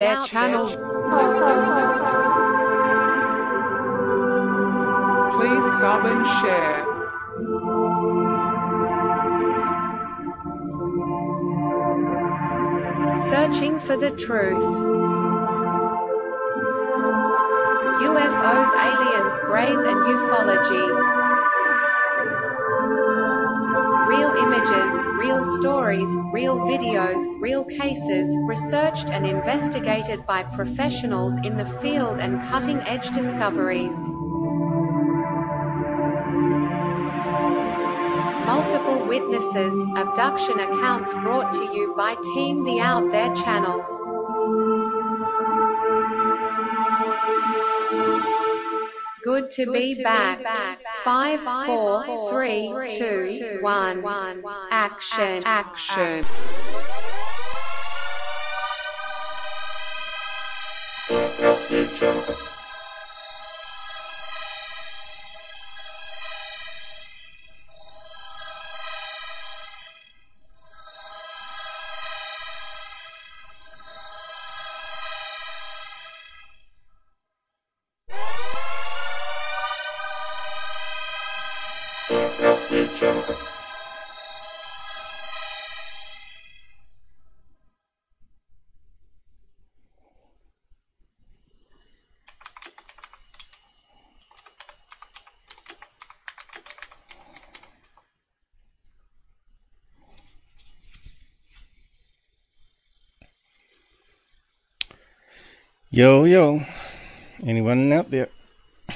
their channel. Please sub and share. Searching for the truth. UFOs, aliens, greys, and ufology. Real images, real stories, real videos, real cases, researched and investigated by professionals in the field and cutting edge discoveries. Multiple witnesses, abduction accounts brought to you by Team The Out There channel. Good to be back. Five, four, three, two, one. Action, action. Yo, yo. Anyone out there?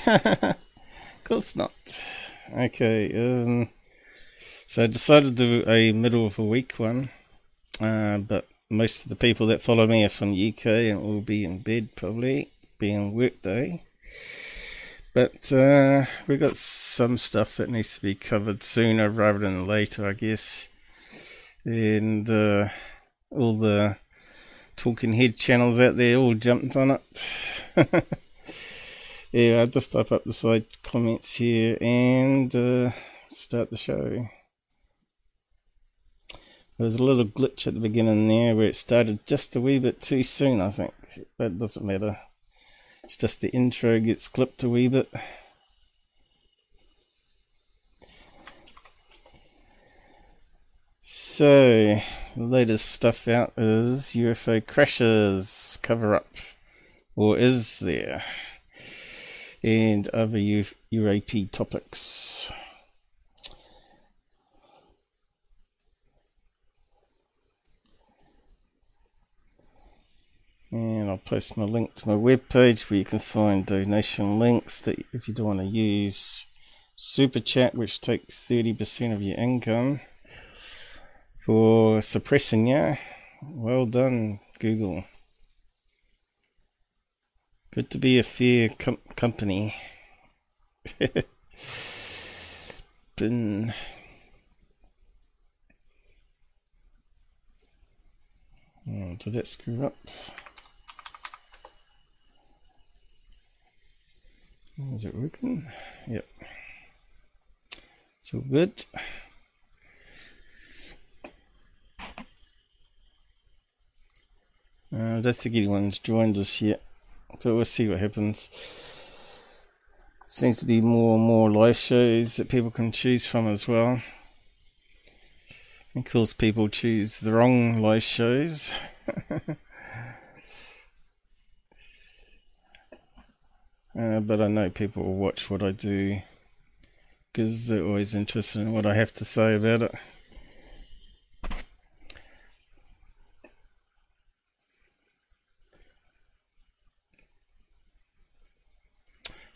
of course not. Okay, um, so I decided to do a middle of a week one, uh, but most of the people that follow me are from the UK and will be in bed probably, being work day. But uh, we've got some stuff that needs to be covered sooner rather than later, I guess. And uh, all the talking head channels out there all jumped on it. yeah, I'll just type up the side comments here and uh, start the show. There was a little glitch at the beginning there where it started just a wee bit too soon, I think. It doesn't matter. It's just the intro gets clipped a wee bit. So, the latest stuff out is UFO crashes cover up, or is there, and other U- UAP topics. And I'll post my link to my webpage where you can find donation links that if you don't want to use Super Chat, which takes 30% of your income for suppressing you. Well done, Google. Good to be a fair com- company. Oh, did that screw up? Is it working? Yep. So good. Uh, I don't think anyone's joined us yet, but we'll see what happens. Seems to be more and more live shows that people can choose from as well. Of course, people choose the wrong live shows. uh, but I know people will watch what I do because they're always interested in what I have to say about it.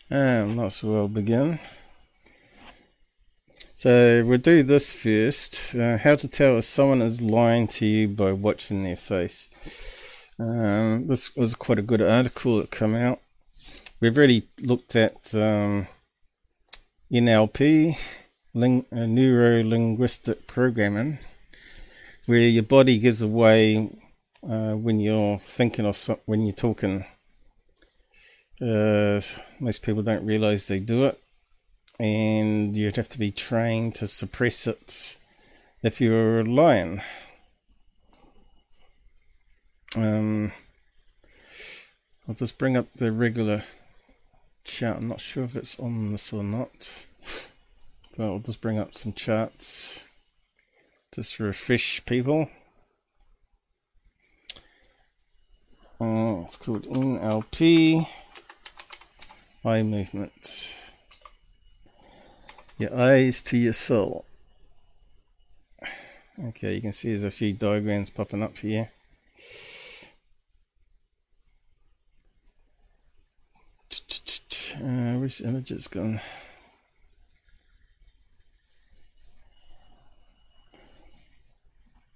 Um, where as well begin. So we'll do this first. Uh, how to tell if someone is lying to you by watching their face. Um, this was quite a good article that came out. We've already looked at um, NLP, ling- uh, neuro linguistic programming, where your body gives away uh, when you're thinking of some- when you're talking. Uh, most people don't realize they do it, and you'd have to be trained to suppress it if you're lying. Um, I'll just bring up the regular chart. I'm not sure if it's on this or not. But I'll just bring up some charts. Just refresh people. Uh, it's called NLP Eye Movement. Your eyes to your soul. Okay, you can see there's a few diagrams popping up here. Uh, where's the images gone?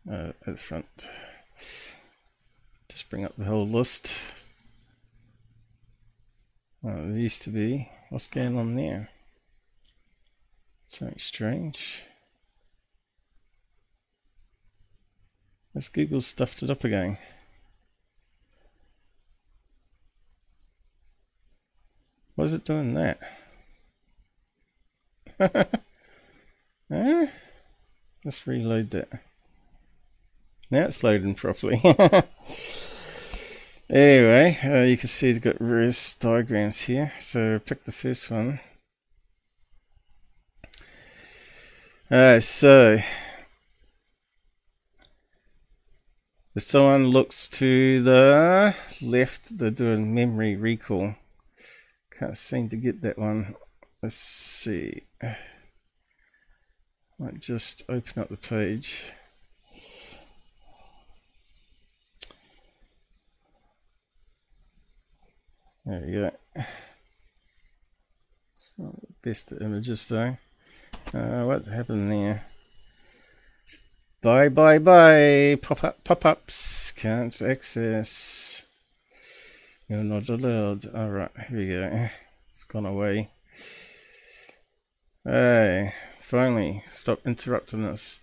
Uh, at the front. Just bring up the whole list. Oh, there used to be. What's going on there? Something strange. Let's Google stuffed it up again. Why is it doing that? eh? Let's reload that. Now it's loading properly. anyway, uh, you can see it's got various diagrams here. So pick the first one. Alright, so if someone looks to the left, they're doing memory recall. Can't seem to get that one. Let's see. Might just open up the page. There we go. It's not the best images though. Uh, what happened there? Bye bye bye. Pop up pop ups. Can't access. You're not allowed. Alright, here we go. It's gone away. Hey, finally, stop interrupting us.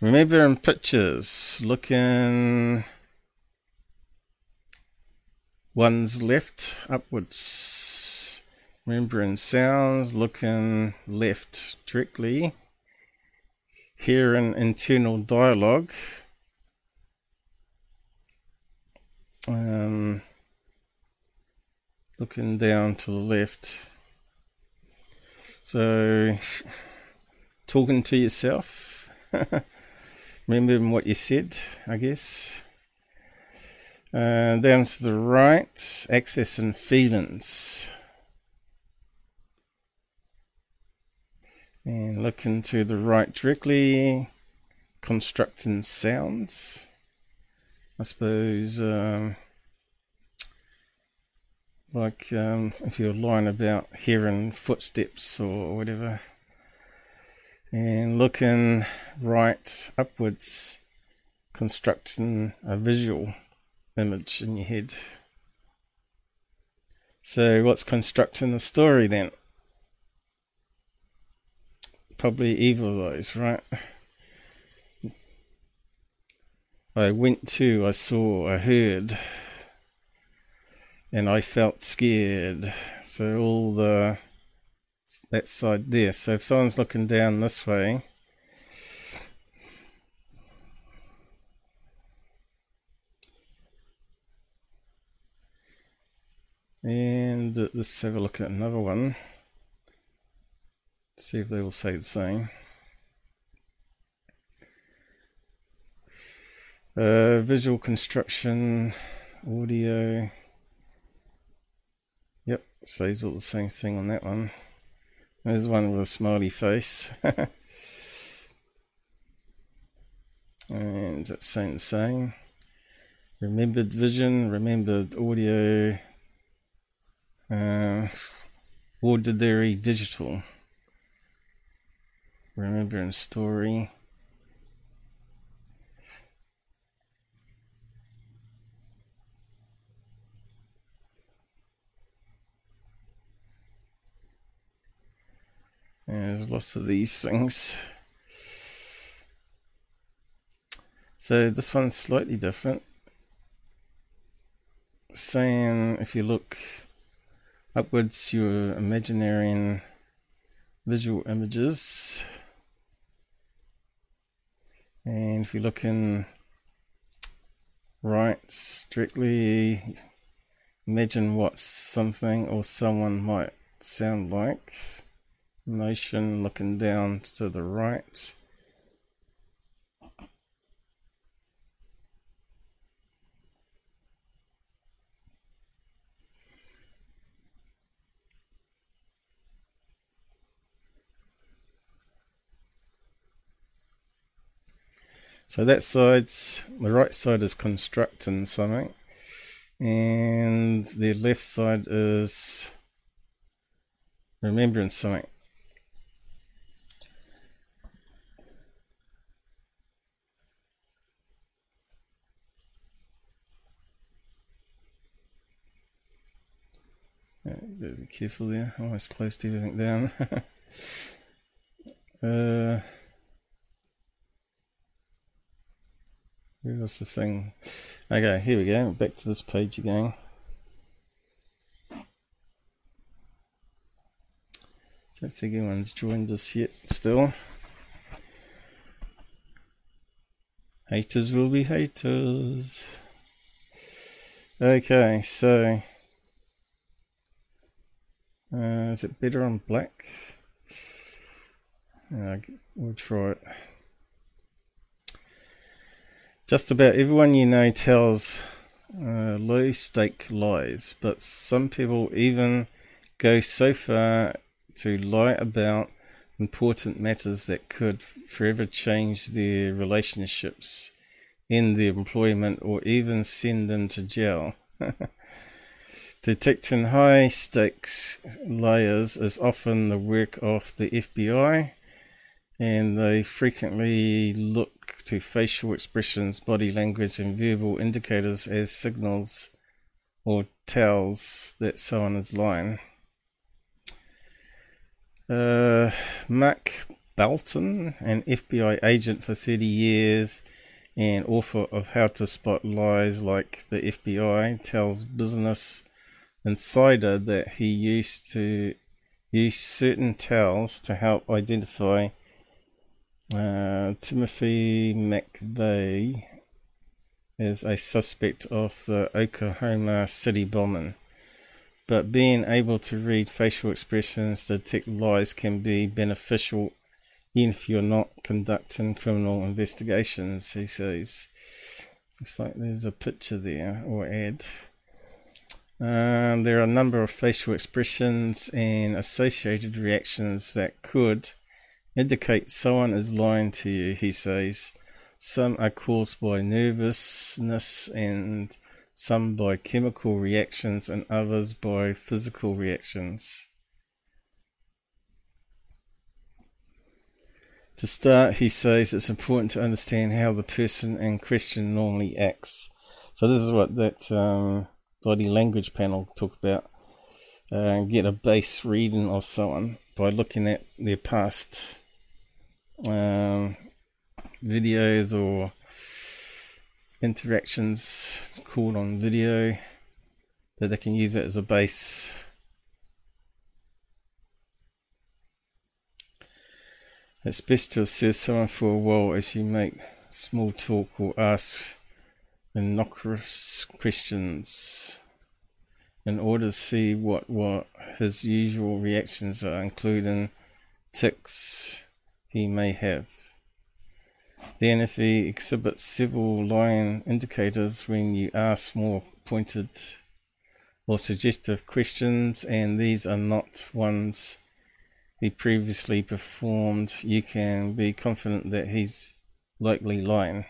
Remember in pictures, looking one's left upwards. Remembering sounds, looking left directly. Hearing internal dialogue. Um, looking down to the left. So, talking to yourself. Remembering what you said, I guess. Uh, down to the right, access and feelings. And looking to the right directly, constructing sounds. I suppose, um, like um, if you're lying about hearing footsteps or whatever. And looking right upwards, constructing a visual image in your head. So, what's constructing the story then? probably either of those, right? I went to, I saw, I heard, and I felt scared. So all the that side there. So if someone's looking down this way, and let's have a look at another one. See if they will say the same. Uh, visual construction, audio. Yep, says all the same thing on that one. There's one with a smiley face. and it's saying the same. Remembered vision, remembered audio, uh, auditory digital remembering story. And there's lots of these things. So this one's slightly different. Saying if you look upwards, you're imagining visual images. And if you look in right strictly, Imagine what something or someone might sound like. Motion looking down to the right. So that side's, the right side is constructing something, and the left side is remembering something. Be careful there, almost closed everything down. uh, Where was the thing? Okay, here we go. Back to this page again. Don't think anyone's joined us yet still. Haters will be haters. Okay, so uh, is it better on black? Uh, we'll try it. Just about everyone you know tells uh, low stake lies, but some people even go so far to lie about important matters that could forever change their relationships, end their employment, or even send them to jail. Detecting high stakes liars is often the work of the FBI, and they frequently look to facial expressions, body language, and verbal indicators as signals or tells that someone is lying. Uh, Mark Bouton, an FBI agent for 30 years and author of How to Spot Lies Like the FBI, tells Business Insider that he used to use certain tells to help identify uh, Timothy McVeigh is a suspect of the Oklahoma City bombing. But being able to read facial expressions to detect lies can be beneficial even if you're not conducting criminal investigations, he says. Looks like there's a picture there or ad. Um, there are a number of facial expressions and associated reactions that could indicate someone is lying to you, he says. Some are caused by nervousness and some by chemical reactions and others by physical reactions. To start, he says it's important to understand how the person in question normally acts. So this is what that um, body language panel talked about. Uh, get a base reading of someone by looking at their past um, videos or interactions called on video that they can use it as a base. It's best to assess someone for a while as you make small talk or ask innocuous questions in order to see what, what his usual reactions are, including ticks, he may have. Then, if he exhibits several lying indicators when you ask more pointed or suggestive questions, and these are not ones he previously performed, you can be confident that he's likely lying.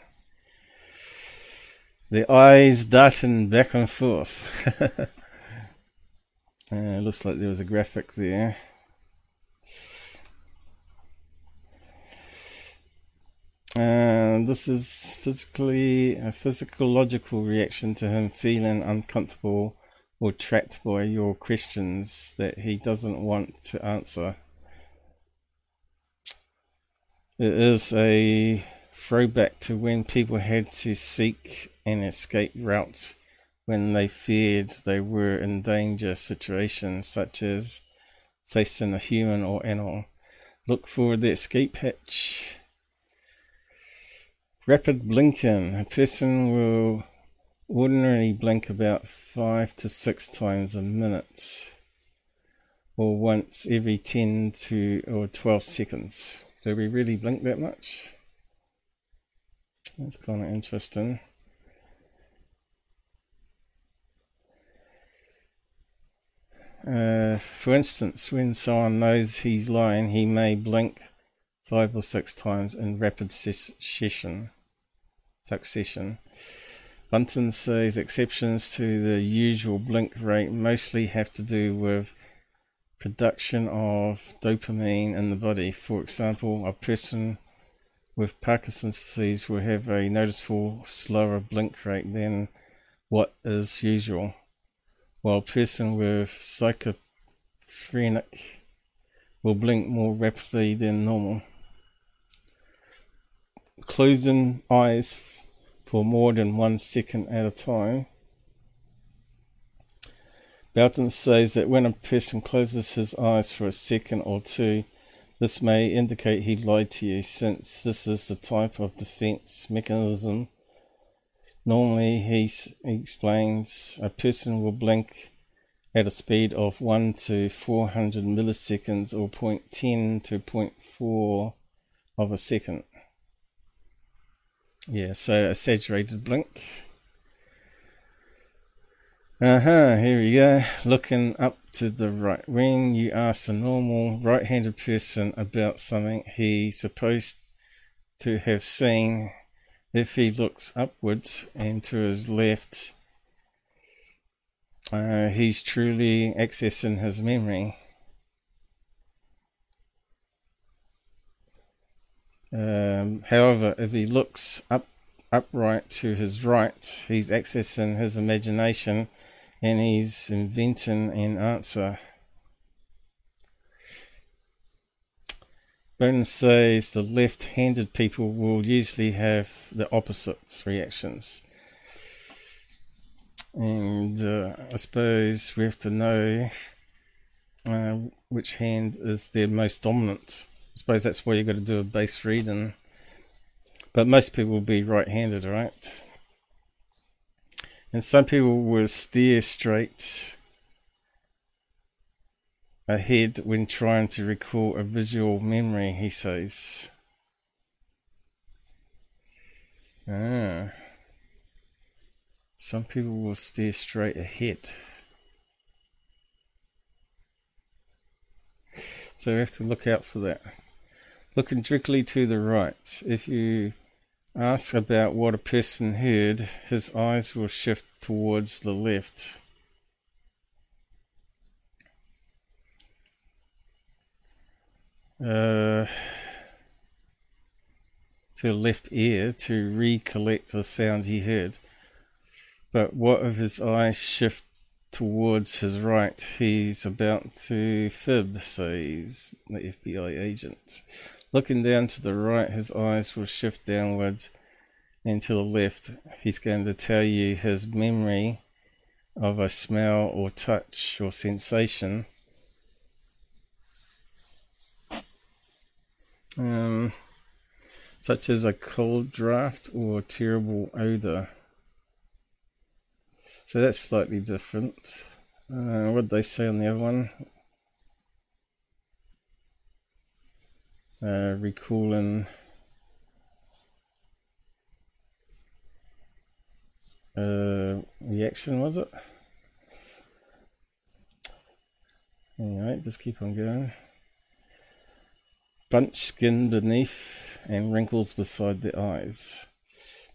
The eyes darting back and forth. uh, looks like there was a graphic there. And this is physically a physiological reaction to him feeling uncomfortable or trapped by your questions that he doesn't want to answer. It is a throwback to when people had to seek an escape route when they feared they were in danger situations such as facing a human or animal. Look for the escape hatch Rapid blinking. A person will ordinarily blink about five to six times a minute or once every 10 to or 12 seconds. Do we really blink that much? That's kind of interesting. Uh, for instance, when someone knows he's lying, he may blink five or six times in rapid succession. Succession. Bouton says exceptions to the usual blink rate mostly have to do with production of dopamine in the body. For example, a person with Parkinson's disease will have a noticeable slower blink rate than what is usual while a person with schizophrenic will blink more rapidly than normal. Closing eyes for more than one second at a time. Bouton says that when a person closes his eyes for a second or two, this may indicate he lied to you, since this is the type of defense mechanism Normally, he, he explains a person will blink at a speed of 1 to 400 milliseconds or 0.10 to 0.4 of a second. Yeah, so a saturated blink. Uh huh, here we go. Looking up to the right. When you ask a normal right handed person about something he's supposed to have seen if he looks upwards and to his left, uh, he's truly accessing his memory. Um, however, if he looks up upright to his right, he's accessing his imagination and he's inventing an answer. Bone says the left-handed people will usually have the opposite reactions. And uh, I suppose we have to know uh, which hand is their most dominant. I suppose that's why you've got to do a base reading. But most people will be right-handed, right? And some people will steer straight ahead when trying to recall a visual memory, he says. Ah. Some people will steer straight ahead. So we have to look out for that. Looking directly to the right. If you ask about what a person heard, his eyes will shift towards the left. uh, to left ear to recollect the sound he heard. But what if his eyes shift towards his right? He's about to fib, says the FBI agent. Looking down to the right, his eyes will shift downwards and to the left. He's going to tell you his memory of a smell or touch or sensation um, such as a cold draft or terrible odor. So that's slightly different. Uh, what did they say on the other one? Uh, recalling uh, reaction, was it? Anyway, just keep on going bunch skin beneath and wrinkles beside the eyes.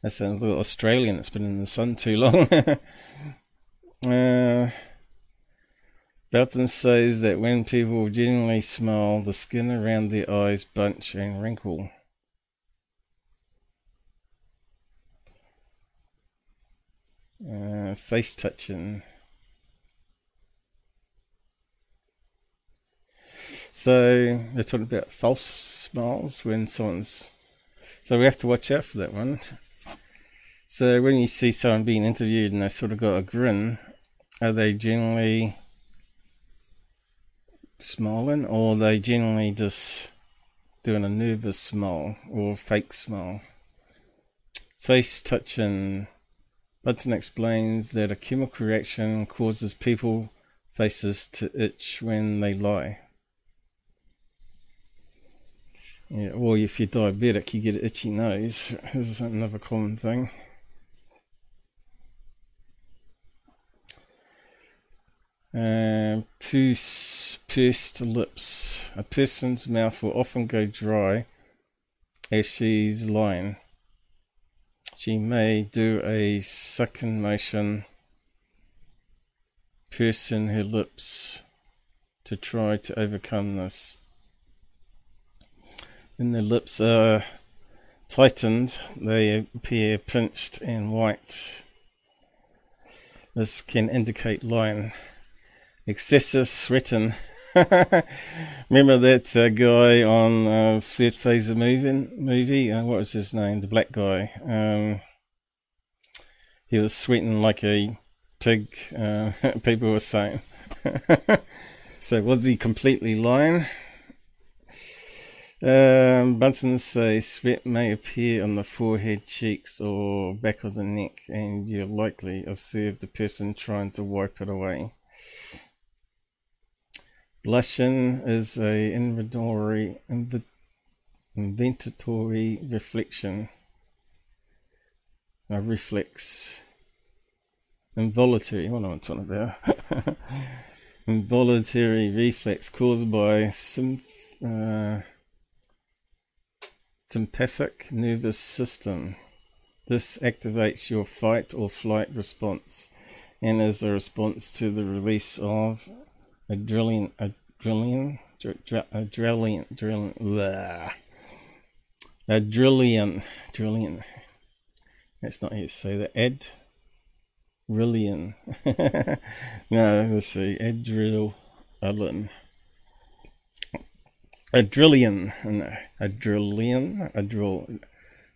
That sounds a little Australian. It's been in the sun too long. uh, Bouton says that when people genuinely smile, the skin around their eyes bunch and wrinkle. Uh, face touching. So they're talking about false smiles when someone's. So we have to watch out for that one. So when you see someone being interviewed and they sort of got a grin, are they generally smiling or are they generally just doing a nervous smile or fake smile? Face touching Bouton explains that a chemical reaction causes people faces to itch when they lie. Yeah, or if you're diabetic, you get an itchy nose. This is another common thing. Uh, puce, pursed lips. A person's mouth will often go dry as she's lying. She may do a sucking motion, pursing her lips to try to overcome this. When the lips are tightened, they appear pinched and white. This can indicate lying excessive sweating. Remember that uh, guy on uh, Third Phase of Moving movie? Uh, what was his name? The black guy. Um, he was sweating like a pig. Uh, people were saying. so was he completely lying? Um, Bunsen says sweat may appear on the forehead, cheeks, or back of the neck, and you likely observe the person trying to wipe it away. Blushing is a inventory, inv- inventatory reflection. A reflex. Involuntary, what am I talking about? Involuntary reflex caused by some uh, sympathetic nervous system. This activates your fight or flight response and is a response to the release of adrenaline, adrenaline, adrenaline, adrenaline, adrenaline, adrenaline. That's not how you say that. Ed, no, let's see. Adrenaline. Adrillion. No, adrillion. Adril.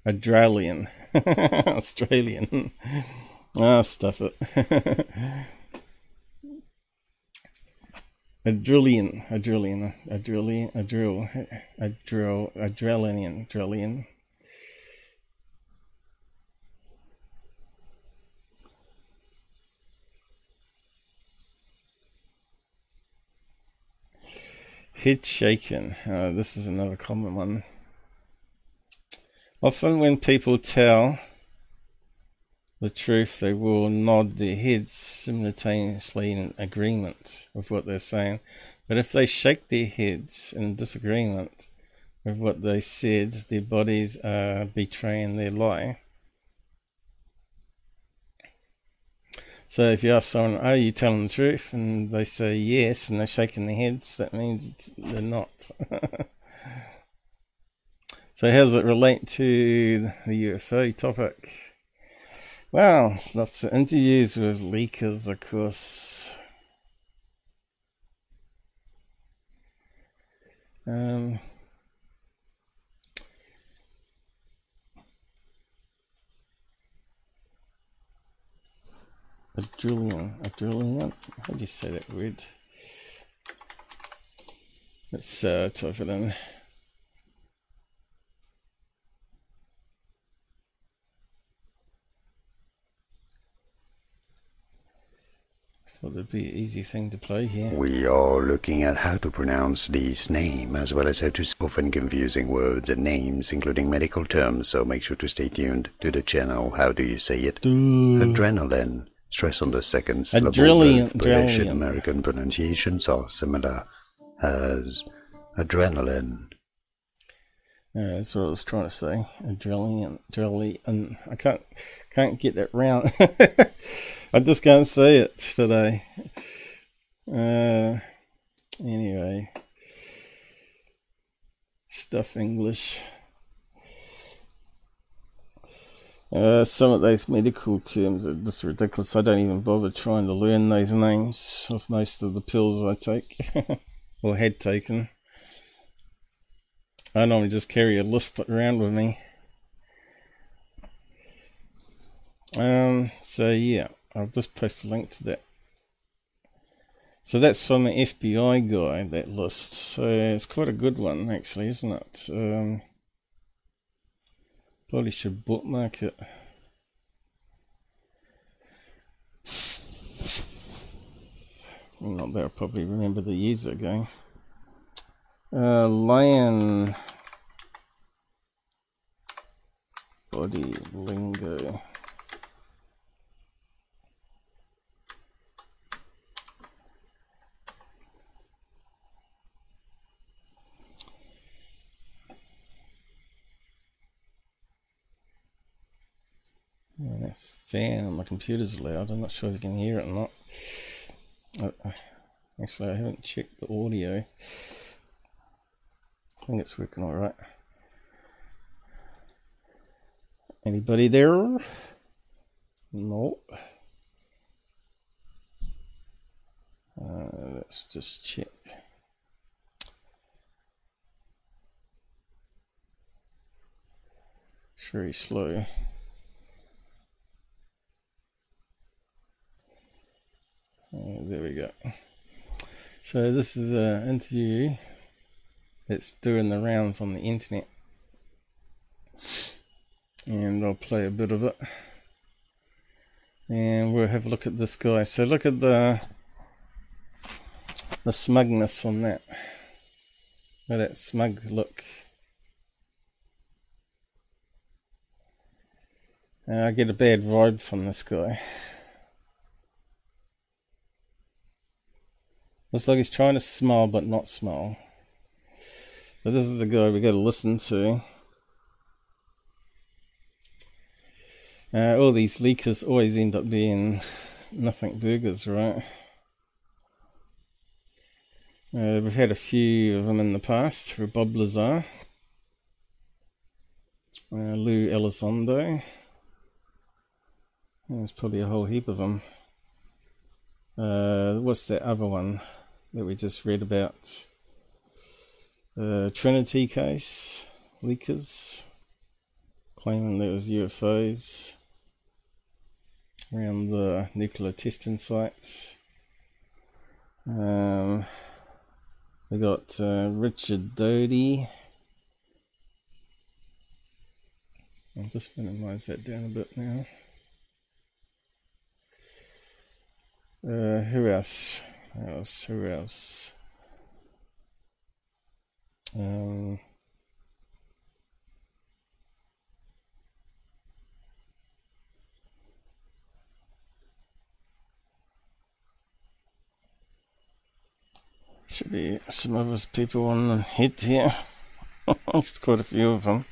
Adrilian. Australian. Ah, stuff it. Adrillion, adrillion, adrillion, adrill, adrill, adrenaline, adrenaline. Head shaking. Uh, this is another common one. Often, when people tell the truth, they will nod their heads simultaneously in agreement with what they're saying. But if they shake their heads in disagreement with what they said, their bodies are betraying their lie. So if you ask someone, "Are you telling the truth?" and they say yes, and they're shaking their heads, that means they're not. so how does it relate to the UFO topic? Well, that's of interviews with leakers, of course. Um, a drillion. How do you say that word? Let's uh, type it in. Well, it'd be an easy thing to play here. We are looking at how to pronounce these names, as well as how to often confusing words and names, including medical terms, so make sure to stay tuned to the channel. How do you say it? Duh. Adrenaline. Stress on the second syllable. Adrenaline. British adrenaline. American pronunciations are similar as adrenaline. Yeah, that's what I was trying to say. Adrenaline, adrenaline. I can't, can't get that round. I just can't say it today. Uh, anyway, stuff English. Uh, some of those medical terms are just ridiculous. I don't even bother trying to learn those names of most of the pills I take or had taken. I normally just carry a list around with me. Um, so yeah, I'll just post a link to that. So that's from the FBI guy, that list. So it's quite a good one, actually, isn't it? Um, probably should bookmark it. I'm not there, probably remember the years ago. Uh, lion body lingo. Fan on my computer's loud. I'm not sure if you can hear it or not. Actually, I haven't checked the audio. I think it's working all right. Anybody there? No. Uh, let's just check. It's very slow. Uh, there we go. So this is an interview that's doing the rounds on the internet. And I'll play a bit of it. And we'll have a look at this guy. So look at the the smugness on that. Look at that smug look. Uh, I get a bad vibe from this guy. Looks like he's trying to smile but not smile. But this is the guy we got to listen to. Uh, all these leakers always end up being nothing burgers, right? Uh, we've had a few of them in the past Bob Lazar, uh, Lou Elizondo. There's probably a whole heap of them. Uh, what's that other one that we just read about? the Trinity case, leakers, claiming there was UFOs around the nuclear testing sites. Um, we got uh, Richard Doty. I'll just minimize that down a bit now. Uh, who else? Else? Who else? Um, should be some of us people on the hit here. There's quite a few of them.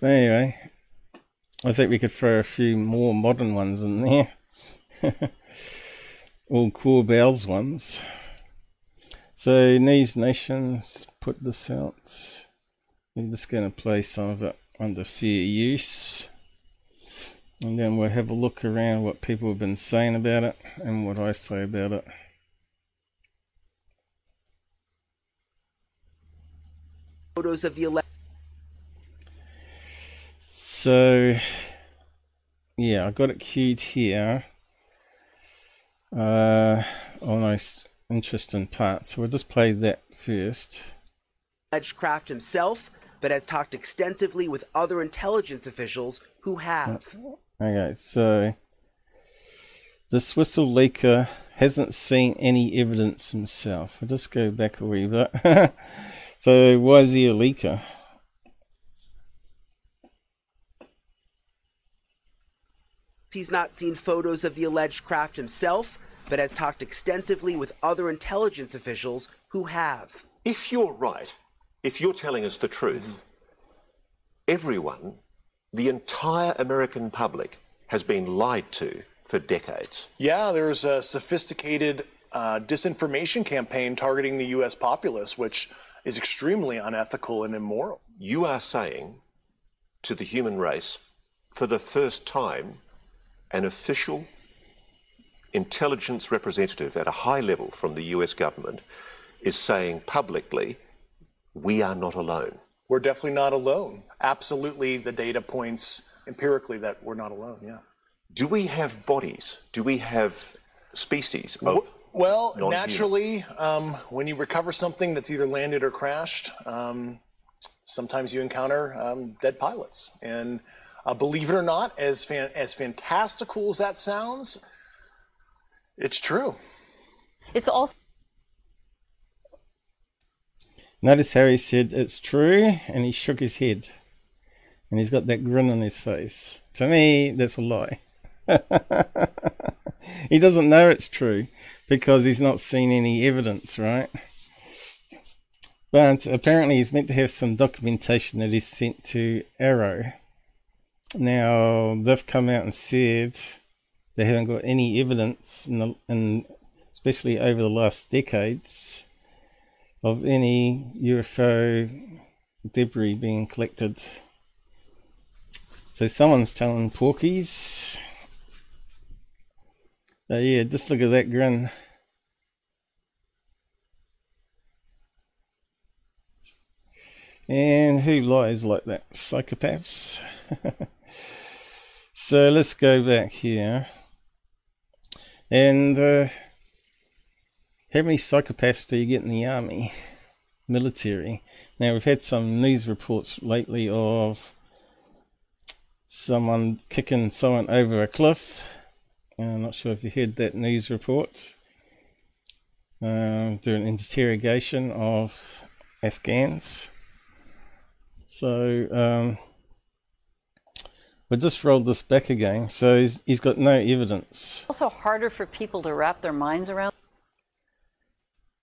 But anyway, I think we could throw a few more modern ones in there. all Cool Bells ones. So NewsNation's put this out. I'm just going to play some of it under fair use. And then we'll have a look around what people have been saying about it and what I say about it. Photos of the So, yeah, I got it queued here. Uh, a s- interesting part. So we'll just play that first. alleged craft himself, but has talked extensively with other intelligence officials who have. Okay, so the Swizzle leaker hasn't seen any evidence himself. I'll just go back a wee bit. so why is he a leaker? He's not seen photos of the alleged craft himself, but has talked extensively with other intelligence officials who have. If you're right, if you're telling us the truth, everyone, the entire American public, has been lied to for decades. Yeah, there's a sophisticated uh, disinformation campaign targeting the U.S. populace, which is extremely unethical and immoral. You are saying to the human race, for the first time, an official intelligence representative at a high level from the US government is saying publicly, we are not alone. We're definitely not alone. Absolutely, the data points empirically that we're not alone. Yeah. Do we have bodies? Do we have species of. Well, naturally, um, when you recover something that's either landed or crashed, um, sometimes you encounter um, dead pilots. And uh, believe it or not, as fan- as fantastical as that sounds, it's true. It's also Notice how he said it's true and he shook his head. And he's got that grin on his face. To me, that's a lie. he doesn't know it's true because he's not seen any evidence, right? But apparently, he's meant to have some documentation that he's sent to AARO. Now, they've come out and said they haven't got any evidence, in the, in, especially over the last decades, of any UFO debris being collected. So someone's telling porkies. Uh, yeah, just look at that grin. And who lies like that? Psychopaths. so let's go back here. And uh, how many psychopaths do you get in the army, military? Now, we've had some news reports lately of someone kicking someone over a cliff. I'm not sure if you heard that news report. Um, doing interrogation of Afghans. So, um, we just rolled this back again. So he's, he's got no evidence. also harder for people to wrap their minds around.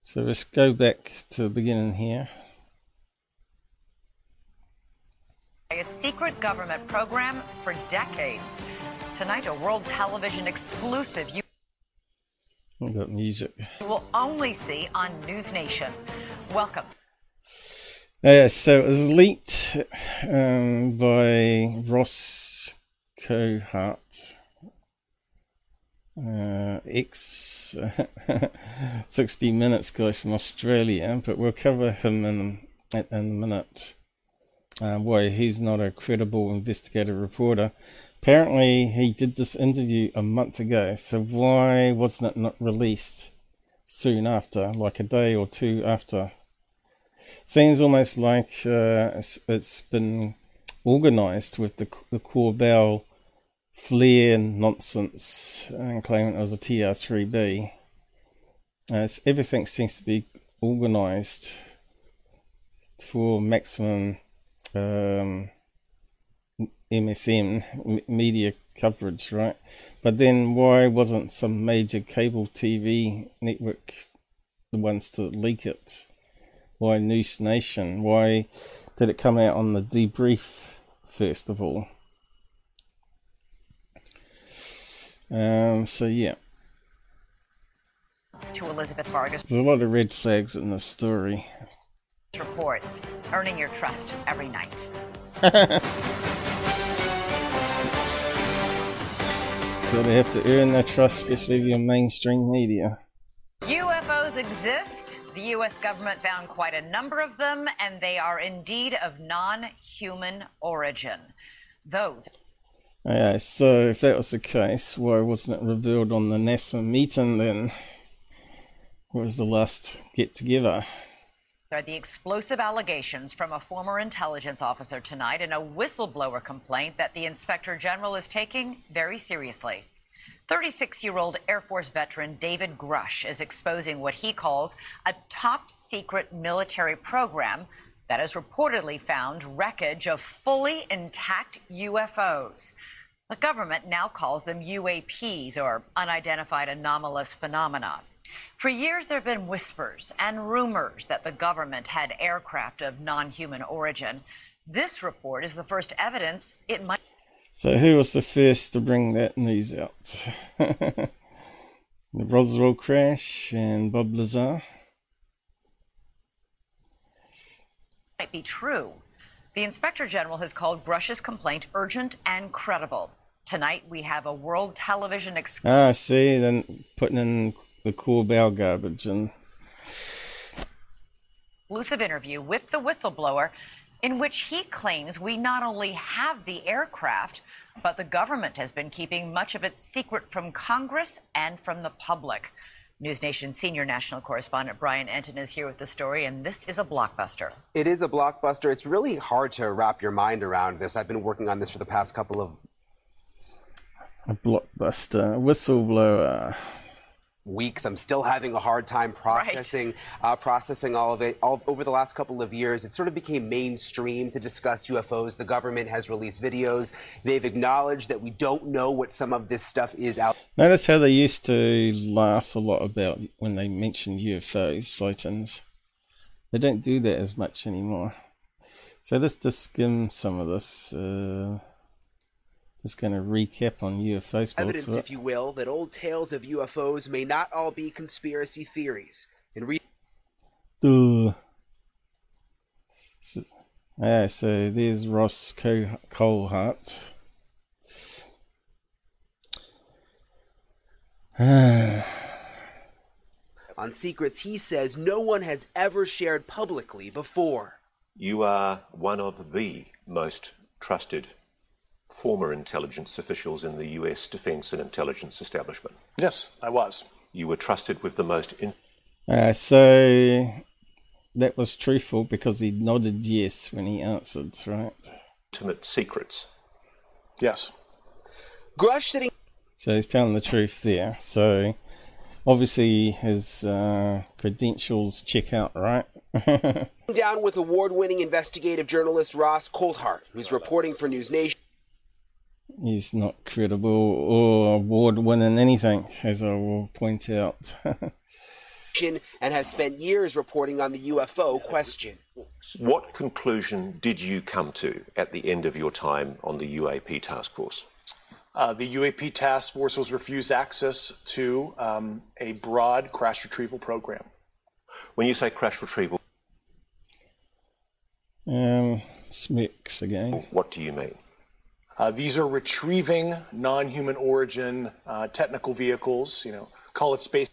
So let's go back to the beginning here. A secret government program for decades. Tonight, a world television exclusive you We've got music. You will only see on NewsNation. Welcome. Yeah, so it was leaked um, by Ross Coulthart, uh, ex 60 Minutes guy from Australia, but we'll cover him in, in a minute. Uh, why he's not a credible investigative reporter. Apparently, he did this interview a month ago, so why wasn't it not released soon after, like a day or two after? Seems almost like uh, it's, been organised with the the Corbell flare nonsense and claiming it was a TR3B. Uh, everything seems to be organised for maximum um, MSM media coverage, right? But then why wasn't some major cable TV network the ones to leak it? Why NewsNation? Why did it come out on the debrief first of all? Um, so yeah, To Elizabeth Vargas there's a lot of red flags in this story. reports, earning your trust every night. They have to earn their trust, especially your mainstream media. UFOs exist. The U.S. government found quite a number of them, and they are indeed of non human origin. Those Yeah, so if that was the case, why wasn't it revealed on the NASA meeting then? What was the last get together? are the explosive allegations from a former intelligence officer tonight in a whistleblower complaint that the inspector general is taking very seriously. 36 year old Air Force veteran David Grusch is exposing what he calls a top secret military program that has reportedly found wreckage of fully intact UFOs. The government now calls them UAPs or unidentified anomalous phenomena. For years, there have been whispers and rumors that the government had aircraft of non human origin. This report is the first evidence it might. So who was the first to bring that news out? the Roswell crash and Bob Lazar. might be true. The inspector general has called Grusch's complaint urgent and credible. Tonight, we have a world television exclusive. Ah, see, then putting in the Corbell garbage and exclusive interview with the whistleblower in which he claims we not only have the aircraft, but the government has been keeping much of its secret from Congress and from the public. NewsNation senior national correspondent Brian Entin is here with the story, and this is a blockbuster. It is a blockbuster. It's really hard to wrap your mind around this. I've been working on this for the past couple of a blockbuster whistleblower. Weeks. I'm still having a hard time processing uh, processing all of it. All over the last couple of years, it sort of became mainstream to discuss UFOs. The government has released videos. They've acknowledged that we don't know what some of this stuff is out. Notice how they used to laugh a lot about when they mentioned UFO sightings. They don't do that as much anymore. So let's just skim some of this. Uh, just going to recap on UFO sports. Evidence, if you will, that old tales of UFOs may not all be conspiracy theories. And re- Ugh. So, yeah, so there's Ross Col- Coulthart. on secrets he says no one has ever shared publicly before. You are one of the most trusted former intelligence officials in the US defense and intelligence establishment. Yes, I was. You were trusted with the most in- Uh, so that was truthful because he nodded yes when he answered, right? intimate secrets. Yes. Grusch sitting So he's telling the truth there. So obviously his uh, credentials check out, right? down with award-winning investigative journalist Ross Coulthart, who's reporting for NewsNation. He's not credible or award winning anything, as I will point out. and has spent years reporting on the UFO question. What conclusion did you come to at the end of your time on the UAP task force? Uh, the UAP task force was refused access to um, a broad crash retrieval program. When you say crash retrieval, um, smirks again. what do you mean? Uh, these are retrieving non-human origin uh, technical vehicles. You know, call it space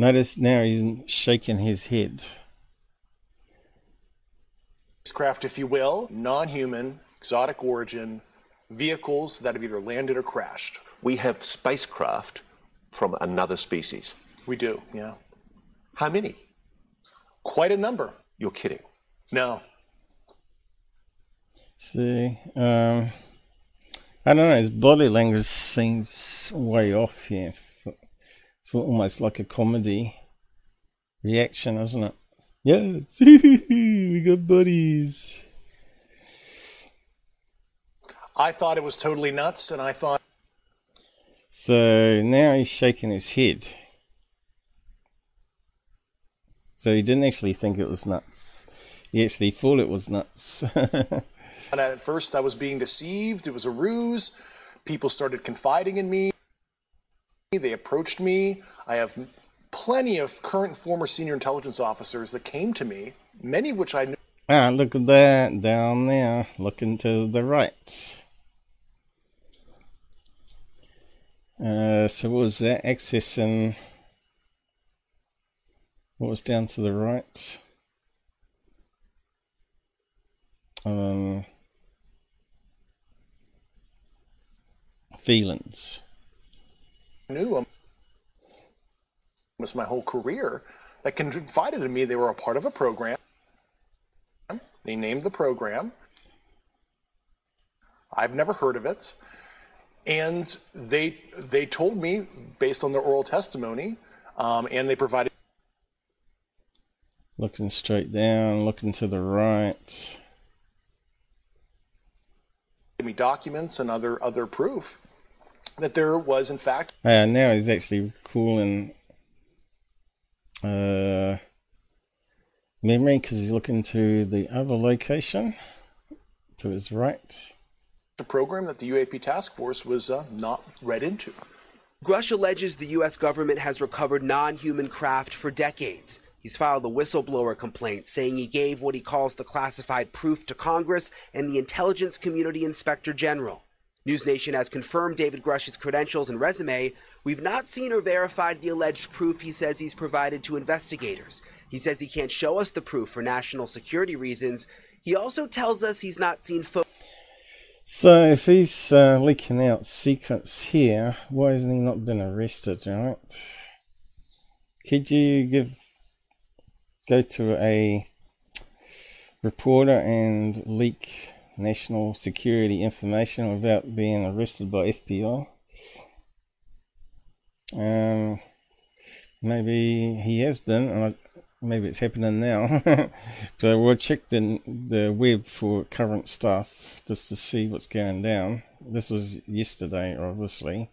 Notice now he's shaking his head. spacecraft, if you will, non-human, exotic origin vehicles that have either landed or crashed. We have spacecraft from another species. We do, yeah. How many? Quite a number. You're kidding. No. See, um, I don't know. His body language seems way off here. It's almost like a comedy reaction, isn't it? Yes, we got buddies. I thought it was totally nuts, and I thought So now he's shaking his head. So he didn't actually think it was nuts. He actually thought it was nuts. And at first, I was being deceived. It was a ruse. People started confiding in me. They approached me. I have plenty of current and former senior intelligence officers that came to me, many of which I knew. ah, look at that down there. Looking to the right. Uh, so what was that? Accessing. What was down to the right? Um, feelings. knew them almost my whole career that confided in me they were a part of a program. They named the program. I've never heard of it. And they they told me based on their oral testimony, um, and they provided Looking straight down, looking to the right. Give me documents and other other proof that there was in fact Uh, now he's actually calling uh, memory because he's looking to the other location to his right. a program that the UAP task force was uh, not read into. Grusch alleges the U.S. government has recovered non human craft for decades. He's filed a whistleblower complaint saying he gave what he calls the classified proof to Congress and the Intelligence Community Inspector General. NewsNation has confirmed David Grusch's credentials and resume. We've not seen or verified the alleged proof he says he's provided to investigators. He says he can't show us the proof for national security reasons. He also tells us he's not seen. So if he's uh, leaking out secrets here, why hasn't he not been arrested, right? Could you give go to a reporter and leak national security information without being arrested by FBI? Um, maybe he has been, and I, maybe it's happening now. so we'll check the the web for current stuff just to see what's going down. This was yesterday, obviously.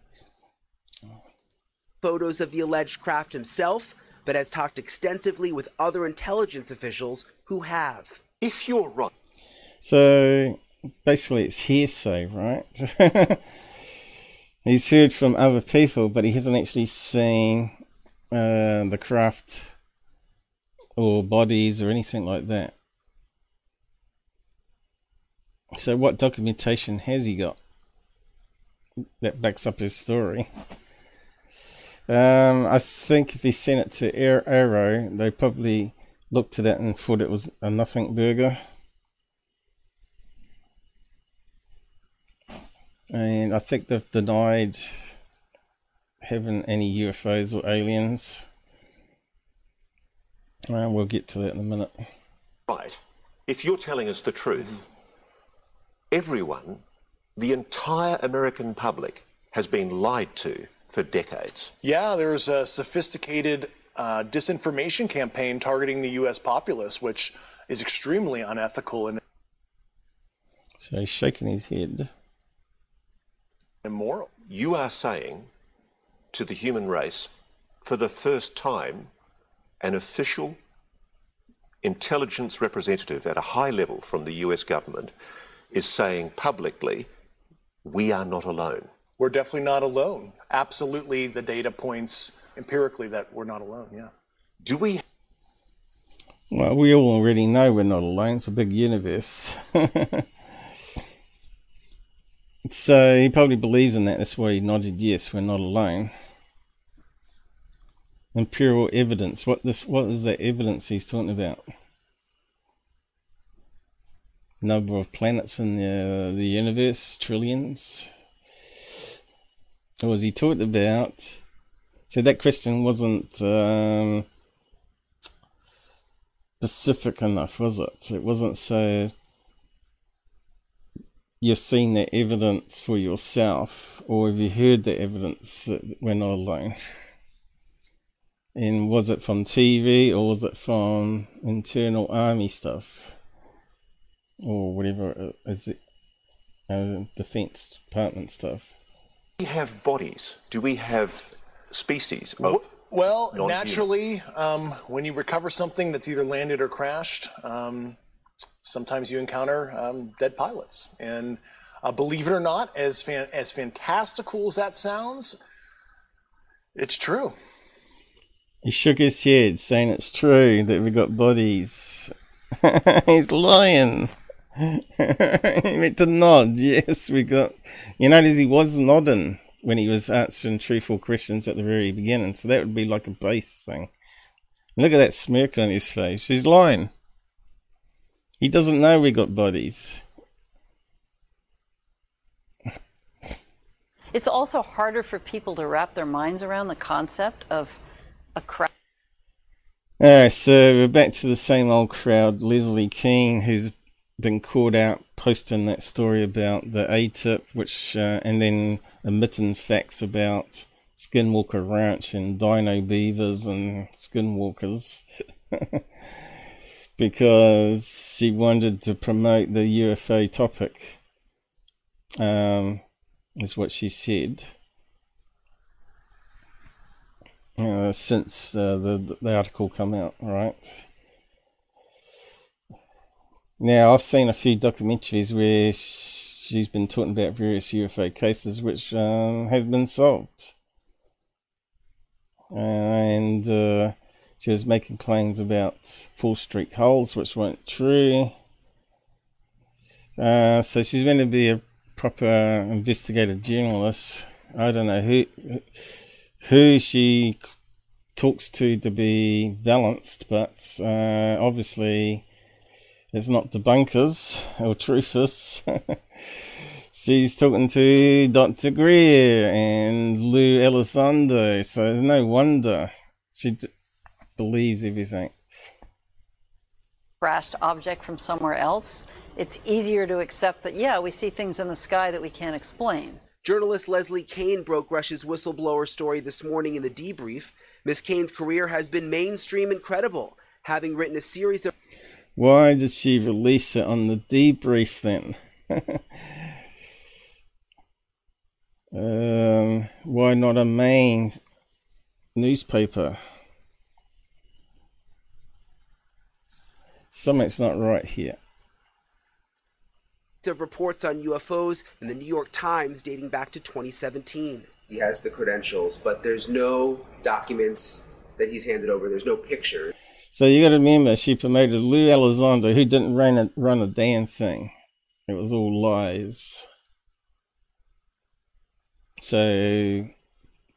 Photos of the alleged craft himself, but has talked extensively with other intelligence officials who have. If you're right. So basically, it's hearsay, right? He's heard from other people, but he hasn't actually seen uh, the craft or bodies or anything like that. So, what documentation has he got that backs up his story? Um, I think if he sent it to AARO, they probably looked at it and thought it was a nothing burger. And I think they've denied having any UFOs or aliens. Uh, we'll get to that in a minute. Right. If you're telling us the truth, everyone, the entire American public, has been lied to for decades. Yeah, there's a sophisticated uh, disinformation campaign targeting the U.S. populace, which is extremely unethical and So he's shaking his head. Immoral. You are saying to the human race, for the first time, an official intelligence representative at a high level from the US government is saying publicly, we are not alone. We're definitely not alone. Absolutely, the data points empirically that we're not alone. Yeah. Do we Well, we all already know we're not alone. It's a big universe. so he probably believes in that. That's why he nodded yes, we're not alone. Imperial evidence. What this? What is the evidence he's talking about? Number of planets in the the universe, trillions. Or was he talking about? So that question wasn't um, specific enough, was it? It wasn't so. You've seen the evidence for yourself, or have you heard the evidence that we're not alone? And was it from TV or was it from internal army stuff? Or whatever is it uh, defense department stuff? we have bodies? Do we have species of Well, non-human? naturally, um, when you recover something that's either landed or crashed, um, sometimes you encounter um, dead pilots. And uh, believe it or not, as fan- as fantastical as that sounds, it's true. He shook his head, saying it's true that we got bodies. He's lying. he meant to nod. Yes, we got. You notice he was nodding when he was answering truthful questions at the very beginning. So that would be like a base thing. Look at that smirk on his face. He's lying. He doesn't know we got bodies. It's also harder for people to wrap their minds around the concept of a crowd. Alright, so we're back to the same old crowd. Leslie Kean, who's been caught out posting that story about the AATIP, which uh, and then omitting facts about Skinwalker Ranch and dino beavers and skinwalkers. because she wanted to promote the UFO topic. Um, is what she said. Uh, since uh, the the article come out, right? Now I've seen a few documentaries where she's been talking about various UFO cases which um, have been solved, and uh, she was making claims about full streak holes which weren't true. Uh, so she's going to be a proper investigative journalist. I don't know who who she talks to to be balanced, but uh, obviously it's not debunkers or truthers. She's talking to Dr. Greer and Lou Elizondo, so there's no wonder she believes everything. crashed object from somewhere else, it's easier to accept that, yeah, we see things in the sky that we can't explain. Journalist Leslie Kean broke Rush's whistleblower story this morning in the debrief. Miss Kean's career has been mainstream and credible, having written a series of. Why did she release it on the debrief then? um, why not a main newspaper? Something's not right here. Of reports on UFOs in the New York Times dating back to 2017. He has the credentials, but there's no documents that he's handed over. There's no picture. So you got to remember, she promoted Lou Elizondo, who didn't run a, run a damn thing. It was all lies. So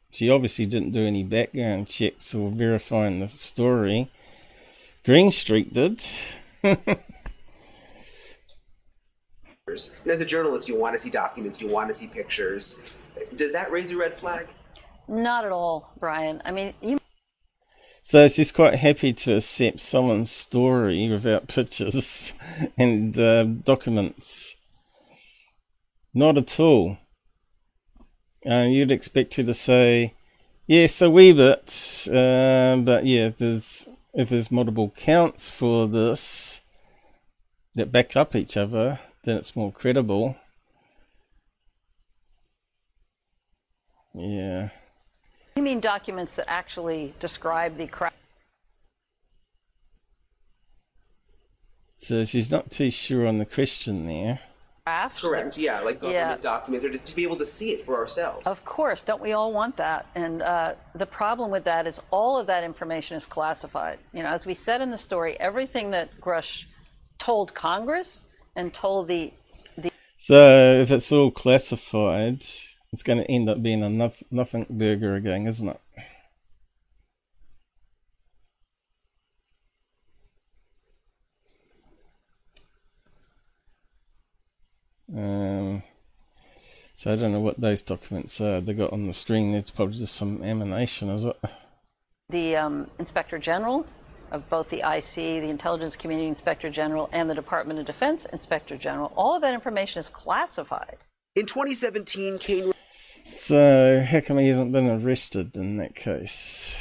she obviously didn't do any background checks or verifying the story. Green Street did. And as a journalist, you want to see documents, you want to see pictures. Does that raise a red flag? Not at all, Brian. I mean, you. So she's quite happy to accept someone's story without pictures and uh, documents. Not at all. Uh, you'd expect her to say, yes, a wee bit, uh, but yeah, there's if there's multiple counts for this that back up each other, then it's more credible. Yeah. You mean documents that actually describe the crash? So she's not too sure on the question there. Correct, yeah, like government Yeah. documents, or to, to be able to see it for ourselves. Of course, don't we all want that? And uh, the problem with that is all of that information is classified. You know, as we said in the story, everything that Grusch told Congress and told the the So if it's all classified, it's going to end up being a noth- nothing burger again, isn't it? Um, so I don't know what those documents are they got on the screen. It's probably just some emanation, is it? the um, Inspector General of both the IC, the Intelligence Community Inspector General, and the Department of Defense Inspector General. All of that information is classified. In 2017, Kean So how come he hasn't been arrested in that case?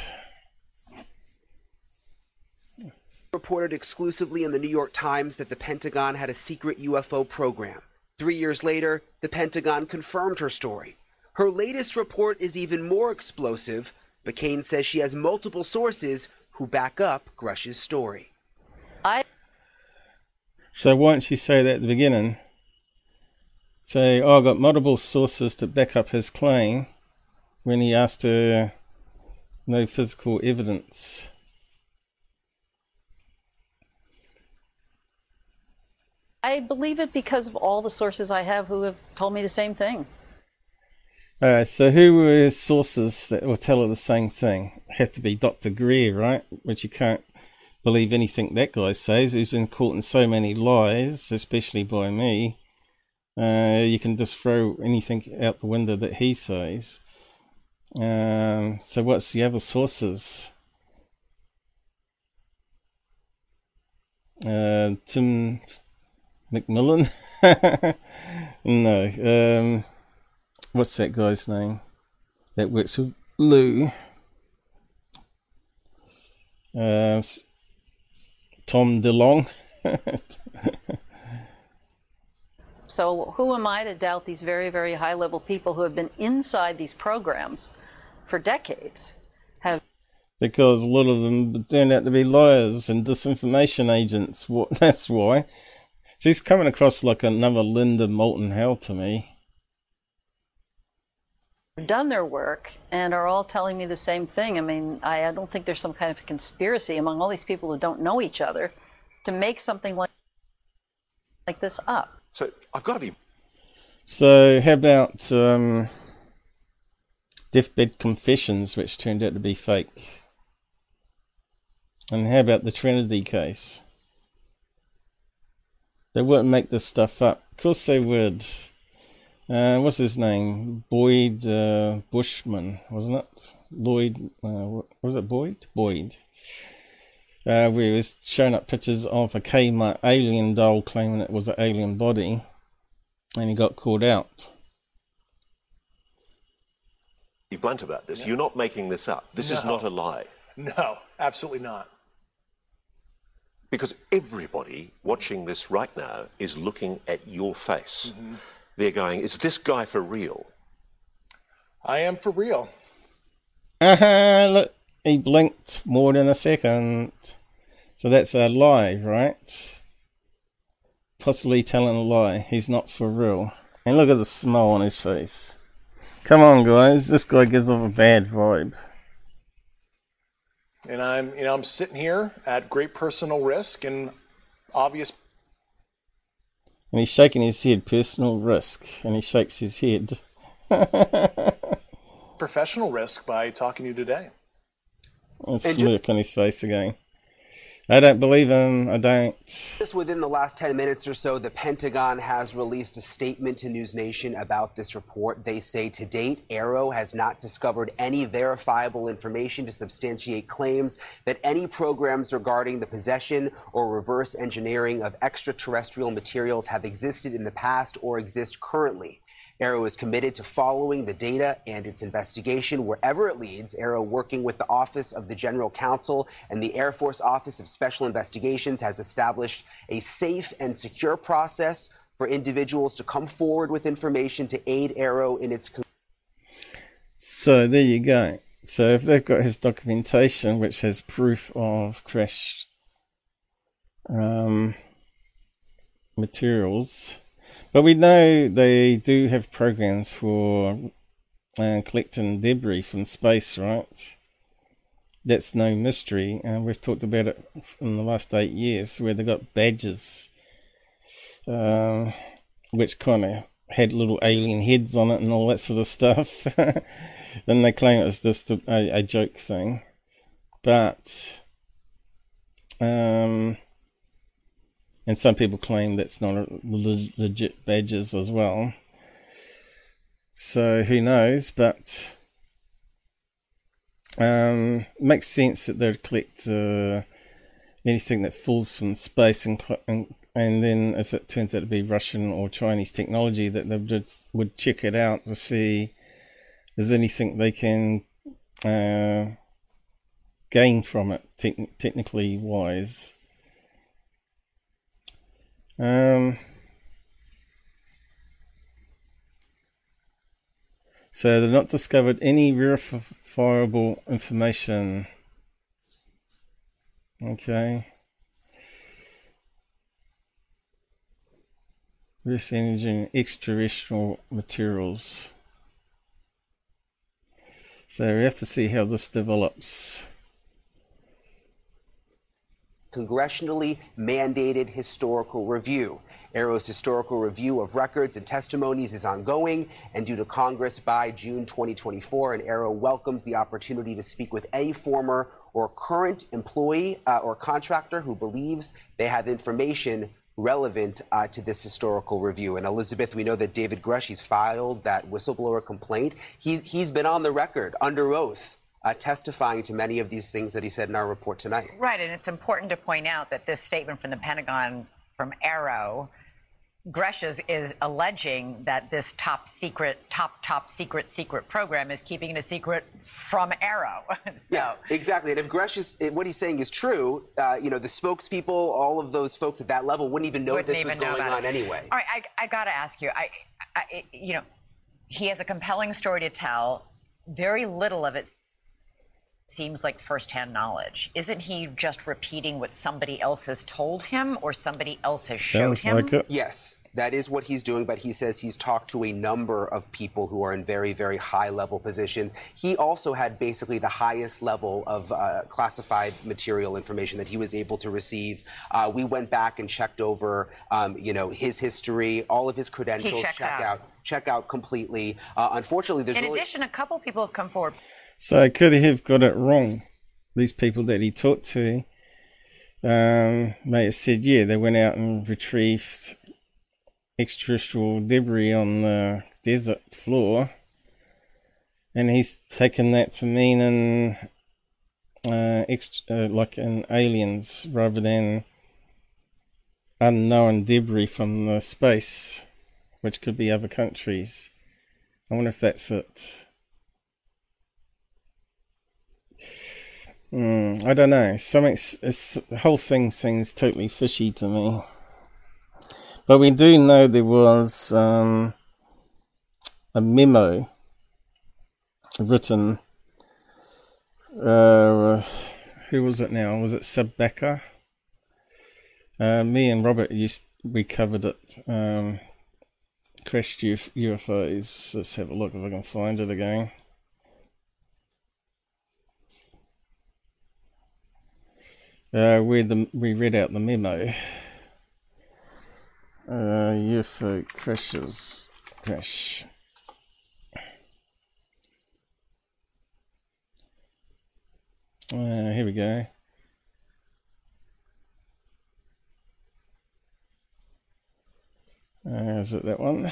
reported exclusively in the New York Times that the Pentagon had a secret UFO program. Three years later, the Pentagon confirmed her story. Her latest report is even more explosive, but Kean says she has multiple sources who back up Grusch's story. I So why don't you say that at the beginning? Say, oh, I've got multiple sources to back up his claim when he asked her no physical evidence. I believe it because of all the sources I have who have told me the same thing. Alright, so who were his sources that will tell her the same thing? Have to be Dr. Greer, right? Which you can't believe anything that guy says. He's been caught in so many lies, especially by me. Uh, you can just throw anything out the window that he says. Um, so what's the other sources? Uh, Tim McMillan? no. Um, what's that guy's name? That works with Lou. Uh, Tom DeLonge. So who am I to doubt these very, very high level people who have been inside these programs for decades? Have because a lot of them turned out to be liars and disinformation agents. What? That's why. She's coming across like another Linda Moulton Howe to me. done their work and are all telling me the same thing. I mean, I, I don't think there's some kind of conspiracy among all these people who don't know each other to make something like like this up. So I've got to be So how about um, Deathbed Confessions, which turned out to be fake? And how about the Trinity case? They wouldn't make this stuff up. Of course they would. Uh, what's his name? Boyd uh, Bushman, wasn't it? Lloyd, uh, what was it Boyd? Boyd. Uh, where he was showing up pictures of a Kmart alien doll claiming it was an alien body, and he got called out. be blunt about this. You're not making this up. This is not a lie. No, absolutely not. Because everybody watching this right now is looking at your face. Mm-hmm. They're going, is this guy for real? I am for real. Aha, look, he blinked more than a second. So that's a lie, right? Possibly telling a lie. He's not for real. And look at the smile on his face. Come on, guys. This guy gives off a bad vibe. And I'm, you know, I'm sitting here at great personal risk and obvious And he's shaking his head, personal risk. And he shakes his head. professional risk by talking to you today. And And ju- smirk on his face again. I don't believe him. I don't. Just within the last 10 minutes or so, the Pentagon has released a statement to NewsNation about this report. They say to date, AARO has not discovered any verifiable information to substantiate claims that any programs regarding the possession or reverse engineering of extraterrestrial materials have existed in the past or exist currently. AARO is committed to following the data and its investigation wherever it leads. AARO, working with the Office of the General Counsel and the Air Force Office of Special Investigations, has established a safe and secure process for individuals to come forward with information to aid AARO in its. So there you go. So if they've got his documentation, which has proof of crash um, materials, but we know they do have programs for uh, collecting debris from space, right? That's no mystery, and we've talked about it in the last eight years, where they got badges, um, which kind of had little alien heads on it and all that sort of stuff. then they claim it was just a, a, a joke thing, but um, and some people claim that's not a legit badges as well. So who knows? But um, makes sense that they'd collect uh, anything that falls from space and, and and then if it turns out to be Russian or Chinese technology, that they would would check it out to see there's anything they can uh, gain from it, techn technically wise. Um, so they've not discovered any verifiable information. Okay. This energy and extraterrestrial materials. So we have to see how this develops. Congressionally mandated historical review. AARO's historical review of records and testimonies is ongoing and due to Congress by June 2024. And Arrow welcomes the opportunity to speak with any former or current employee uh, or contractor who believes they have information relevant uh, to this historical review. And Elizabeth, we know that David Grusch, he's filed that whistleblower complaint. He's, he's been on the record under oath uh, testifying to many of these things that he said in our report tonight. Right, and it's important to point out that this statement from the Pentagon from AARO, Grusch is, alleging that this top secret, top, top secret, secret program is keeping it a secret from AARO. so, Yeah, exactly. And if Grusch is eh, what he's saying is true, uh, you know, the spokespeople, all of those folks at that level wouldn't even know wouldn't this was even know going on it. anyway. All right, I, I got to ask you, I, I, you know, he has a compelling story to tell. Very little of it seems like firsthand knowledge. Isn't he just repeating what somebody else has told him or somebody else has showed Sounds him? like it. Yes, that is what he's doing, but he says he's talked to a number of people who are in very, very high level positions. He also had basically the highest level of uh, classified material information that he was able to receive. Uh, we went back and checked over, um, you know, his history, all of his credentials, checks check out. check out completely. Uh, unfortunately, there's In really addition, a couple people have come forward. So could he have got it wrong? These people that he talked to um, may have said, yeah, they went out and retrieved extraterrestrial debris on the desert floor, and he's taken that to mean an uh, uh, like an aliens rather than unknown debris from the space, which could be other countries. I wonder if that's it. Mm, I don't know. Something, whole thing seems totally fishy to me. But we do know there was um, a memo written. Uh, who was it now? Was it Seb Becker? Uh, me and Robert used we covered it. Um, crashed Uf- UFOs. Let's have a look if I can find it again. Uh, we the we read out the memo. Uh, UFO crashes crash. Uh, here we go. Uh, is it that one?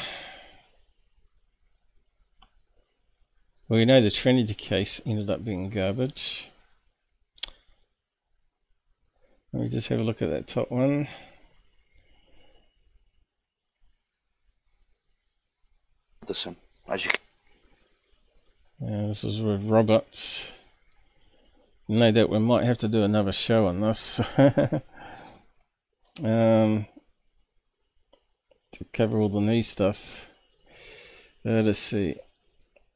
Well, you know the Trinity case ended up being garbage. Let me just have a look at that top one. Listen, as you Yeah, this was with Roberts. No doubt we might have to do another show on this. um, to cover all the new stuff. Uh, let's see.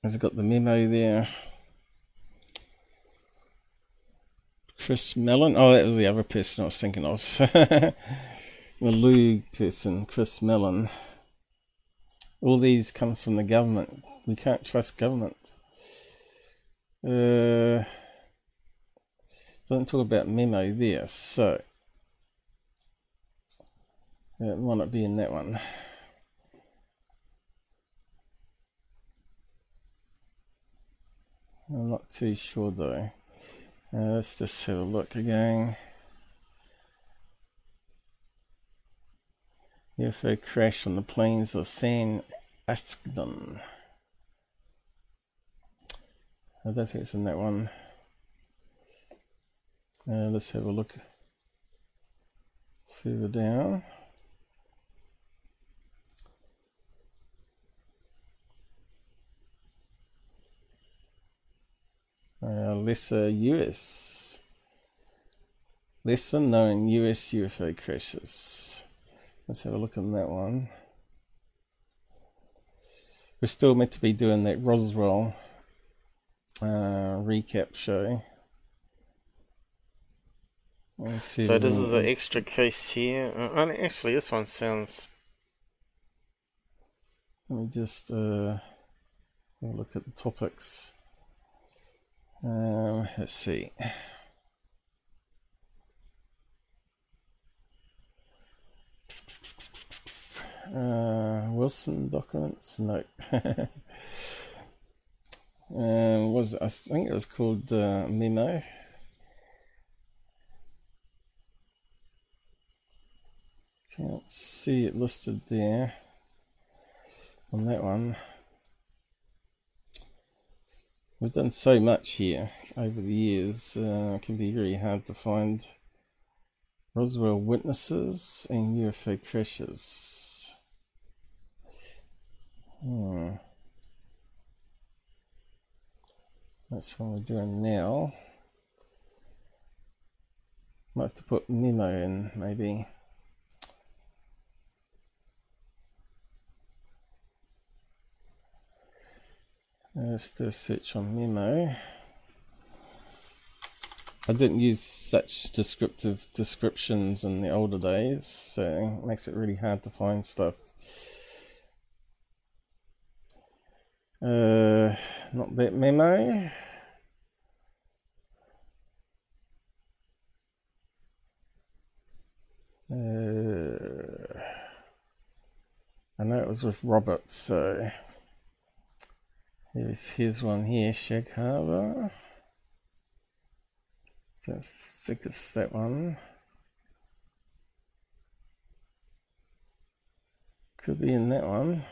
Has it got the memo there? Chris Mellon. Oh, that was the other person I was thinking of. the Lou person, Chris Mellon. All these come from the government. We can't trust government. Uh, doesn't talk about memo there, so it might not be in that one. I'm not too sure though. Uh, let's just have a look again. UFO crash on the plains of San Agustin. I don't think it's in that one. Uh, let's have a look further down. Uh, lesser US. Lesser known US UFO crashes. Let's have a look on that one. We're still meant to be doing that Roswell uh, recap show. So this is an extra case here. Uh, actually, this one sounds. Let me just uh, have a look at the topics. Um, let's see. Uh, Wilson documents? No. um, was I think it was called uh, Memo. Can't see it listed there on that one. We've done so much here over the years, uh, it can be very hard to find Roswell witnesses and UFO crashes. Hmm. That's what we're doing now. Might have to put memo in, maybe. Let's do a search on memo. I didn't use such descriptive descriptions in the older days, so it makes it really hard to find stuff. Uh, not that memo. Uh, I know it was with Robert, so Here's his one here, Shag Harbor. Don't think it's that one. Could be in that one.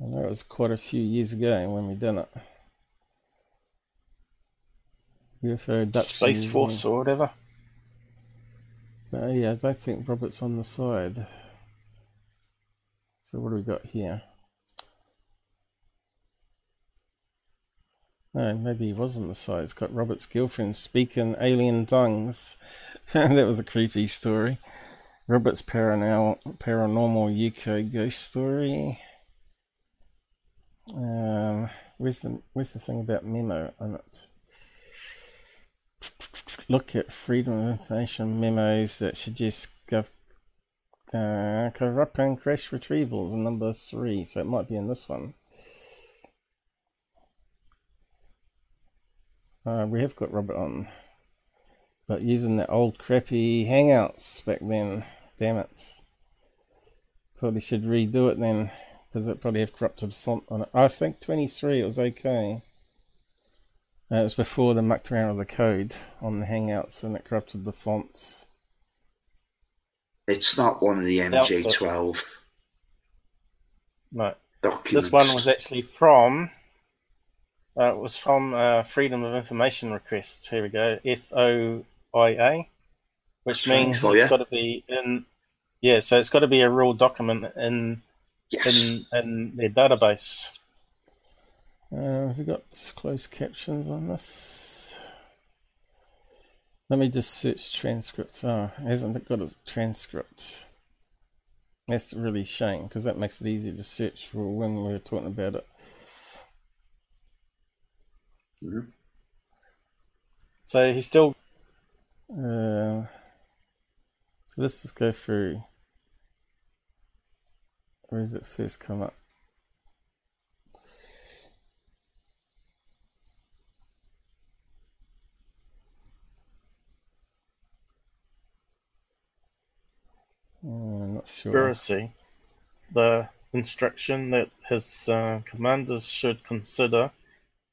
I know it was quite a few years ago when we done it. UFO abduction. Space Force or whatever. But yeah, I don't think Robert's on the side. So what do we got here? No, maybe he was on the side. It's got Robert's girlfriend speaking alien tongues. that was a creepy story. Robert's paranormal, paranormal UK ghost story. Um, where's the where's the thing about memo on it? Look at freedom of information memos that suggest gov uh, corrupt and crash retrievals number three. So it might be in this one. Uh, we have got Robert on, but using the old crappy Hangouts back then. Damn it. Probably should redo it then, because it probably have corrupted font on it. I think 23 it was okay. Uh, it was before they mucked around with the code on the Hangouts and it corrupted the fonts. It's not one of the MJ12 No. documents. This one was actually from. Uh, it was from uh, Freedom of Information Request. Here we go. F O I A, which means Oh, it's yeah. got to be in. Yeah, so it's got to be a real document in Yes. in in their database. Uh, have we got closed captions on this? Let me just search transcripts. Oh, it hasn't it got a transcript. That's really a shame because that makes it easy to search for when we're talking about it. Mhm. So he's still Uh, so let's just go through. Where does it first come up? Uh, I'm not sure. conspiracy. The instruction that his uh, commanders should consider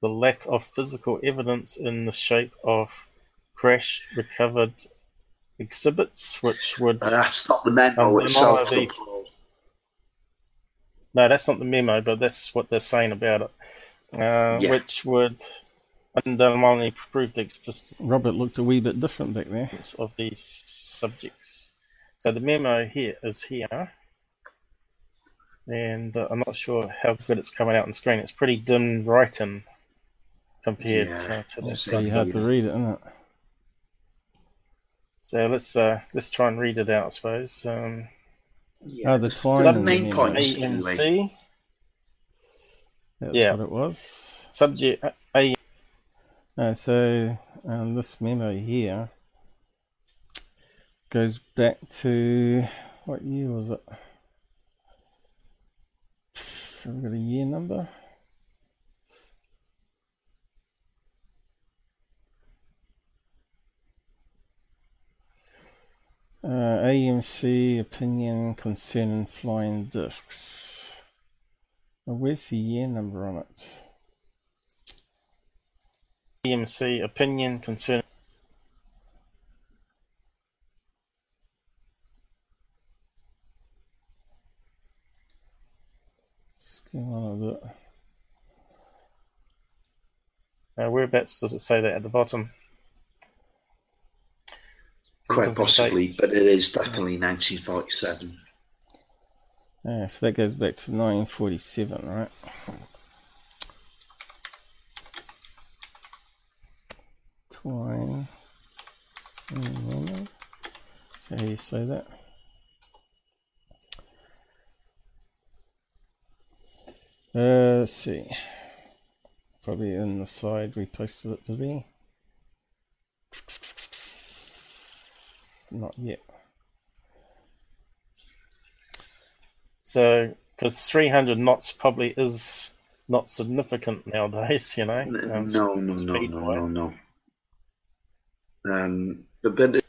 the lack of physical evidence in the shape of crash recovered exhibits, which would. Uh, that's not the memo itself. the- No, that's not the memo, but that's what they're saying about it. Uh, Yeah. Which would undermine prove the existence Robert looked a wee bit different back there. of these subjects. So the memo here is here, and uh, I'm not sure how good it's coming out on screen. It's pretty dim writing compared Yeah, uh, to I'll this. say Pretty hard to read it, isn't it? So let's uh, let's try and read it out, I suppose. Um, Yeah. Oh, the twine. the in main memo. point. AMC That's yeah. what it was. subject A. Uh, so um, this memo here goes back to what year was it? Have we got a year number? Uh, AMC opinion concerning flying discs. Now, where's the year number on it? AMC opinion concerning Let's go on with it. uh, whereabouts does it say that at the bottom? Quite Doesn't possibly, say- but it is definitely 1947. Yeah, so that goes back to 1947, right? Twine. So how you say that? Uh, let's see. Probably in the side we posted it to be. Not yet. So, because 300 knots probably is not significant nowadays, you know. N- um, no, no, no, speed no, no, no. Um, but, but it-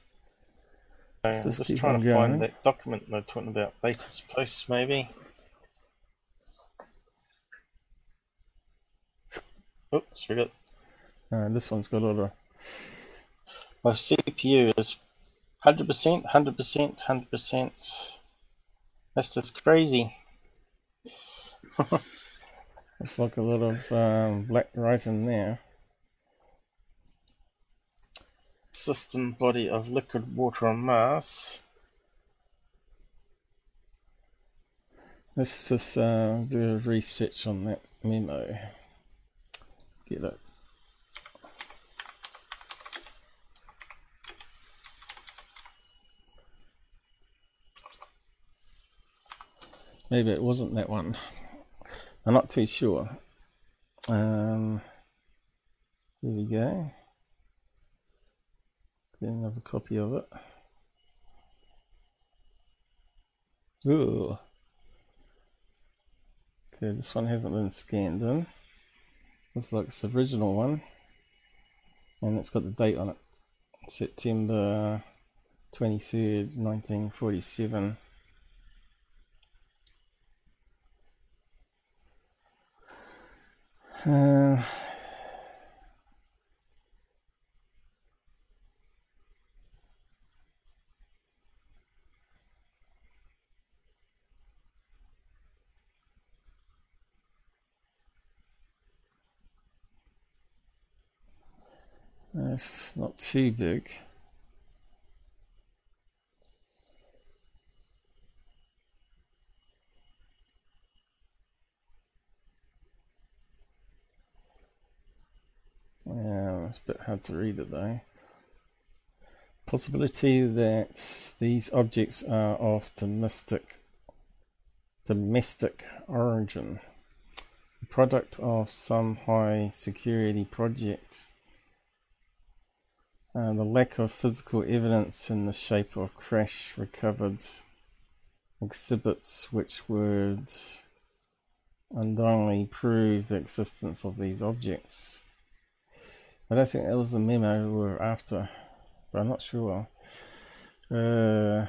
So I'm just trying on to find that document they're talking about. Latest posts, maybe. Oops, got Uh, this one's got a lot of my CPU is 100%, 100%, 100%. That's just crazy. It's like a lot of um, black writing there. System body of liquid water on Mars. Let's just uh, do a restitch on that memo. Get it? Maybe it wasn't that one. I'm not too sure. Um, here we go. Get another copy of it. Ooh. Okay, this one hasn't been scanned in. Looks like it's the original one. And it's got the date on it. September 23rd, 1947. Uh, It's not too big. Yeah, it's a bit hard to read it though. Possibility that these objects are of domestic domestic origin, the product of some high security project. Uh, the lack of physical evidence in the shape of crash recovered exhibits which would undoubtedly prove the existence of these objects. I don't think that was the memo we were after, but I'm not sure. Uh,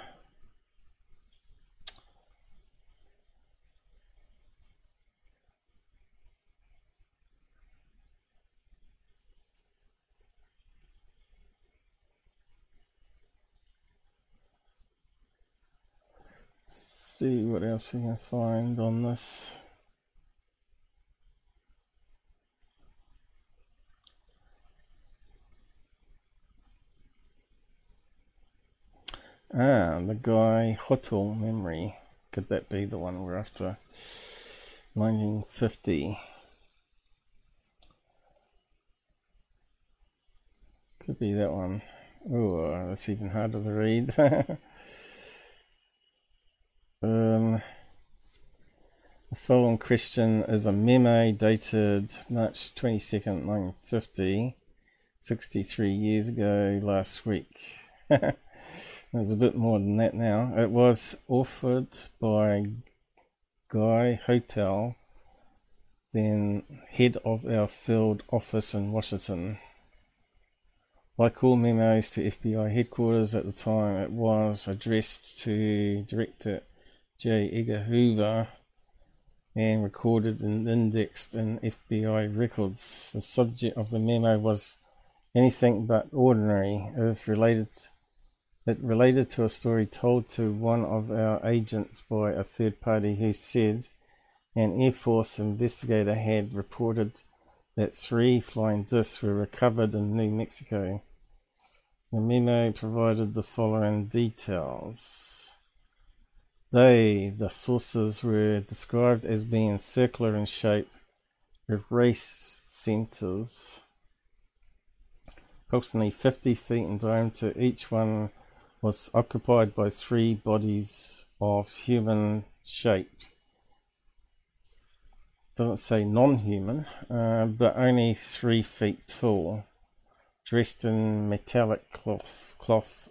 see what else we can find on this. Ah, the guy Hottel memory. Could that be the one we're after? 1950. Could be that one. Oh, that's even harder to read. um, the following question is a memo dated March 22nd, 1950, 63 years ago last week. There's a bit more than that now. It was offered by Guy Hottel, then head of our field office in Washington. Like all memos to FBI headquarters at the time, it was addressed to Director J. Edgar Hoover and recorded and indexed in FBI records. The subject of the memo was anything but ordinary if related it related to a story told to one of our agents by a third party who said an Air Force investigator had reported that three flying discs were recovered in New Mexico. The memo provided the following details. They, the sources, were described as being circular in shape with race centers approximately 50 feet in diameter. Each one was occupied by three bodies of human shape. Doesn't say non-human, uh, but only three feet tall, dressed in metallic cloth, cloth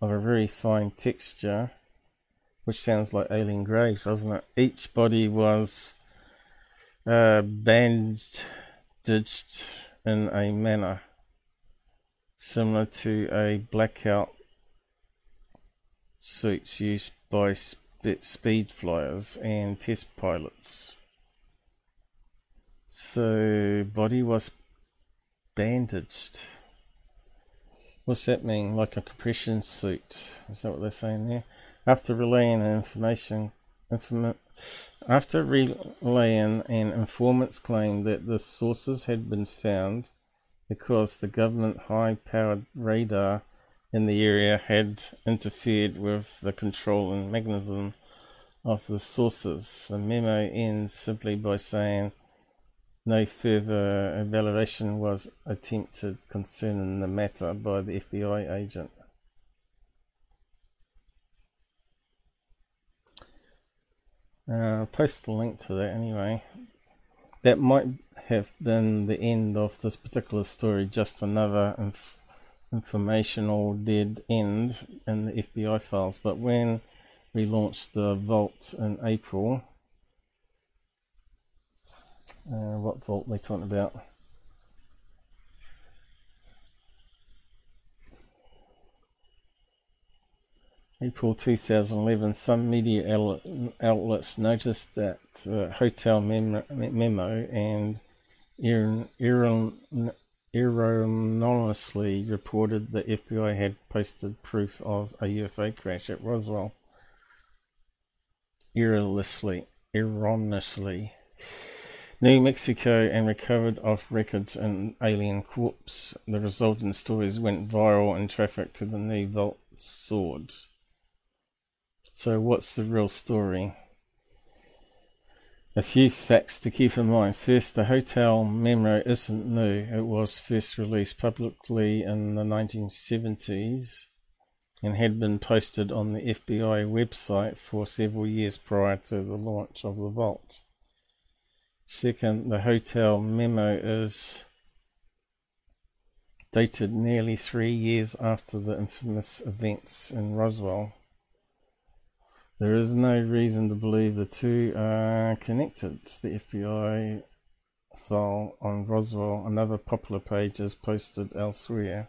of a very fine texture, which sounds like alien graves, doesn't it? Each body was uh, bandaged in a manner similar to a blackout suits used by speed flyers and test pilots. So, body was bandaged. What's that mean? Like a compression suit? Is that what they're saying there? After relaying information, inform- after relaying an informant's claim that the sources had been found because the government high-powered radar in the area had interfered with the controlling mechanism of the sources. The memo ends simply by saying no further evaluation was attempted concerning the matter by the FBI agent. Uh, I'll post a link to that anyway. That might have been the end of this particular story, just another inf- informational dead end in the FBI files. But when we launched the vault in April, uh, what vault they talking about? April 2011, some media outlets noticed that uh, Hottel Memo, Memo and erroneously reported the FBI had posted proof of a UFO crash at Roswell. Erroneously, erroneously. New Mexico and recovered off records an alien corpse. The resultant stories went viral and traffic to the new vault. So, what's the real story? A few facts to keep in mind. First, the Hottel memo isn't new. It was first released publicly in the 1970s and had been posted on the FBI website for several years prior to the launch of the vault. Second, the Hottel memo is dated nearly three years after the infamous events in Roswell. There is no reason to believe the two are connected. The FBI file on Roswell, another popular page, is posted elsewhere.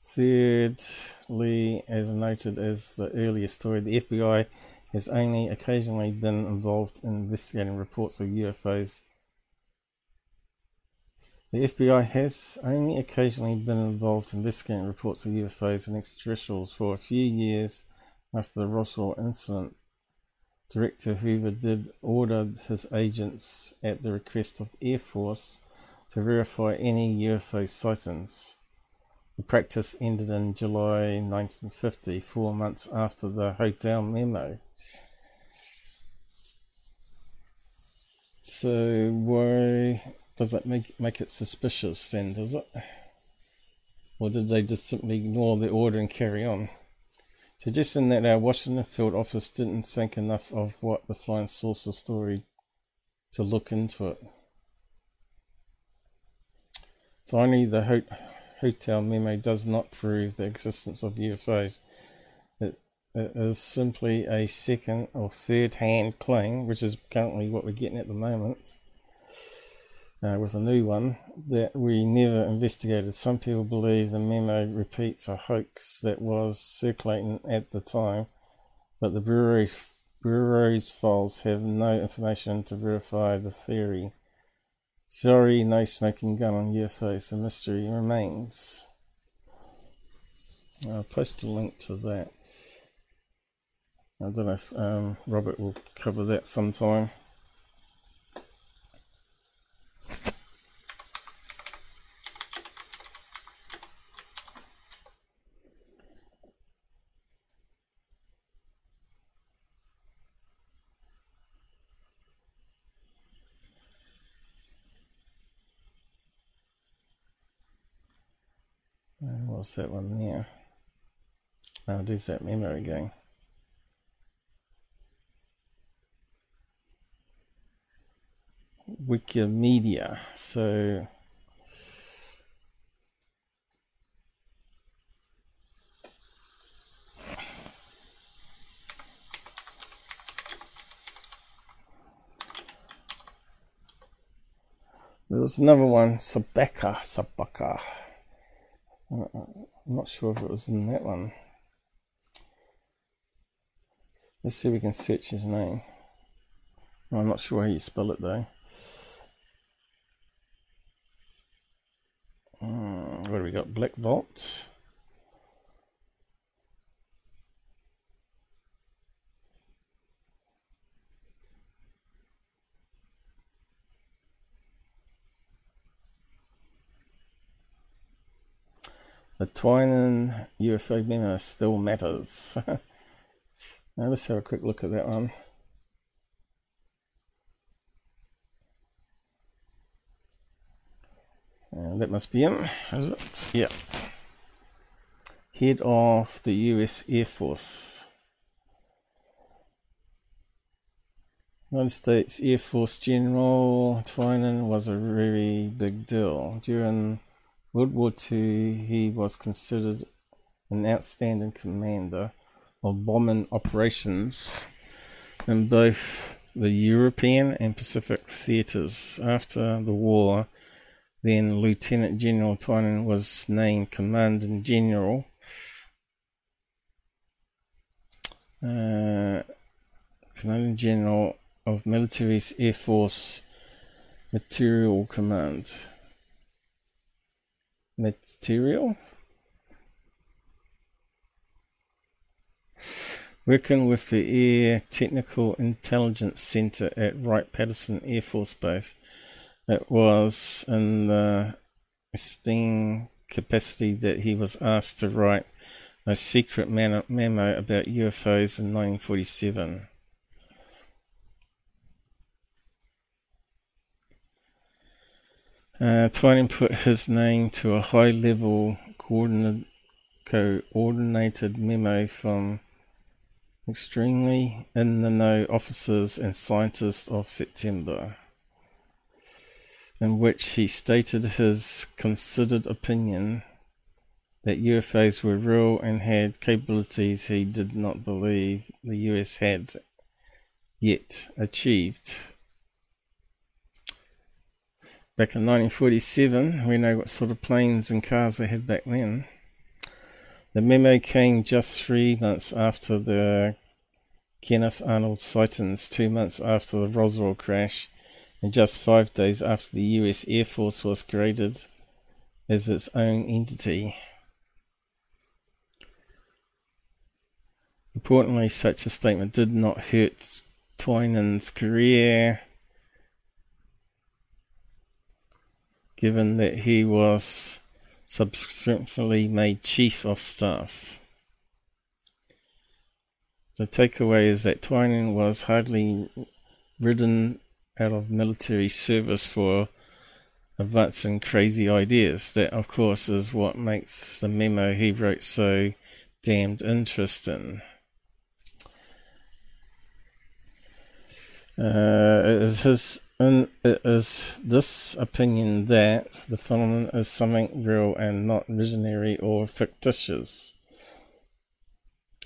Thirdly, as noted as the earlier story, the FBI has only occasionally been involved in investigating reports of UFOs. The FBI has only occasionally been involved in investigating reports of UFOs and extraterrestrials for a few years after the Roswell incident, Director Hoover did order his agents, at the request of the Air Force, to verify any UFO sightings. The practice ended in July 1950, four months after the Hottel memo. So why does that make make it suspicious then, does it? Or did they just simply ignore the order and carry on? Suggesting that our Washington field office didn't think enough of what the flying saucer story to look into it. Finally, the ho- Hottel memo does not prove the existence of UFOs. It, it is simply a second or third hand claim, which is currently what we're getting at the moment uh, with a new one that we never investigated. Some people believe the memo repeats a hoax that was circulating at the time, but the Bureau's, Bureau's files have no information to verify the theory. Sorry, no smoking gun on your face. The mystery remains. I'll post a link to that. I don't know if um, Robert will cover that sometime. What's that one there? Oh, there's that memo again. Wikimedia. So there was another one, Sabeka, Sabaka. I'm not sure if it was in that one. Let's see if we can search his name. I'm not sure how you spell it though. Hmm, what do we got? Black Vault. The Twining UFO memo still matters. now let's have a quick look at that one. And that must be him, is it? Yeah. Head of the US Air Force. United States Air Force General Twining was a very big deal. During World War II, he was considered an outstanding commander of bombing operations in both the European and Pacific theatres. After the war, then Lieutenant General Twining was named Commanding General. Uh, Commanding General of Military's Air Force Material Command. Material? Working with the Air Technical Intelligence Center at Wright Patterson Air Force Base, it was in the esteemed capacity that he was asked to write a secret memo about UFOs in 1947. Uh, Twining put his name to a high level coordinated, memo from extremely in the know officers and scientists of September, in which he stated his considered opinion that UFOs were real and had capabilities he did not believe the US had yet achieved. Back in 1947, we know what sort of planes and cars they had back then. The memo came just three months after the Kenneth Arnold sightings, two months after the Roswell crash, and just five days after the US Air Force was created as its own entity. Importantly, such a statement did not hurt Twining's career given that he was subsequently made Chief of Staff. The takeaway is that Twining was hardly ridden out of military service for advancing crazy ideas. That, of course, is what makes the memo he wrote so damned interesting. Uh, it is his and it is this opinion that the phenomenon is something real and not visionary or fictitious.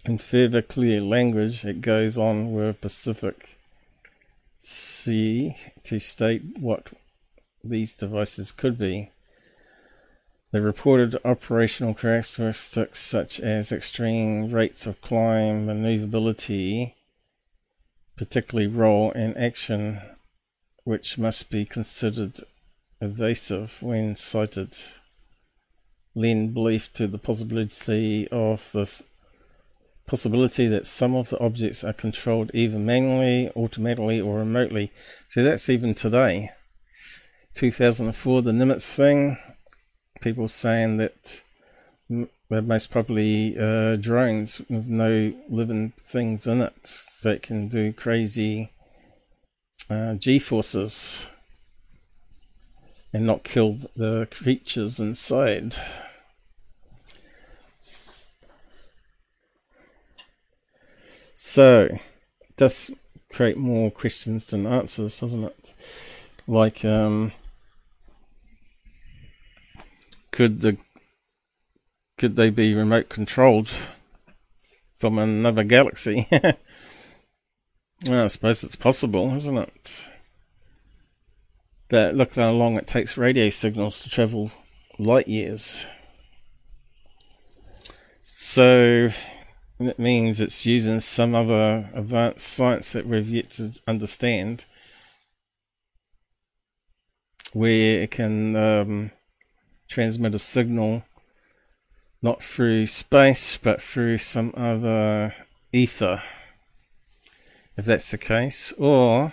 In further clear language, it goes on with Pacific C to state what these devices could be. The reported operational characteristics such as extreme rates of climb, maneuverability, particularly roll and action which must be considered evasive when cited, lend belief to the possibility of this possibility that some of the objects are controlled either manually, automatically, or remotely. So that's even today. 2004, the Nimitz thing, people saying that they're most probably uh, drones with no living things in it that can do crazy uh, G forces and not kill the creatures inside. So, does create more questions than answers, doesn't it? Like, um, could the could they be remote controlled from another galaxy? Well, I suppose it's possible, isn't it? But look how long it takes radio signals to travel light years. So that means it's using some other advanced science that we've yet to understand where it can um, transmit a signal not through space but through some other ether if that's the case, or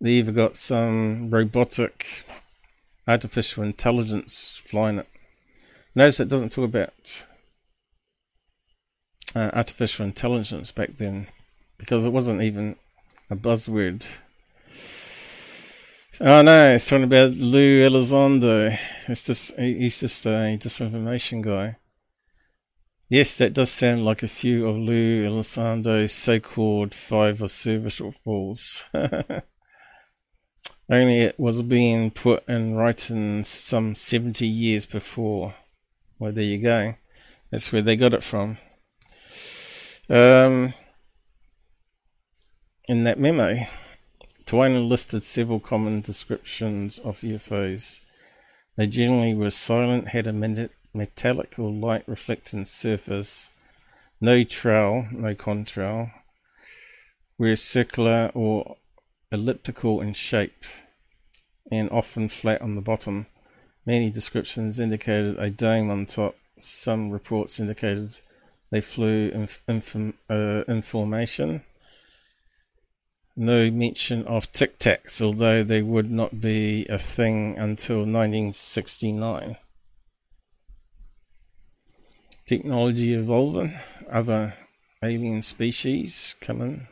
they either got some robotic artificial intelligence flying it. Notice it doesn't talk about uh, artificial intelligence back then because it wasn't even a buzzword. Oh no, it's talking about Lou Elizondo. It's just he's just a disinformation guy. Yes, that does sound like a few of Lou Elizondo's so-called five or service balls. Only it was being put in writing some 70 years before. Well, there you go. That's where they got it from. Um, in that memo, Twining listed several common descriptions of UFOs. They generally were silent, had a metallic or light reflecting surface, no trail, no contrail, were circular or elliptical in shape, and often flat on the bottom. Many descriptions indicated a dome on top. Some reports indicated they flew in, in, uh, in formation. No mention of tic tacs, although they would not be a thing until 1969 technology evolving, other alien species coming.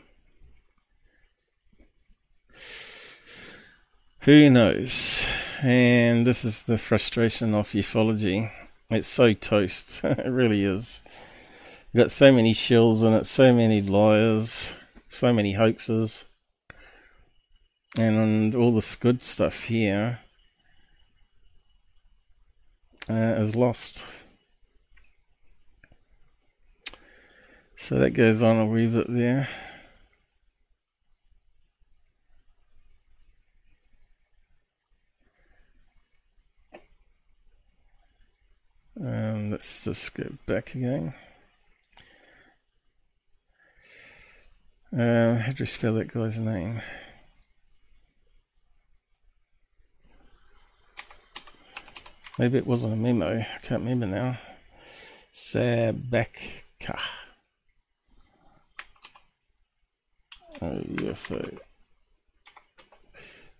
Who knows? And this is the frustration of ufology. It's so toast. it really is. You've got so many shills in it, so many liars, so many hoaxes, and all this good stuff here uh, is lost. So that goes on a wee bit there. Um, let's just go back again. Um, how do you spell that guy's name? Maybe it wasn't a memo. I can't remember now. Sabaka. UFO.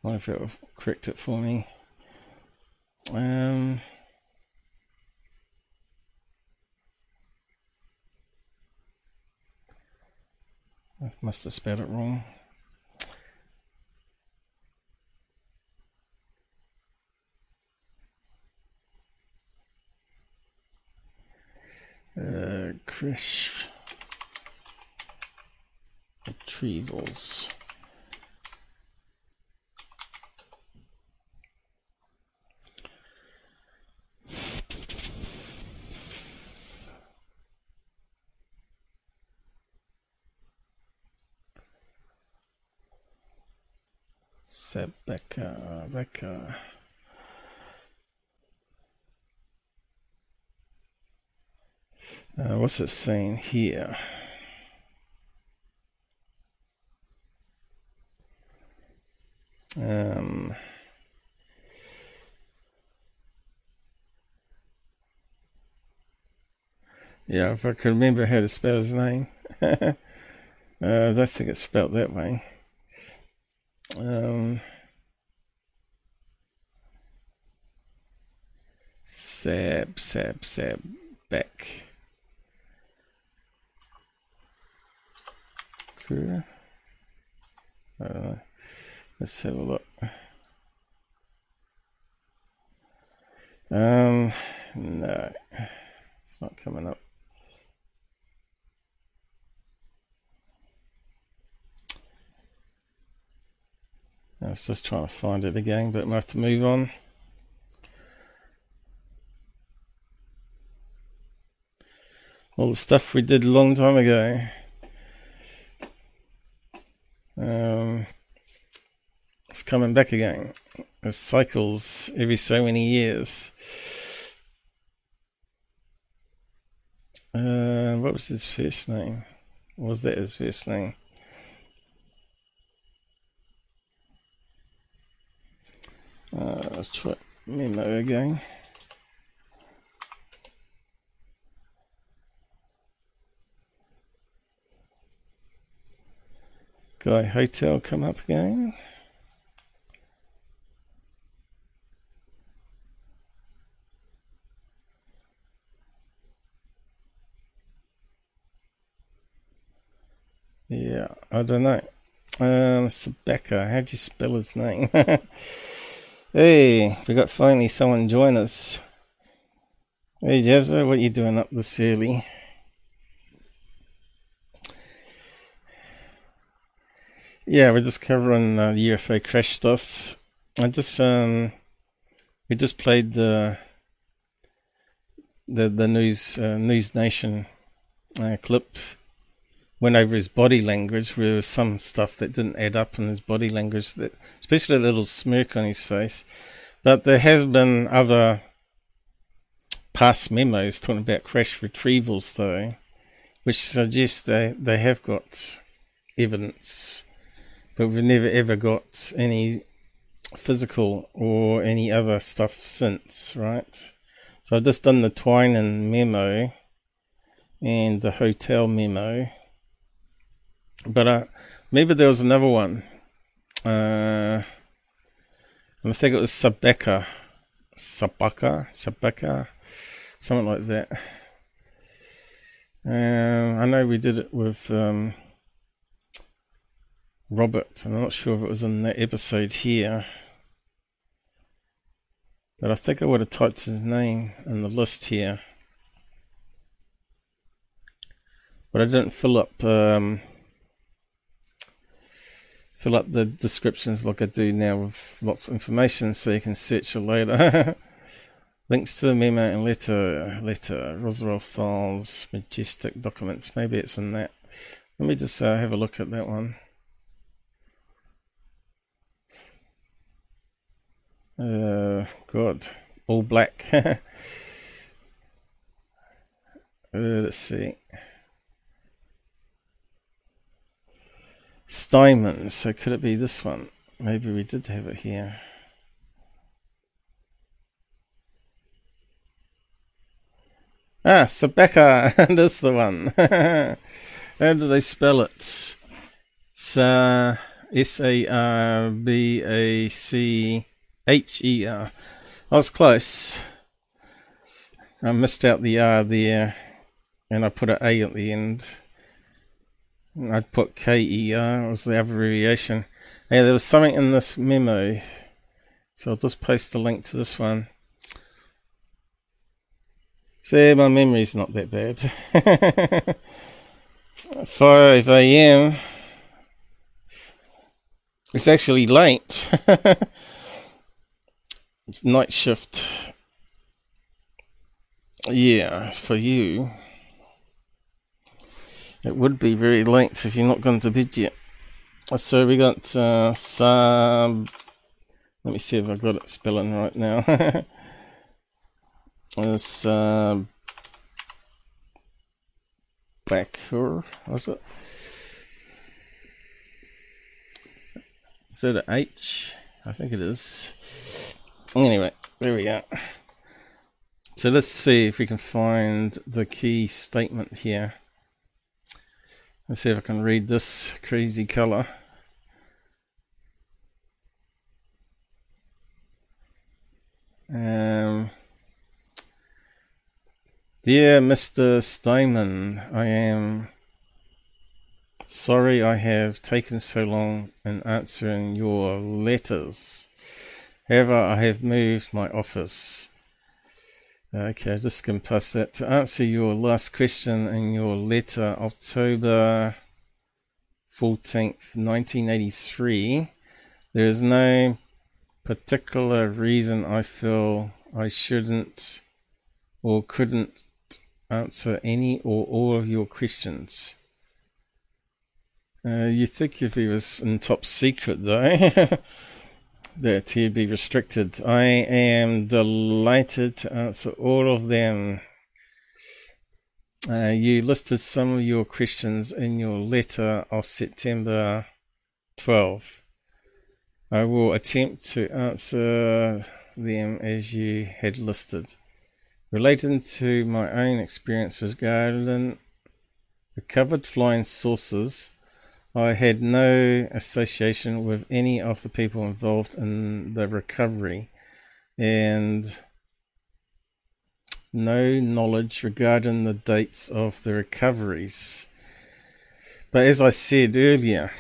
If it'll correct it for me. Um, I must have spelled it wrong. Uh, Chris retrievals. Sebeka, Becca. Uh, what's it saying here? Um, yeah, if I could remember how to spell his name. uh, I don't think it's spelled that way. Um, Sab, Sab, Sab, Beck. Uh, let's have a look. Um, no, it's not coming up. I was just trying to find it again, but I have to move on. All the stuff we did a long time ago. Um, it's coming back again. It cycles every so many years. Uh, what was his first name? was that his first name? Uh, let's try memo again. Guy Hottel come up again. Yeah, I don't know. Um, Sebeka, how do you spell his name? hey, we got finally someone join us. Hey, Jezza, what you doing up this early? Yeah, we're just covering uh, the UFO crash stuff. I just um, we just played the the the news uh, NewsNation uh, clip Went over his body language. There was some stuff that didn't add up in his body language, that especially a little smirk on his face. But there has been other past memos talking about crash retrievals, though, which suggests they they have got evidence, but we've never ever got any physical or any other stuff since, right? So I've just done the Twining memo and the Hottel memo, but uh, maybe there was another one. Uh, I think it was Sabeka, Sabaka, Sabeka, something like that. Um, I know we did it with um, Robert. I'm not sure if it was in that episode here. But I think I would have typed his name in the list here. But I didn't fill up um, fill up the descriptions like I do now with lots of information so you can search it later. Links to the memo and letter, letter, Roswell files, majestic documents. Maybe it's in that. Let me just uh, have a look at that one. Uh, God, all black. uh, let's see. Steinman. So could it be this one? Maybe we did have it here. Ah, Sabeka. That's the one. How do they spell it? Sa S A R B A C H E R. I was close. I missed out the R there, and I put an A at the end. I'd put K E R was the abbreviation. Yeah, there was something in this memo, so I'll just post a link to this one. See, my memory's not that bad. 5 a.m. It's actually late. it's night shift. Yeah, it's for you. It would be very late if you're not going to bed yet. So we got uh, sub. Let me see if I've got it spelling right now. it's uh, Backer, was it? Is it an H? I think it is. Anyway, there we go. So let's see if we can find the key statement here. Let's see if I can read this crazy color. Um, Dear Mr. Steinman, I am sorry I have taken so long in answering your letters. However, I have moved my office. Okay, just skim past that. To answer your last question in your letter, October 14th, 1983, there is no particular reason I feel I shouldn't or couldn't answer any or all of your questions. Uh, you think if he was in top secret, though, that he'd be restricted. I am delighted to answer all of them. Uh, you listed some of your questions in your letter of September 12. I will attempt to answer them as you had listed. Relating to my own experience regarding recovered flying saucers, I had no association with any of the people involved in the recovery and no knowledge regarding the dates of the recoveries. But as I said earlier,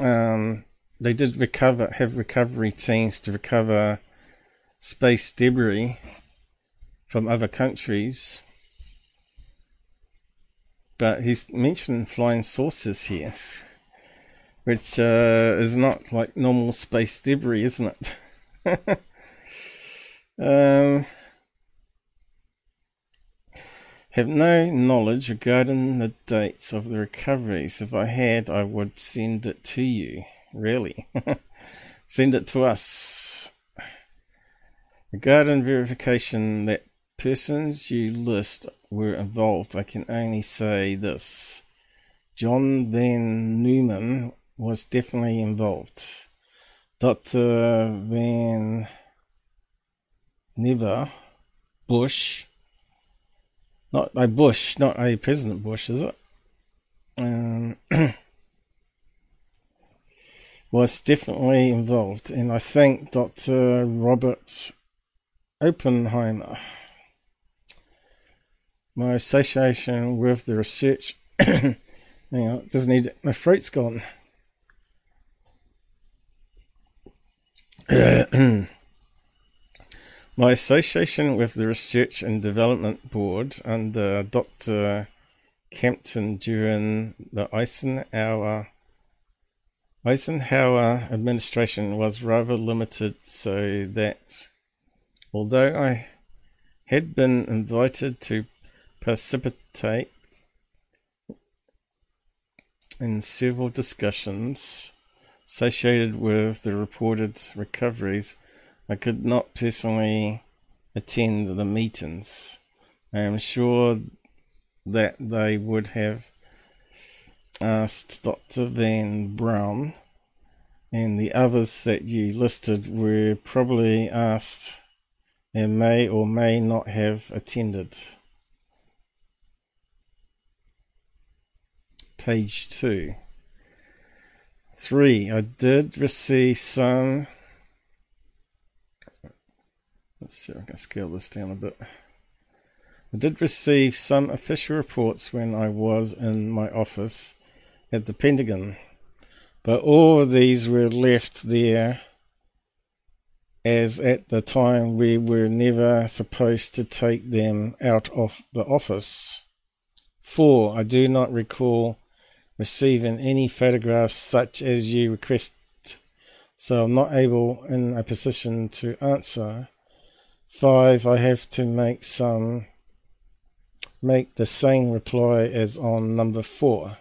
um, they did recover have recovery teams to recover space debris from other countries. But he's mentioned flying saucers here. which uh, is not like normal space debris, isn't it? um, have no knowledge regarding the dates of the recoveries. If I had, I would send it to you. Really, send it to us. Regarding verification that persons you list were involved, I can only say this. John von Neumann was definitely involved. Dr. Van Never Bush, not a Bush, not a President Bush, is it? Um, was definitely involved, and I think Dr. Robert Oppenheimer. My association with the research. hang on, doesn't need my throat's gone. my association with the Research and Development Board under Dr. Compton during the Eisenhower Eisenhower administration was rather limited, so that although I had been invited to participate in several discussions associated with the reported recoveries, I could not personally attend the meetings. I am sure that they would have asked Dr. von Braun and the others that you listed were probably asked and may or may not have attended. Page 2. 3. I did receive some. Let's see I can scale this down a bit. I did receive some official reports when I was in my office at the Pentagon, but all of these were left there as at the time we were never supposed to take them out of the office. 4. I do not recall receiving any photographs such as you request, so I'm not able in a position to answer. 5. I have to make some make the same reply as on number 4.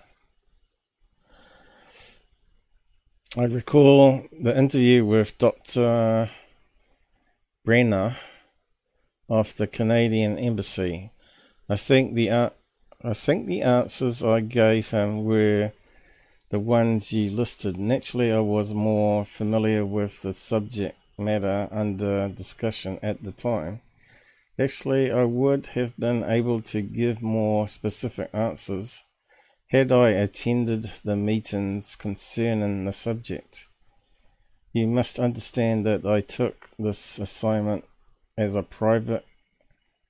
I recall the interview with Dr. Brenner of the Canadian Embassy. I think the I think the answers I gave him were the ones you listed. Naturally, I was more familiar with the subject matter under discussion at the time. Actually, I would have been able to give more specific answers had I attended the meetings concerning the subject. You must understand that I took this assignment as a private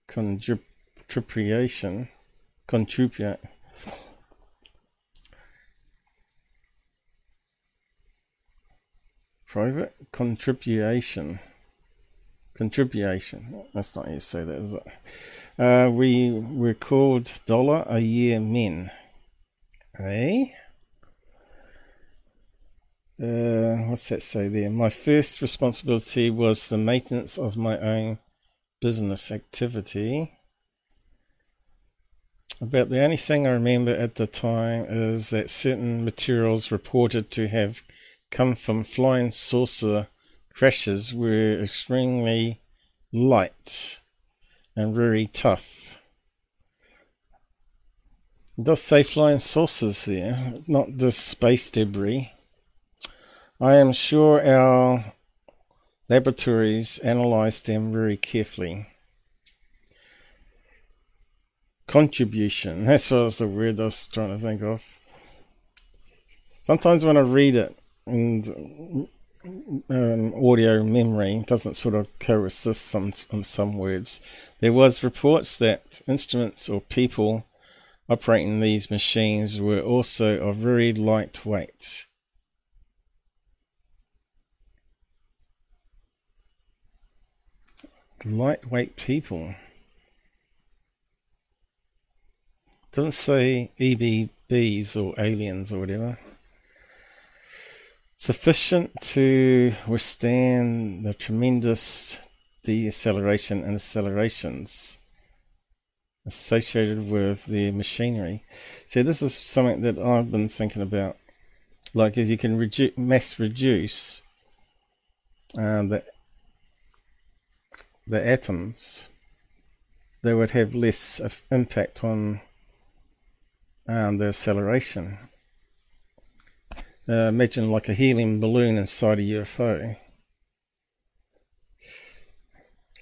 contribution, contribute, private contribution, contribution. That's not how you say that, is it? Uh, we called dollar a year men. Eh? Uh, what's that say there? My first responsibility was the maintenance of my own business activity. About the only thing I remember at the time is that certain materials reported to have come from flying saucer crashes were extremely light and very tough. It does say flying saucers there, not just space debris. I am sure our laboratories analysed them very carefully. Contribution, that's what was the word I was trying to think of. Sometimes when I read it and um, audio memory doesn't sort of coexist some on some words. There was reports that instruments or people operating these machines were also of very lightweight. Lightweight people. Doesn't say EBEs or aliens or whatever. sufficient to withstand the tremendous deceleration and accelerations associated with the machinery. So this is something that I've been thinking about. Like if you can redu- mass reduce uh, the the atoms, they would have less impact on um, the acceleration. Uh, imagine like a helium balloon inside a UFO.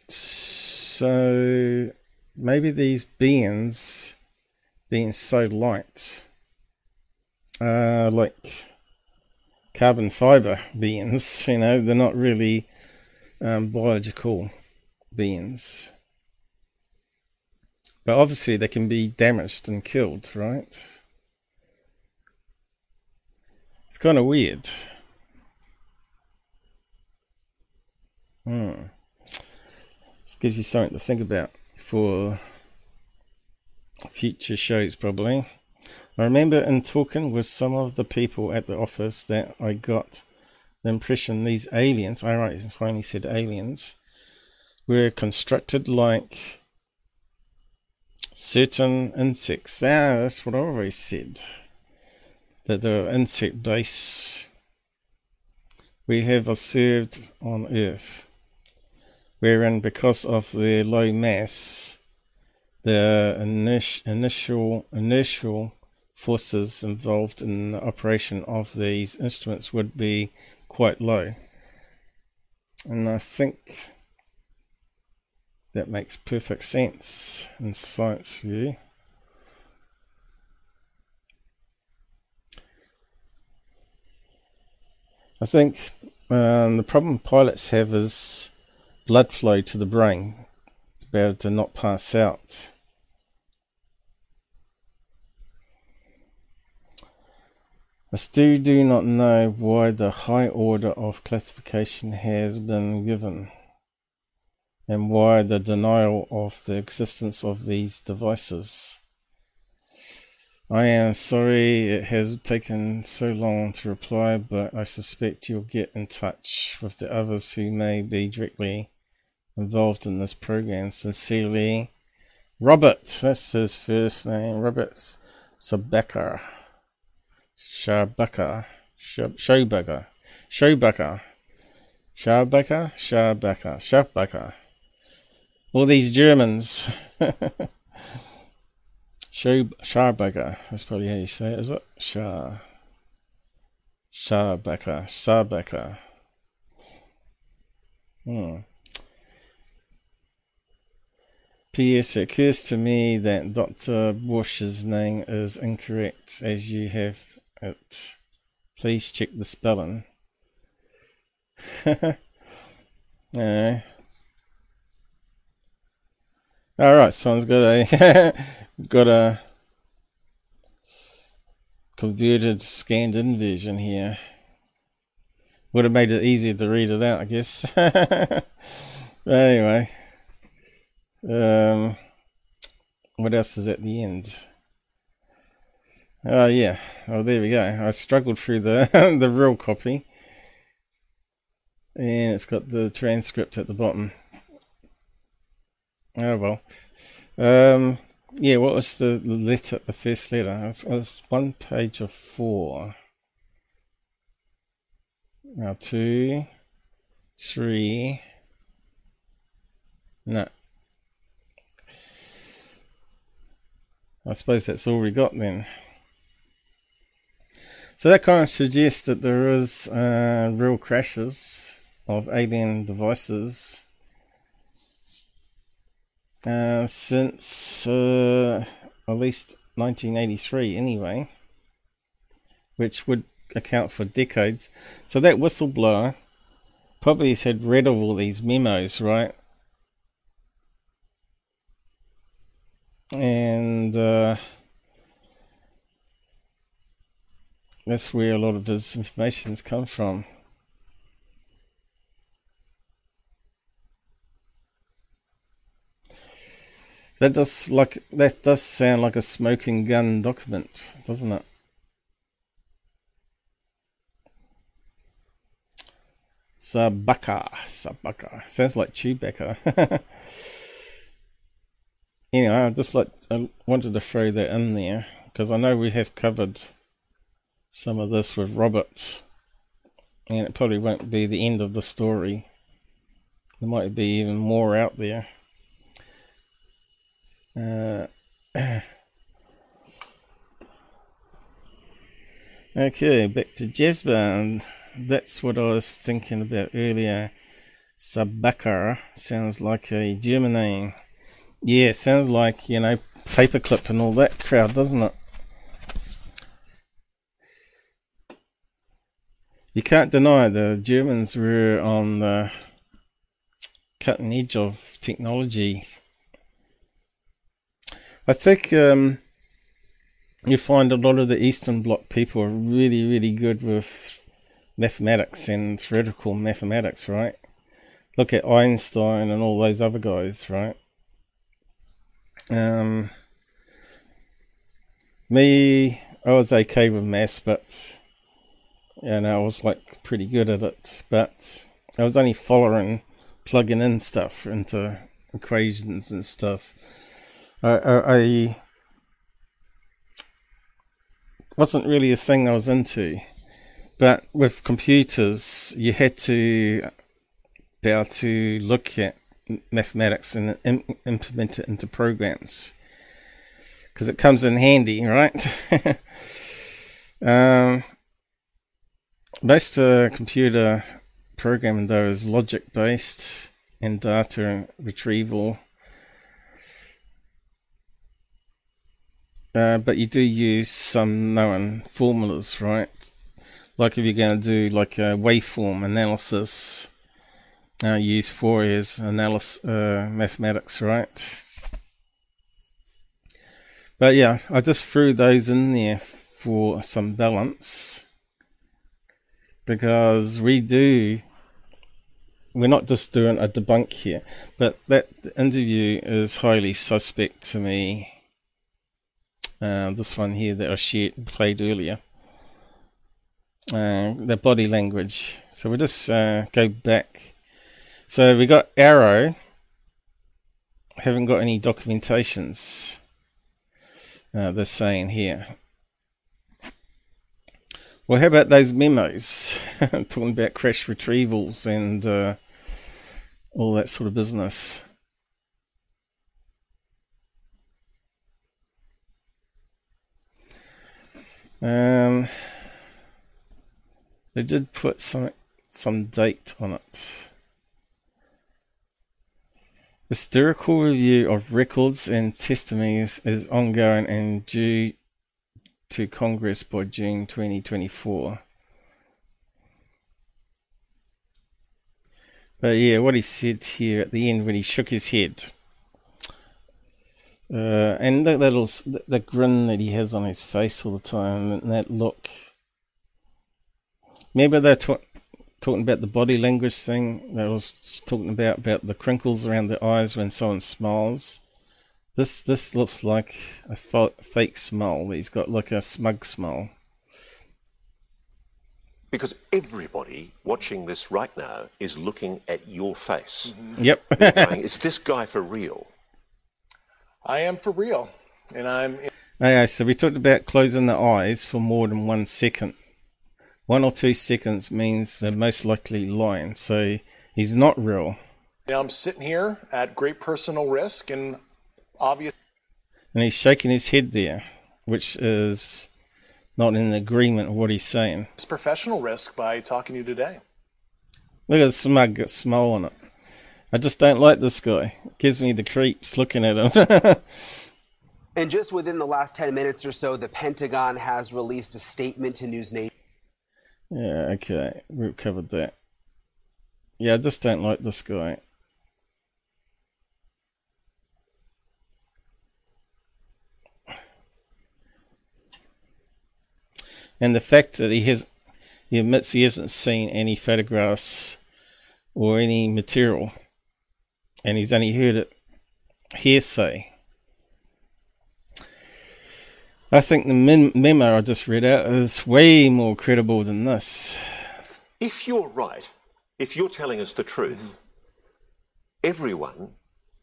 So maybe these beings being so light uh, like carbon fiber beings you know they're not really um, biological beings but obviously they can be damaged and killed right? It's kind of weird. Hmm. This gives you something to think about for future shows probably. I remember in talking with some of the people at the office that I got the impression these aliens, I right, finally said aliens, were constructed like certain insects. Ah, that's what I always said. That the insect base we have observed on Earth wherein because of their low mass, the initial initial forces involved in the operation of these instruments would be quite low. And I think that makes perfect sense in science view. I think um, the problem pilots have is blood flow to the brain to be able to not pass out. I still do not know why the high order of classification has been given and why the denial of the existence of these devices. I am sorry it has taken so long to reply, but I suspect you'll get in touch with the others who may be directly involved in this program. Sincerely, Robert. That's his first name. Robert Sabeka. Shabaka. Showbaka. Showbaka. Shabaka. Shabaka. Shabaka. All these Germans. Show Shabaka. That's probably how you say it, is it? Shah. Shabaka. Sabaka. Hmm. P.S. It occurs to me that Dr. Bush's name is incorrect as you have it. Please check the spelling. yeah. Alright, someone's got a got a converted scanned in version here. Would have made it easier to read it out, I guess. anyway. Um, what else is at the end? Oh, uh, yeah. Oh, there we go. I struggled through the, the real copy. And it's got the transcript at the bottom. Oh, well. Um, yeah, what was the letter, the first letter? It's, it's one page of four. Now, two, three. No, I suppose that's all we got then. So that kind of suggests that there is uh, real crashes of alien devices uh, since uh, at least 1983 anyway, which would account for decades. So that whistleblower probably has had read of all these memos, right? and uh, that's where a lot of his information's come from. That does like that does sound like a smoking gun document, doesn't it? Sabaka. Sabaka. Sounds like Chewbacca. anyway, I just like I wanted to throw that in there because I know we have covered some of this with Robert, and it probably won't be the end of the story. There might be even more out there. Uh, okay, back to Jasper, and that's what I was thinking about earlier. Sabaka sounds like a German name. Yeah, sounds like, you know, paperclip and all that crowd, doesn't it? You can't deny the Germans were on the cutting edge of technology. I think um, you find a lot of the Eastern Bloc people are really, really good with mathematics and theoretical mathematics, right? Look at Einstein and all those other guys, right? Um, me, I was okay with maths, but you know, I was like pretty good at it. But I was only following, plugging in stuff into equations and stuff. I, I, I wasn't really a thing I was into. But with computers, you had to be able to look at mathematics and Im- implement it into programs because it comes in handy, right? um, most uh, computer programming though is logic based and data retrieval. Uh, but you do use some known formulas, right? Like if you're going to do like a waveform analysis, uh, use Fourier's analysis uh, mathematics, right? But yeah, I just threw those in there for some balance because we do. We're not just doing a debunk here, but that interview is highly suspect to me. Uh, this one here that I played earlier. Uh, the body language. So we'll just uh, go back. So we got AARO. Haven't got any documentations. Uh, they're saying here. Well, how about those memos talking about crash retrievals and uh, all that sort of business? Um, they did put some some date on it. Historical review of records and testimonies is ongoing and due to Congress by June 2024. But yeah, what he said here at the end when he shook his head. Uh, and that little the, the grin that he has on his face all the time, and that look. Remember they're ta- talking about the body language thing. They was talking about about the crinkles around the eyes when someone smiles. This this looks like a fo- fake smile. He's got like a smug smile. Because everybody watching this right now is looking at your face. Yep. They're going, is this guy for real? I am for real, and I'm. Okay, so we talked about closing the eyes for more than one second. One or two seconds means they're most likely lying, so he's not real. Now I'm sitting here at great personal risk and obvious. And he's shaking his head there, which is not in agreement with what he's saying. It's professional risk by talking to you today. Look at the smug smile on it. I just don't like this guy. It gives me the creeps looking at him. And just within the last 10 minutes or so, the Pentagon has released a statement to NewsNation. yeah, okay. We've covered that. Yeah, I just don't like this guy. And the fact that he has he admits he hasn't seen any photographs or any material and he's only heard it hearsay. I think the mem- memo I just read out is way more credible than this. If you're right, If you're telling us the truth, everyone,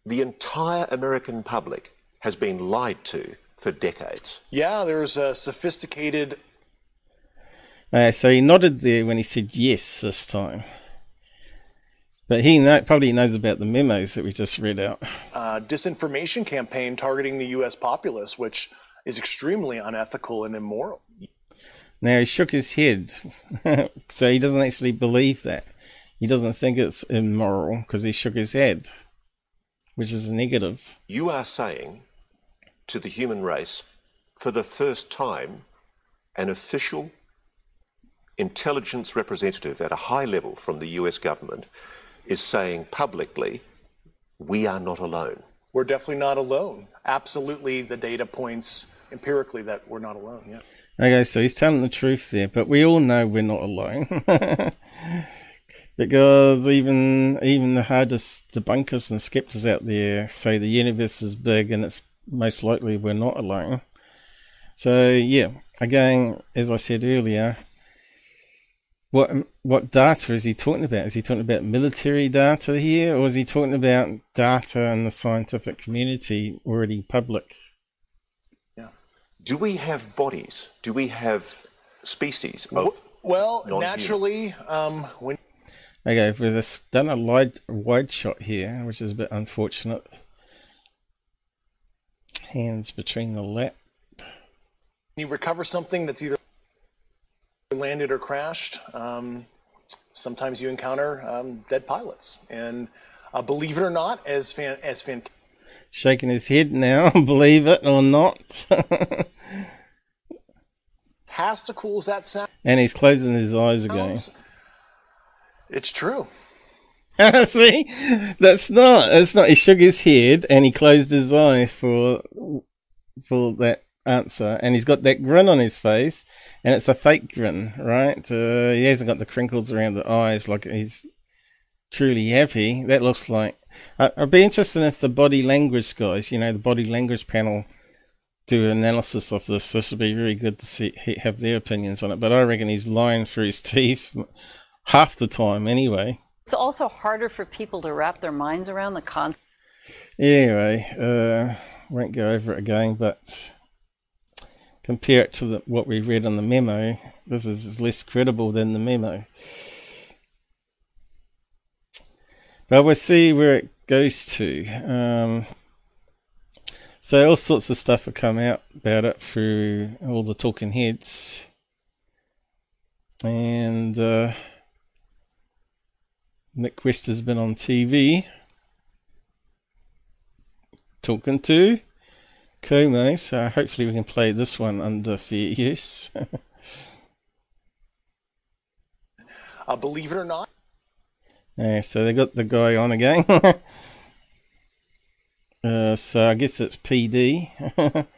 the entire American public, has been lied to for decades. Yeah, there's a sophisticated Uh, so he nodded there when he said yes this time. But he know, probably knows about the memos that we just read out. uh, disinformation campaign targeting the U.S. populace, which is extremely unethical and immoral. Now he shook his head, so he doesn't actually believe that. He doesn't think it's immoral because he shook his head, which is a negative. You are saying to the human race, for the first time, an official intelligence representative at a high level from the US government is saying publicly, we are not alone. We're definitely not alone. Absolutely, the data points empirically that we're not alone. Yeah. Okay, so he's telling the truth there, but we all know we're not alone. because even even the hardest debunkers and skeptics out there say the universe is big and it's most likely we're not alone. So yeah, again, as I said earlier, what what data is he talking about? Is he talking about military data here, or is he talking about data in the scientific community already public? Yeah. Do we have bodies? Do we have species of Well, non-human? naturally, um, when Okay, we've just done a wide, wide shot here, which is a bit unfortunate. Hands between the lap. you recover something that's either landed or crashed, um, sometimes you encounter um, dead pilots. And uh, believe it or not, as fan, as fan, Shaking his head now, believe it or not. fantastical as that sound. and he's closing his eyes again. it's true. See, that's not. That's not. He shook his head and he closed his eye for for that answer, and he's got that grin on his face, and it's a fake grin, right? Uh, he hasn't got the crinkles around the eyes like he's truly happy. That looks like. I I'd be interested if the body language guys, you know, the body language panel, do an analysis of this. This would be really good to see have their opinions on it. But I reckon he's lying through his teeth half the time anyway. It's also harder for people to wrap their minds around the concept. Anyway, uh, won't go over it again, but compare it to the, what we read on the memo. This is less credible than the memo. But we'll see where it goes to. Um, so all sorts of stuff have come out about it through all the talking heads, and uh, Mick West has been on TV talking to Cuomo, so hopefully we can play this one under fair use. Uh, believe it or not, yeah, so they got the guy on again. uh, so I guess it's PD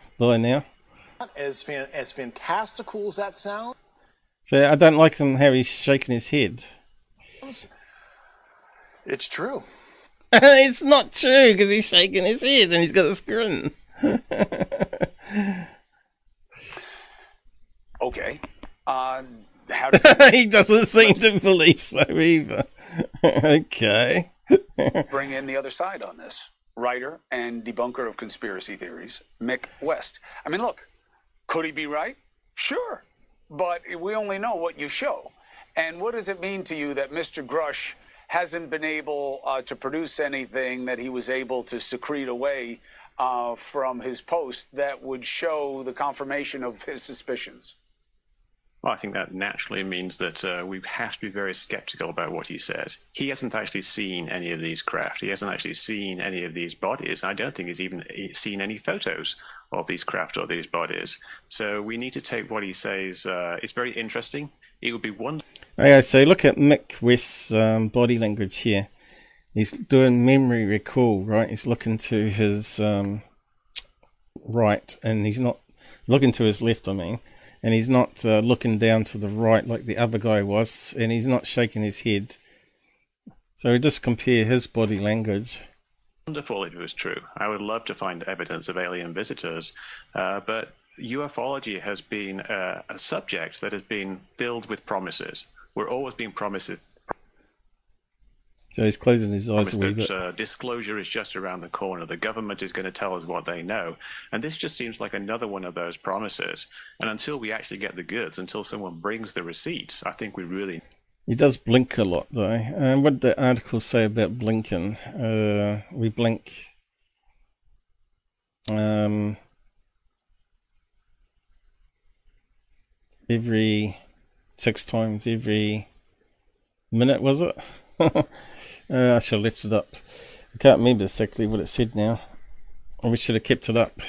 by now. as fan, as fantastical as that sounds, So I don't like him how he's shaking his head. it's true. it's not true because he's shaking his head and he's got a grin. Okay. Uh, how does he doesn't seem to believe so either. okay. bring in the other side on this? Writer and debunker of conspiracy theories, Mick West. I mean, look, could he be right? Sure. But we only know what you show. And what does it mean to you that Mr. Grusch hasn't been able uh, to produce anything that he was able to secrete away uh, from his post that would show the confirmation of his suspicions? Well, I think that naturally means that uh, we have to be very skeptical about what he says. He hasn't actually seen any of these craft. He hasn't actually seen any of these bodies. I don't think he's even seen any photos of these craft or these bodies. So we need to take what he says. Uh, it's very interesting. It would be wonderful. Okay, so look at Mick West's um, body language here. He's doing memory recall, right? He's looking to his um, right, and he's not looking to his left. I mean, and he's not uh, looking down to the right like the other guy was, and he's not shaking his head. So we just compare his body language. wonderful if it was true. I would love to find evidence of alien visitors, uh, but ufology has been uh, a subject that has been filled with promises. We're always being promised So he's closing his eyes a bit. uh, disclosure is just around the corner. The government is going to tell us what they know. And this just seems like another one of those promises. And until we actually get the goods, until someone brings the receipts, I think we really He does blink a lot, though. And what did the article say about blinking? Uh, we blink. Um, every six times every minute, was it? uh, I should have left it up. I can't remember exactly what it said now. We should have kept it up.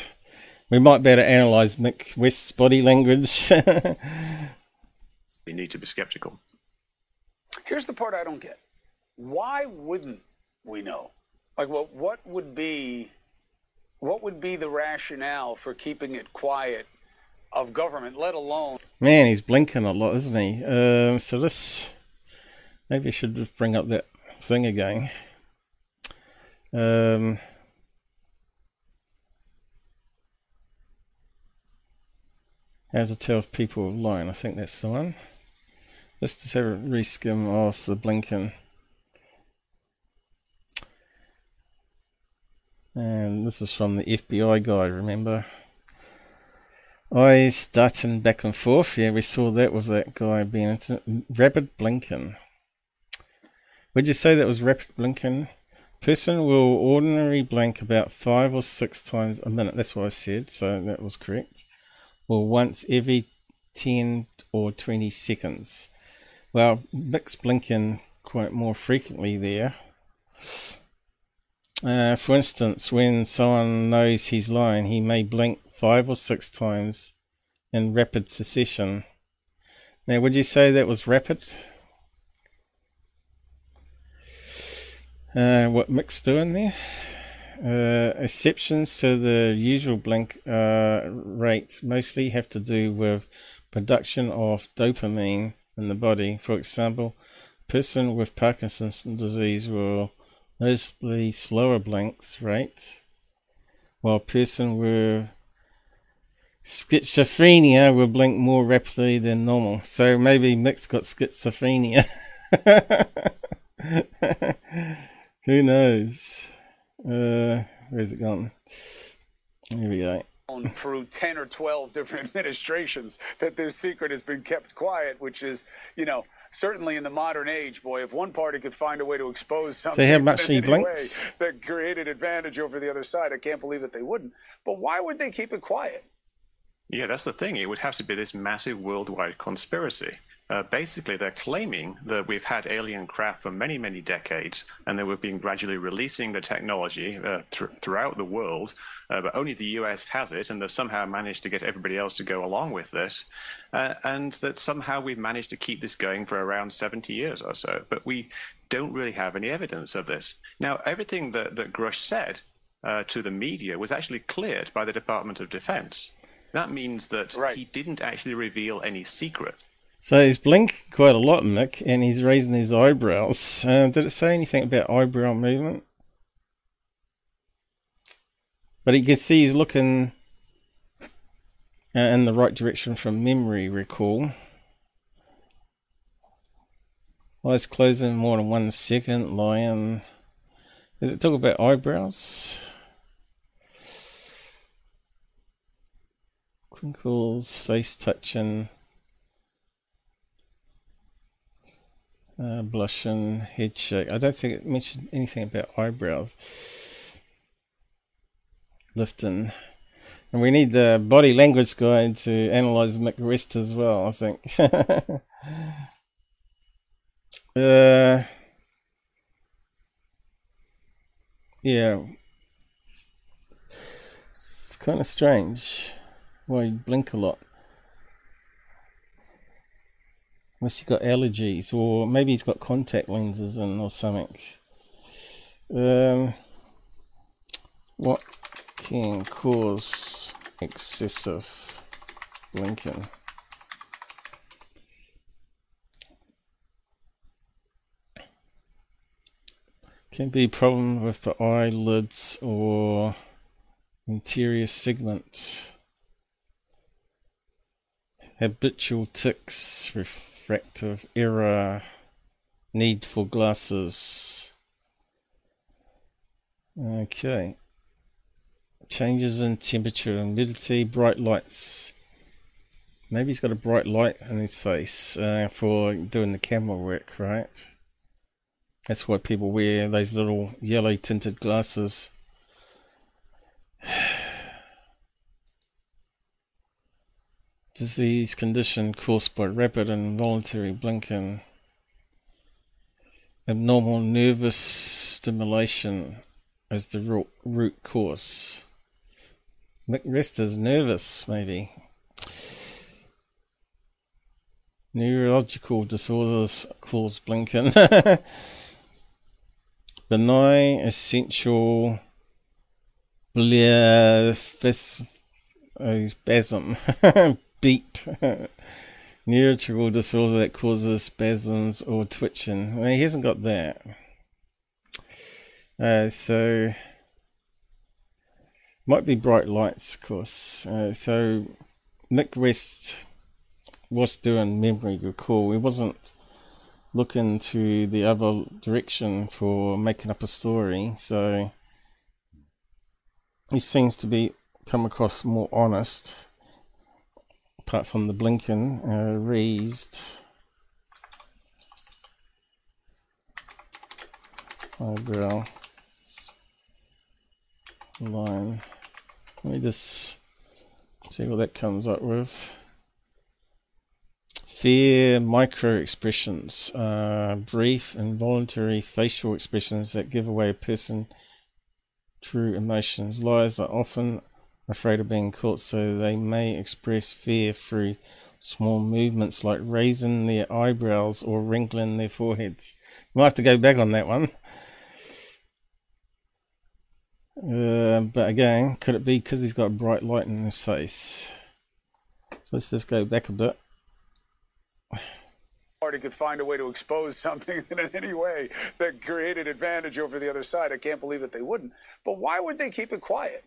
We might be able to analyse Mick West's body language. we need to be skeptical. Here's the part I don't get. Why wouldn't we know? Like, what what would be what would be the rationale for keeping it quiet of government, let alone Man, he's blinking a lot, isn't he? Um, so this, maybe I should just bring up that thing again. Um, how to tell people lying? I think that's the one. Let's just have a reskim of the blinking. And this is from the FBI guy, remember? Eyes darting back and forth. Yeah, we saw that with that guy being into rapid blinking. Would you say that was rapid blinking? Person will ordinarily blink about five or six times a minute. That's what I said, so that was correct. Or once every 10 or 20 seconds. Well, Mick's blinking quite more frequently there. Uh, for instance, when someone knows he's lying, he may blink five or six times in rapid succession. Now, would you say that was rapid? Uh, what Mick's doing there? Uh, exceptions to the usual blink uh, rate mostly have to do with production of dopamine in the body. For example, a person with Parkinson's disease will noticeably slower blinks rate, while a person with schizophrenia will blink more rapidly than normal. So maybe Mick's got schizophrenia. Who knows? Uh, where's it gone? Here we go. through 10 or 12 different administrations that this secret has been kept quiet, which is, you know, certainly in the modern age, boy, if one party could find a way to expose something how much in he any blinks? way that created advantage over the other side, I can't believe that they wouldn't. But why would they keep it quiet? Yeah, that's the thing. It would have to be this massive worldwide conspiracy. Uh, basically, they're claiming that we've had alien craft for many, many decades, and that we've been gradually releasing the technology uh, thr throughout the world, uh, but only the US has it, and they've somehow managed to get everybody else to go along with this, uh, and that somehow we've managed to keep this going for around 70 years or so. But we don't really have any evidence of this. Now, everything that, that Grusch said uh, to the media was actually cleared by the Department of Defense. That means that he didn't actually reveal any secret. So he's blinking quite a lot, Mick, and he's raising his eyebrows. Uh, did it say anything about eyebrow movement? But you can see he's looking uh, in the right direction from memory recall. Eyes closing more than one second, lying. Does it talk about eyebrows? Crinkles, face touching. Blushing, head shake. I don't think it mentioned anything about eyebrows. Lifting. And we need the body language guide to analyze Mick West as well, I think. uh, yeah. It's kind of strange why you blink a lot. Unless you've got allergies, or maybe he's got contact lenses in or something. Um, what can cause excessive blinking? Can be problem with the eyelids or interior segment. Habitual tics, refractive error, need for glasses. Okay. Changes in temperature, humidity, bright lights. Maybe he's got a bright light in his face uh, for doing the camera work, right? That's why people wear those little yellow tinted glasses. Disease condition caused by rapid and involuntary blinking. Abnormal nervous stimulation as the root, cause. Mick West is nervous, maybe. Neurological disorders cause blinking. Benign essential oh, spasm. Beep. Neurological disorder that causes spasms or twitching. He hasn't got that. Uh, so might be bright lights, of course. Uh, so Mick West was doing memory recall. He wasn't looking to the other direction for making up a story. So he seems to be come across more honest. Apart from the blinking, uh, raised eyebrow line. Let me just see what that comes up with. Fear micro expressions, uh, brief involuntary facial expressions that give away a person true emotions. Lies are often afraid of being caught, so they may express fear through small movements like raising their eyebrows or wrinkling their foreheads. We'll have to go back on that one. Uh, but again, could it be because he's got bright light in his face? So let's just go back a bit. Party could find a way to expose something in any way that created advantage over the other side. I can't believe that they wouldn't. But why would they keep it quiet?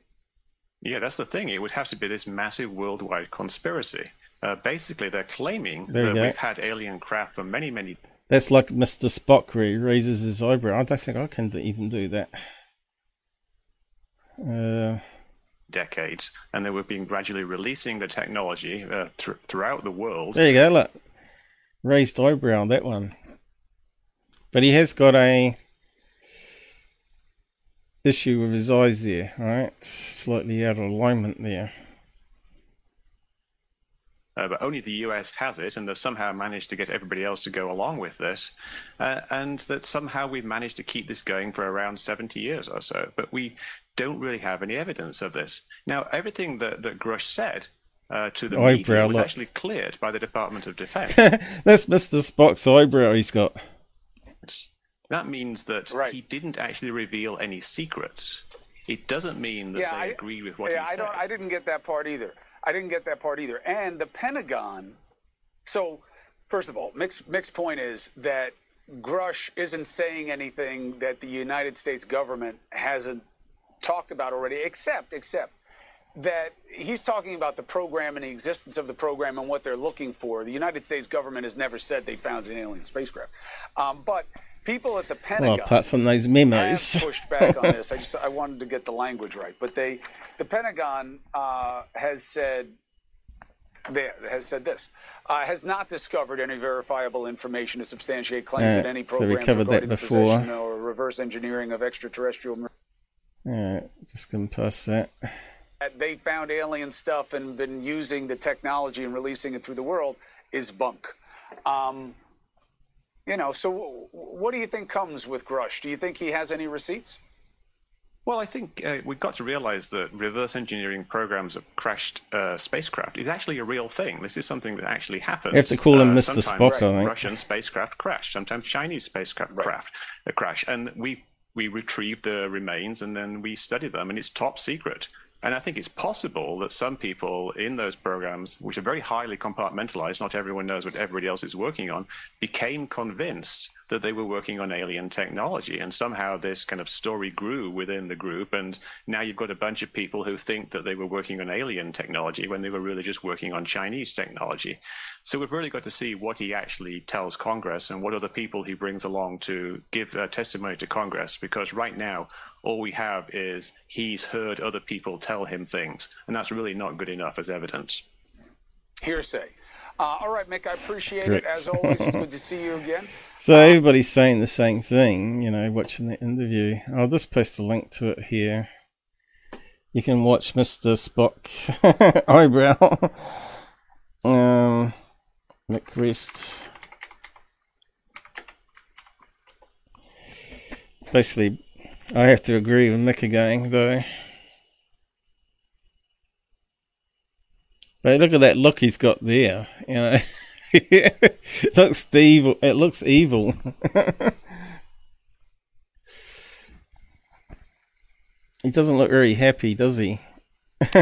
Yeah, that's the thing. It would have to be this massive worldwide conspiracy. Uh, basically, they're claiming that go. we've had alien craft for many, many That's like Mr. Spock where he raises his eyebrow. I don't think I can even do that. Uh, decades, and they were being gradually releasing the technology uh, thr throughout the world. there you go, look. Raised eyebrow, on that one. But he has got a issue with his eyes there, right? Slightly out of alignment there. Uh, but only the US has it, and they've somehow managed to get everybody else to go along with this, uh, and that somehow we've managed to keep this going for around 70 years or so. But we don't really have any evidence of this. Now, everything that, that Grusch said uh, to the Eyebrow, media was look. actually cleared by the Department of Defense. That's Mr. Spock's eyebrow he's got. That means that he didn't actually reveal any secrets. It doesn't mean that Yeah, they I- agree with what yeah, he I don't. I didn't get that part either. I didn't get that part either. And the Pentagon. So, first of all, Mick's, Mick's point is that Grusch isn't saying anything that the United States government hasn't talked about already, except except that he's talking about the program and the existence of the program and what they're looking for. The United States government has never said they found an alien spacecraft, um, but people at the Pentagon Well, apart from those memos. pushed back on this. I just I wanted to get the language right, but they, the Pentagon uh, has said. They, has said this uh, has not discovered any verifiable information to substantiate claims Yeah, that any so we covered that before. or reverse engineering of extraterrestrial. Yeah, just gonna pass that. that they found alien stuff and been using the technology and releasing it through the world is bunk. Um, you know, so w- what do you think comes with Grusch? Do you think he has any receipts? Well, I think uh, we've got to realize that reverse engineering programs of crashed uh, spacecraft is actually a real thing. This is something that actually happens. You have to call him Uh, Mr. sometimes Spock, I think. Russian spacecraft crash. Sometimes Chinese spacecraft craft uh, crash, and we we retrieve the remains and then we study them, and it's top secret. And I think it's possible that some people in those programs, which are very highly compartmentalized, not everyone knows what everybody else is working on, became convinced that they were working on alien technology. And somehow this kind of story grew within the group. And now you've got a bunch of people who think that they were working on alien technology when they were really just working on Chinese technology. So we've really got to see what he actually tells Congress and what the people he brings along to give uh, testimony to Congress. Because right now, All we have is he's heard other people tell him things, and that's really not good enough as evidence. Hearsay. Uh, all right, Mick, I appreciate Correct. it. As always, it's good to see you again. So everybody's saying the same thing, you know, watching the interview. I'll just post a link to it here. You can watch Mr. Spock eyebrow. um, Mick West. Basically, I have to agree with Mick again, though. But look at that look he's got there. You know, it looks evil. It looks evil. he doesn't look very happy, does he?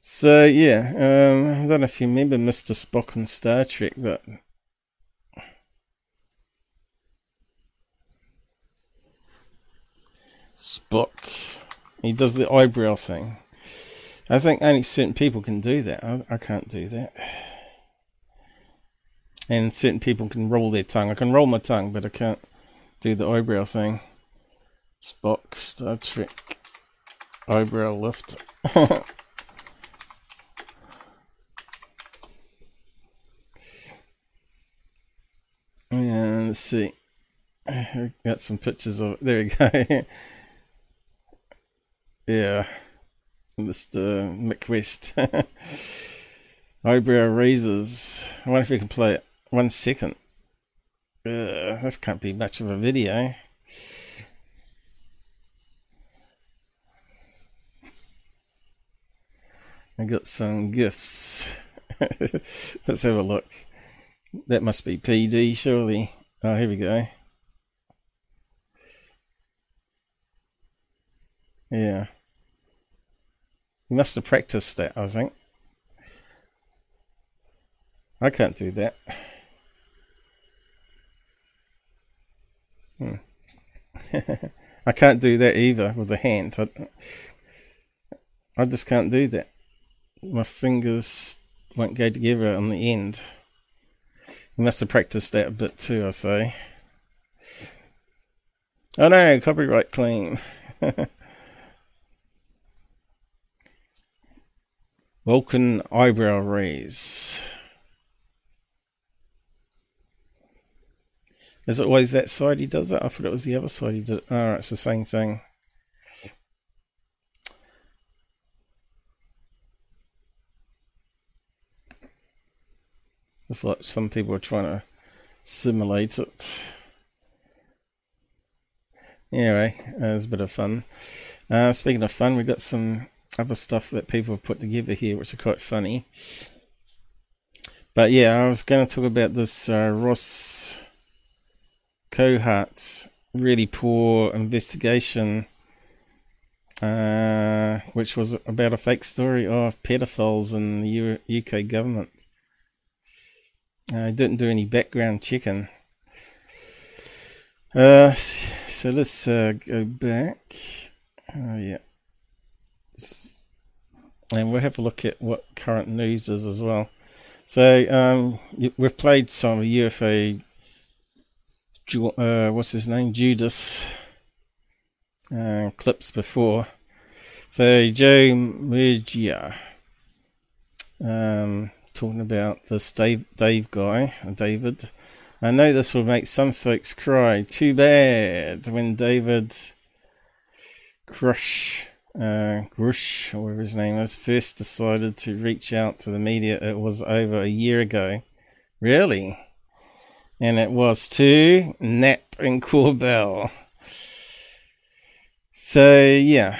so yeah, um, I don't know if you remember Mister Spock on Star Trek, but Spock, he does the eyebrow thing. I think only certain people can do that. I, I can't do that. And certain people can roll their tongue. I can roll my tongue, but I can't do the eyebrow thing. Spock, Star Trek, eyebrow lift. and let's see. I Got some pictures of it. There we go. yeah. Mr. Mick West. Eyebrow razors. I wonder if we can play it. One second. Uh, this can't be much of a video. I got some gifts. Let's have a look. That must be PD, surely. Oh, here we go. Yeah. You must have practiced that, I think. I can't do that. Hmm. I can't do that either with the hand. I, I just can't do that. My fingers won't go together on the end. You must have practiced that a bit too, I say. Oh no, copyright claim. Vulcan eyebrow raise. Is it always that side he does it? I thought it was the other side he did it. Oh, it's the same thing. It's like some people are trying to simulate it. Anyway, it was a bit of fun. Uh, speaking of fun, we've got some other stuff that people have put together here, which are quite funny. But yeah, I was going to talk about this uh, Ross Coulthart's really poor investigation, uh, which was about a fake story of pedophiles in the U- UK government. I didn't do any background checking. Uh, so let's uh, go back. Oh yeah, and we'll have a look at what current news is as well. So um, we've played some UFO. Uh, what's his name? Judas. Uh, clips before. So Joe Murgia. Um, talking about this Dave, Dave guy, David. I know this will make some folks cry. Too bad when David Grusch, uh, Grusch, or whatever his name is, first decided to reach out to the media. It was over a year ago. Really? And it was to Knapp and Corbell. So, yeah,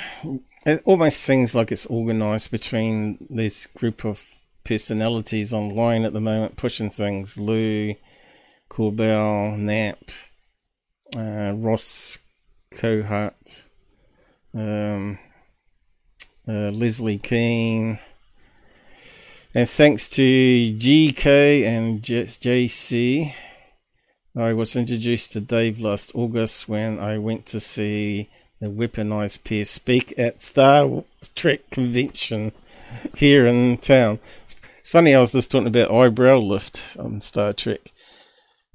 it almost seems like it's organized between this group of personalities online at the moment pushing things. Lue, Corbell, Knapp, uh, Ross Coulthart, um, uh, Leslie Kean. And thanks to GK and JC, I was introduced to Dave last August when I went to see the weaponized pair speak at Star Trek convention here in town. It's funny, I was just talking about eyebrow lift on Star Trek.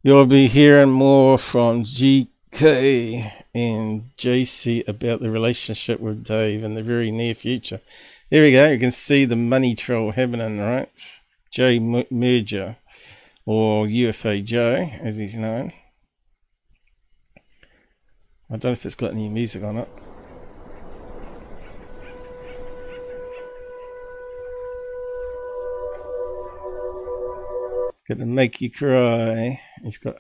You'll be hearing more from GK and JC about the relationship with Dave in the very near future. There we go. You can see the money trail happening, right? J Murgia, or UFO Joe, as he's known. I don't know if it's got any music on it. It's to make you cry. It's got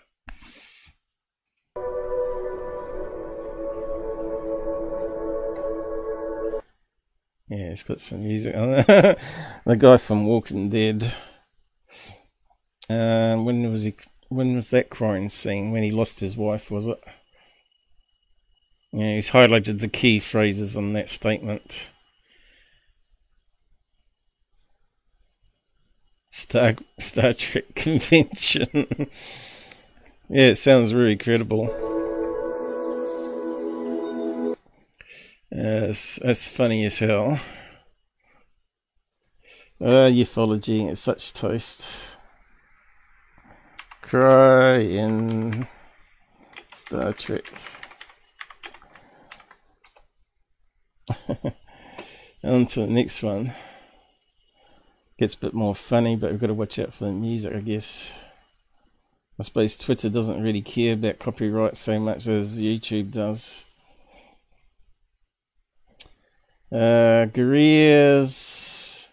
Yeah, it's got some music on it. the guy from Walking Dead. Uh, when was he? When was that crying scene? When he lost his wife, was it? Yeah, he's highlighted the key phrases on that statement. Star Star Trek convention. yeah, it sounds really credible. It's, it's funny as hell. Uh, ufology is such toast. Cry in Star Trek. On to the next one. Gets a bit more funny, but we've got to watch out for the music, I guess. I suppose Twitter doesn't really care about copyright so much as YouTube does. Uh, Greer's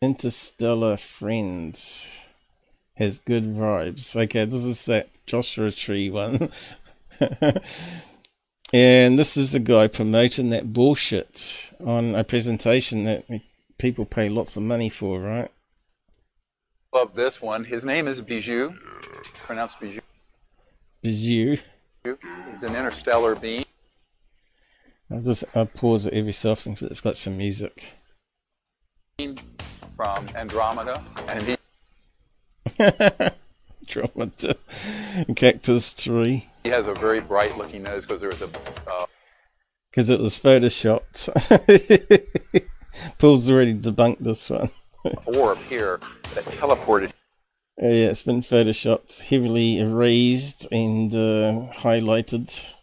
Interstellar Friend has good vibes. Okay, this is that Joshua Tree one. and this is the guy promoting that bullshit on a presentation that people pay lots of money for, right? Love this one. His name is Bijou, pronounced Bijou. Bijou. He's an interstellar being. I'll just I'll pause it every so often because it's got some music. From Andromeda, and Andromeda, Cactus Tree. he has a very bright looking nose because there was a uh, Because it was photoshopped. Paul's already debunked this one. orb here that teleported Oh, yeah, it's been photoshopped, heavily erased and uh, highlighted.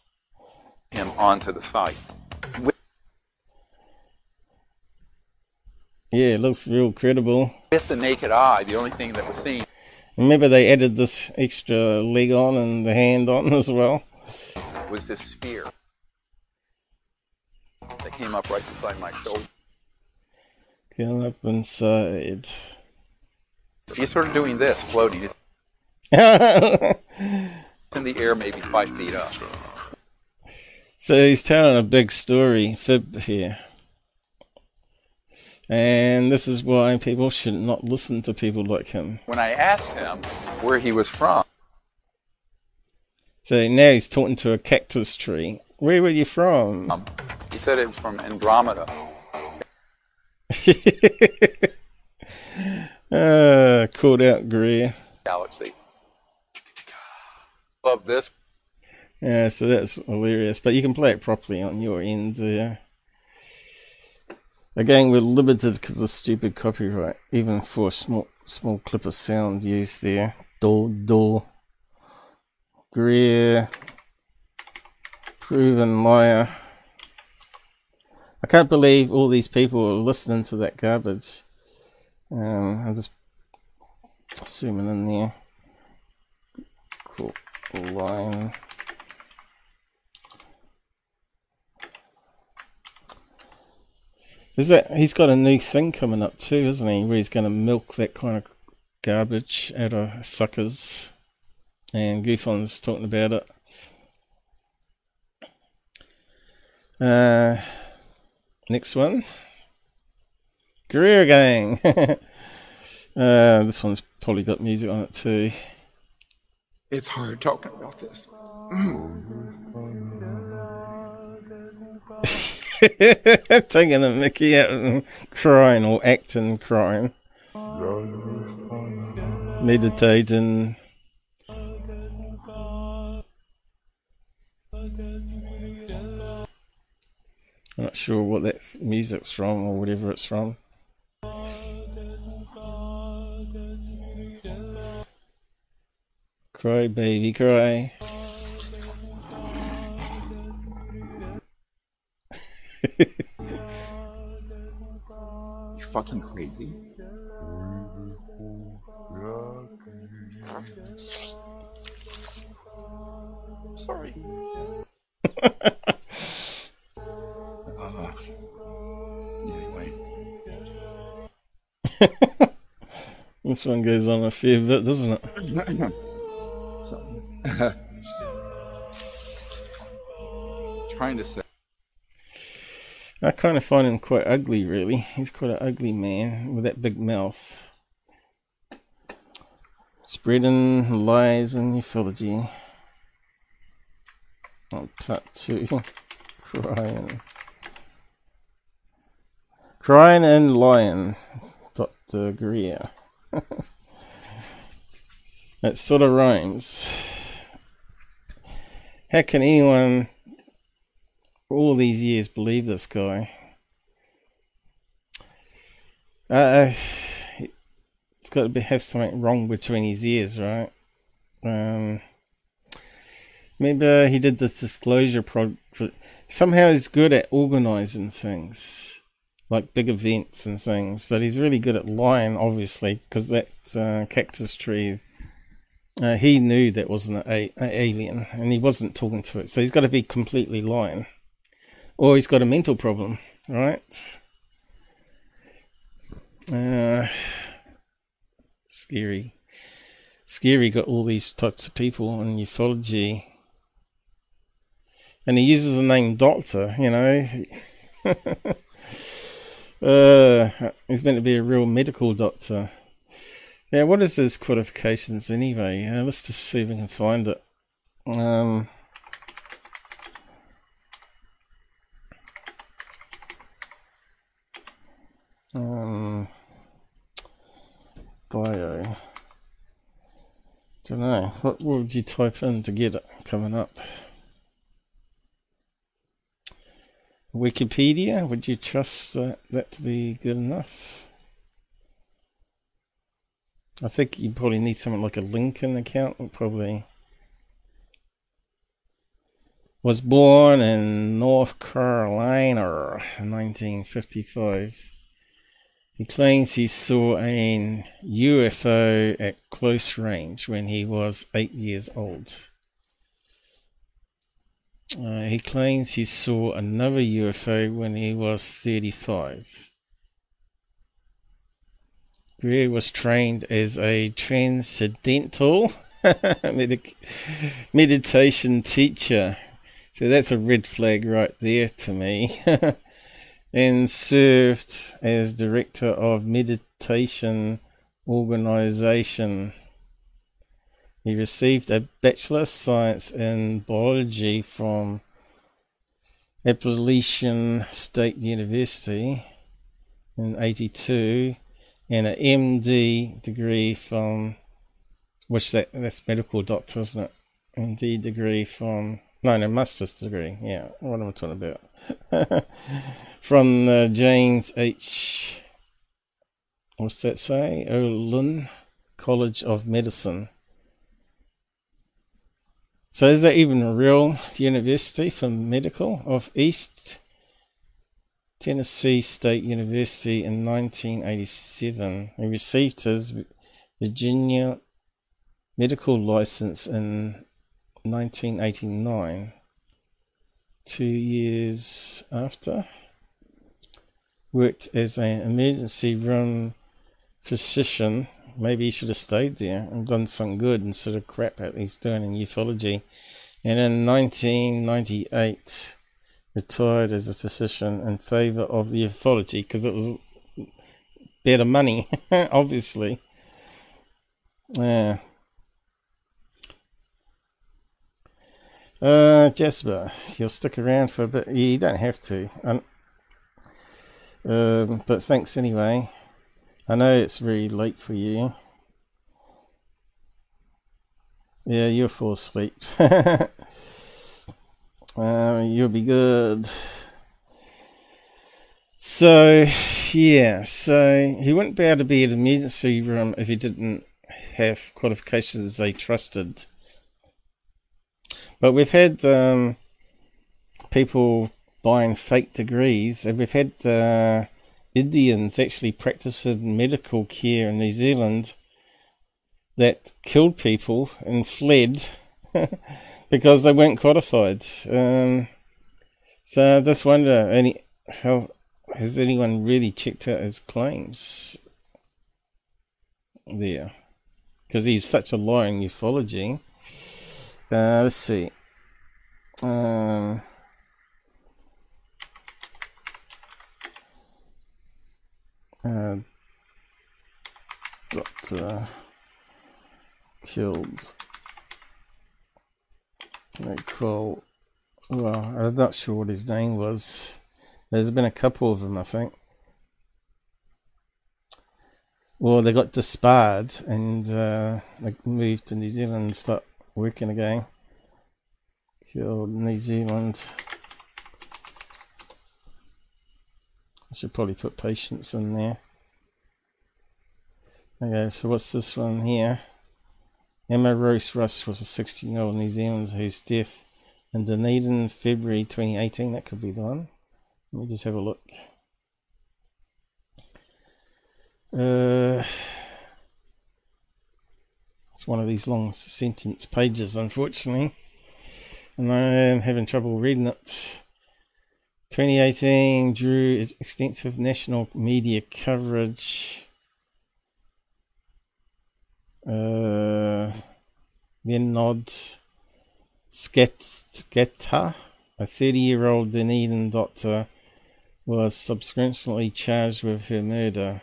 him onto the site. Yeah, it looks real credible. with the naked eye, the only thing that was seen Remember they added this extra leg on and the hand on as well. was this sphere that came up right beside my shoulder. Come up inside. He's sort of doing this, floating. It's in the air, maybe five feet up. So he's telling a big story, fib here. And this is why people should not listen to people like him. When I asked him where he was from, So now he's talking to a cactus tree. Where were you from? he said it was from Andromeda. uh, called out Greer. galaxy. Love this. Yeah, so that's hilarious. But you can play it properly on your end. Uh, again, we're limited because of stupid copyright, even for a small small clip of sound used there. Do do. Greer. Proven liar. I can't believe all these people are listening to that garbage. Um, I'm just zooming in there. Cool line. Is that he's got a new thing coming up too, isn't he? Where he's going to milk that kind of garbage out of suckers, and Goofon's talking about it. Uh, next one, Career Gang. uh, this one's probably got music on it too. It's hard talking about this. Taking a Mickey out and crying or acting crying. Meditating. Not sure what that music's from or whatever it's from. Cry, baby, cry. You fucking crazy. Sorry. uh, anyway. This one goes on a fair bit, doesn't it? so, trying to say. I kind of find him quite ugly, really. He's quite an ugly man with that big mouth. Spreading lies and ufology. On part two. Crying. Crying and lying. Dr. Greer. that sort of rhymes. How can anyone all these years believe this guy? Uh, it's got to be, have something wrong between his ears, right? Um, maybe he did this disclosure project. Somehow he's good at organizing things, like big events and things, but he's really good at lying, obviously, because that uh, cactus tree. Uh, he knew that wasn't an alien, and he wasn't talking to it, so he's got to be completely lying, or he's got a mental problem, right? Uh, scary. Scary got all these types of people in ufology. And he uses the name Doctor, you know. uh, he's meant to be a real medical doctor. Yeah, what is his qualifications anyway? Uh, let's just see if we can find it. Um, um, bio. Don't know. What, would you type in to get it coming up? Wikipedia? Would you trust that, that to be good enough? I think you probably need something like a LinkedIn account, probably. Was born in North Carolina in 1955. He claims he saw a UFO at close range when he was eight years old. Uh, he claims he saw another UFO when he was 35. Greer was trained as a transcendental meditation teacher. So that's a red flag right there to me. and served as director of meditation organization. He received a Bachelor of Science in Biology from Appalachian State University in 82 and an MD degree from which that that's medical doctor, isn't it? MD degree from no, no, master's degree. Yeah, what am I talking about? from uh, James H. What's that say? Olin College of Medicine. So is that even a real university for medical of East Tennessee State University in 1987? He received his Virginia medical license in 1989. Two years after, worked as an emergency room physician. Maybe he should have stayed there and done some good instead of crap that he's doing in ufology. And in 1998, retired as a physician in favour of the ufology because it was better money, obviously. Yeah. Uh, Jasper, you'll stick around for a bit. You don't have to. Um, but thanks anyway. I know it's really late for you. Yeah, you're fall asleep. uh, you'll be good. So, yeah, so he wouldn't be able to be in an emergency room if he didn't have qualifications they trusted. But we've had um, people buying fake degrees, and we've had uh, Indians actually practicing medical care in New Zealand that killed people and fled because they weren't qualified. Um, so I just wonder, any how has anyone really checked out his claims there? Because he's such a in ufology. Uh, let's see. Um, uh, Doctor killed Nicole. Well, I'm not sure what his name was. There's been a couple of them, I think. Well, they got disbarred and uh, they moved to New Zealand and start working again. Killed New Zealand. I should probably put patience in there. Okay, so what's this one here? Emma Rose Russ was a 16 year old New Zealander whose death in Dunedin, February 2018. That could be the one. Let me just have a look. Uh, it's one of these long sentence pages, unfortunately, and I am having trouble reading it. 2018 drew extensive national media coverage. Uh, Nod Sketa, a 30 year old Dunedin doctor, was subsequently charged with her murder.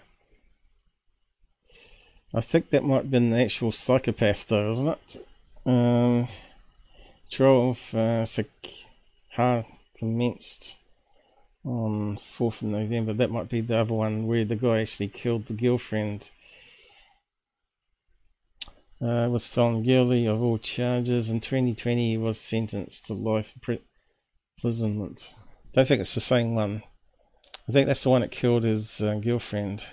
I think that might have been the actual psychopath, though, isn't it? Um, trial of uh, commenced on 4th of November. That might be the other one where the guy actually killed the girlfriend. Uh, was found guilty of all charges. In 2020, he was sentenced to life imprisonment. Don't think it's the same one. I think that's the one that killed his uh, girlfriend.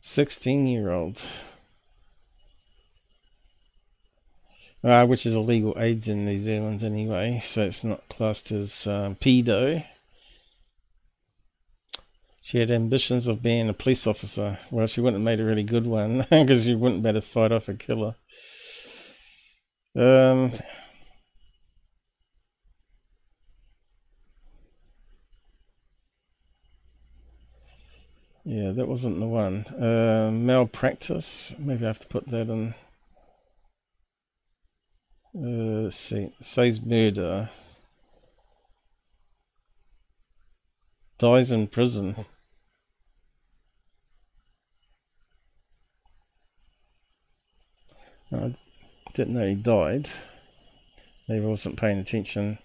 16 year old. Uh, which is illegal AIDS in New Zealand anyway, so it's not classed as um, pedo. She had ambitions of being a police officer. Well, she wouldn't have made a really good one because she wouldn't be able to fight off a killer. Um, yeah, that wasn't the one. Uh, malpractice. Maybe I have to put that in. Uh, let's see. Says murder. Dies in prison. I didn't know he died. Maybe I wasn't paying attention.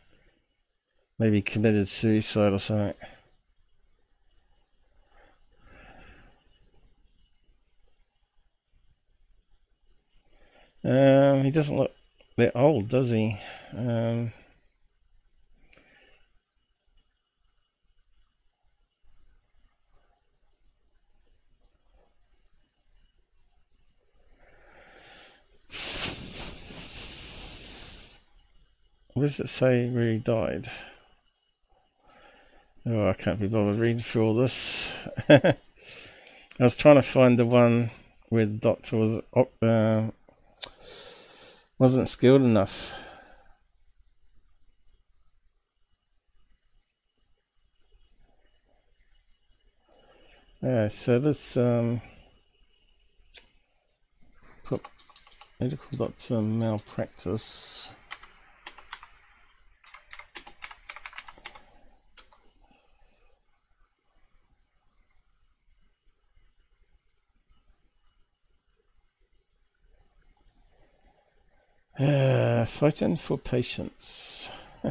Maybe committed suicide or something. Um, he doesn't look that old, does he? Um, What does it say he died? Oh, I can't be bothered reading through all this. I was trying to find the one where the doctor was uh, wasn't skilled enough. Yeah, so let's um, put medical doctor malpractice. Uh, fighting for patience.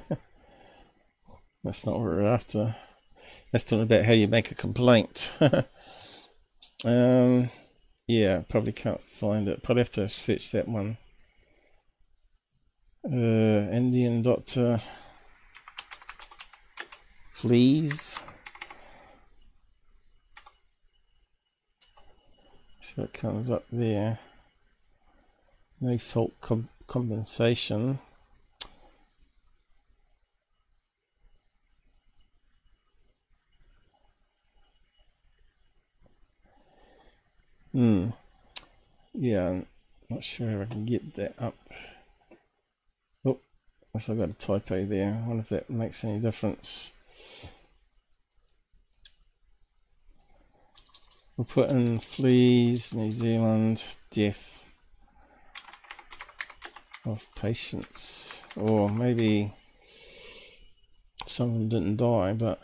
That's not what we're after. Let's talk about how you make a complaint. um, yeah, probably can't find it. Probably have to search that one. Uh, Indian doctor. Fleas. See what comes up there. No fault com compensation. Hmm. Yeah I'm not sure if I can get that up. Oh I've still got a typo there. I wonder if that makes any difference. We'll put in fleas New Zealand deaf of patients. Or maybe someone didn't die, but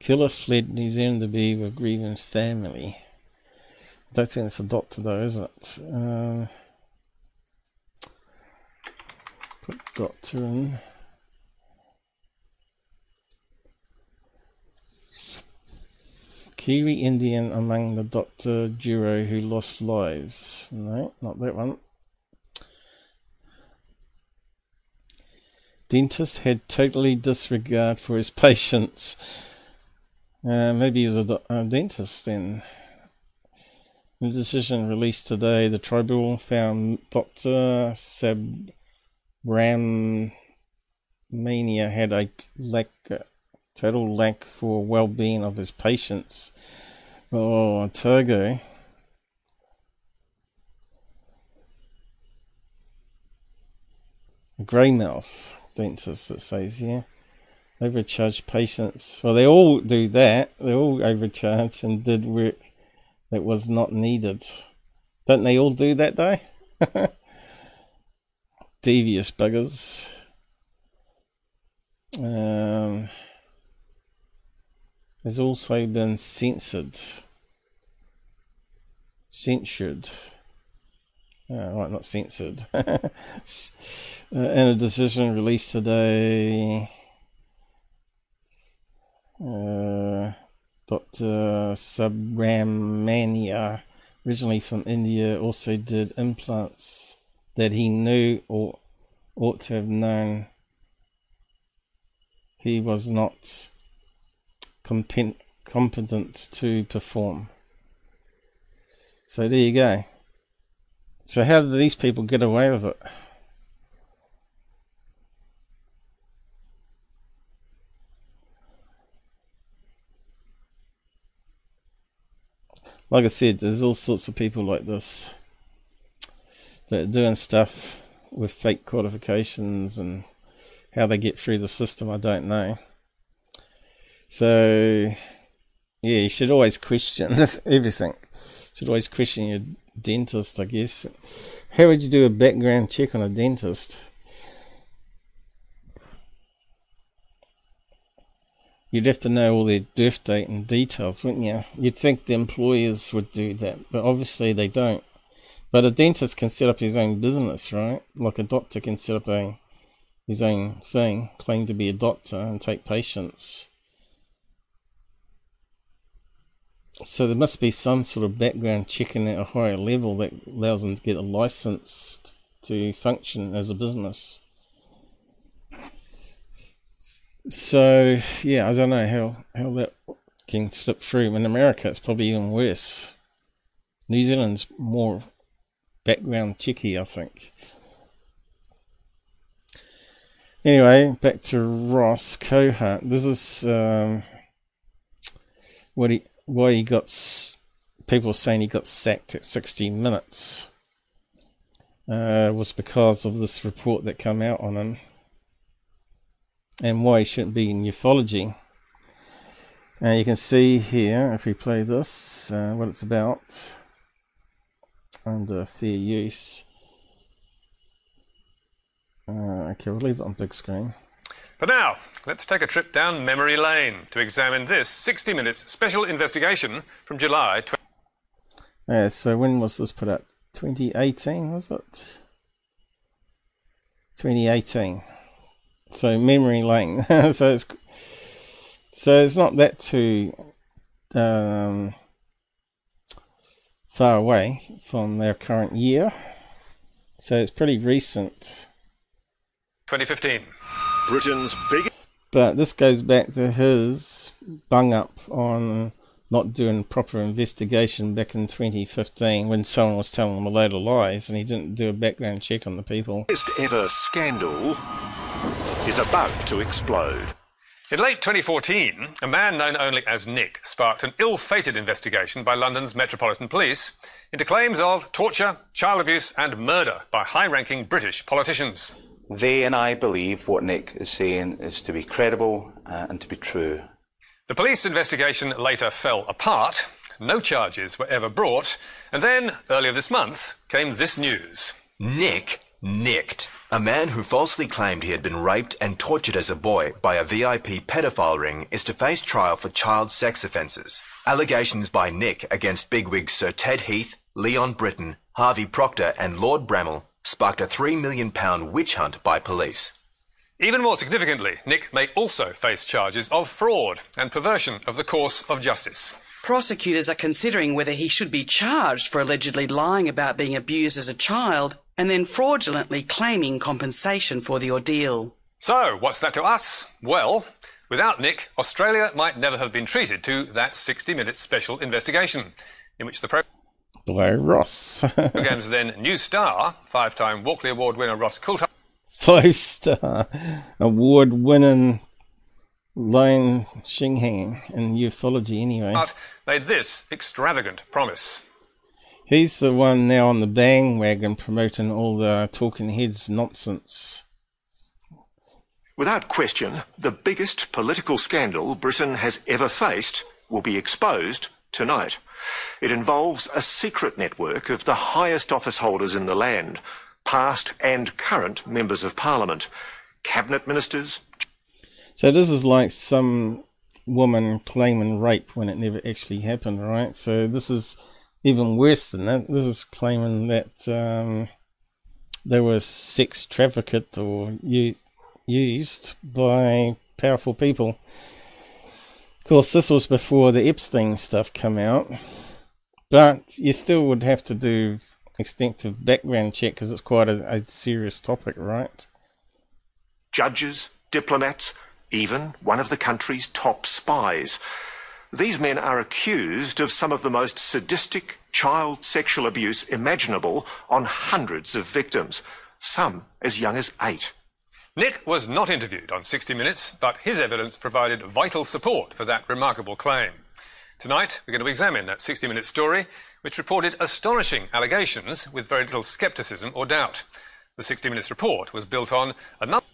Killer fled New Zealand to be with grieving family. I Don't think it's a doctor though, is it? Um, put doctor in. Kiwi Indian among the doctor duo who lost lives. No, not that one. Dentist had totally disregard for his patients. Uh, maybe he was a, a dentist then. In a decision released today, the tribunal found Dr. Sabramania had a lack, total lack for well-being of his patients. Oh, Otago. Greymouth dentist, it says here. Overcharged patients. Well, they all do that. They all overcharge and did work that was not needed. Don't they all do that, though? Devious buggers. Um, has also been censored. Censured. Uh, right, not censored. Uh, in a decision released today, uh, Dr. Subramania, originally from India, also did implants that he knew or ought to have known he was not compen- competent to perform. So there you go. So how did these people get away with it? Like I said, there's all sorts of people like this that are doing stuff with fake qualifications and how they get through the system, I don't know. So, yeah, you should always question just everything. Should always question your dentist, I guess. How would you do a background check on a dentist? You'd have to know all their birth date and details, wouldn't you? You'd think the employers would do that, but obviously they don't. But a dentist can set up his own business, right? Like a doctor can set up a his own thing, claim to be a doctor and take patients. So there must be some sort of background checking at a higher level that allows them to get a license to function as a business. So yeah, I don't know how how that can slip through. In America, it's probably even worse. New Zealand's more background checky, I think. Anyway, back to Ross Coulthart. This is um, what he why he got. People saying he got sacked at sixty minutes uh, was because of this report that came out on him, and why he shouldn't be in ufology. Uh, you can see here if we play this uh, what it's about under fair use. Uh, okay, we'll leave it on big screen. But now, let's take a trip down memory lane to examine this 60 Minutes special investigation from July 20. Yeah, so when was this put up? 2018, was it? 2018. So memory lane. so it's so it's not that too um, far away from their current year. So it's pretty recent. 2015. Britain's biggest. But this goes back to his bung up on not doing proper investigation back in 2015 when someone was telling him a load of lies and he didn't do a background check on the people. biggest ever scandal is about to explode. In late 2014, a man known only as Nick sparked an ill fated investigation by London's Metropolitan Police into claims of torture, child abuse, and murder by high ranking British politicians. They and I believe what Nick is saying is to be credible uh, and to be true. The police investigation later fell apart. No charges were ever brought. And then, earlier this month, came this news. Nick nicked. A man who falsely claimed he had been raped and tortured as a boy by a VIP pedophile ring is to face trial for child sex offences. Allegations by Nick against bigwigs Sir Ted Heath, Leon Brittan, Harvey Proctor, and Lord Bramall sparked a £3 million witch hunt by police. Even more significantly, Nick may also face charges of fraud and perversion of the course of justice. Prosecutors are considering whether he should be charged for allegedly lying about being abused as a child and then fraudulently claiming compensation for the ordeal. So, what's that to us? Well, without Nick, Australia might never have been treated to that 60 minute special investigation, in which the pro- By Ross. program's then new star, five time Walkley Award winner Ross Coulthart, Five star award winning Lion Xinghang in ufology, anyway. But made this extravagant promise. He's the one now on the bandwagon promoting all the talking heads nonsense. Without question, the biggest political scandal Britain has ever faced will be exposed tonight. It involves a secret network of the highest office holders in the land, past and current members of parliament, cabinet ministers. So this is like some woman claiming rape when it never actually happened, right? So this is even worse than that. This is claiming that um, were sex trafficked or used by powerful people. Of course, this was before the Epstein stuff came out, but you still would have to do extensive background check because it's quite a, a serious topic, right? judges, diplomats, even one of the country's top spies. These men are accused of some of the most sadistic child sexual abuse imaginable on hundreds of victims, some as young as eight. Nick was not interviewed on 60 Minutes, but his evidence provided vital support for that remarkable claim. Tonight, we're going to examine that 60 Minutes story, which reported astonishing allegations with very little skepticism or doubt. The 60 Minutes report was built on a number.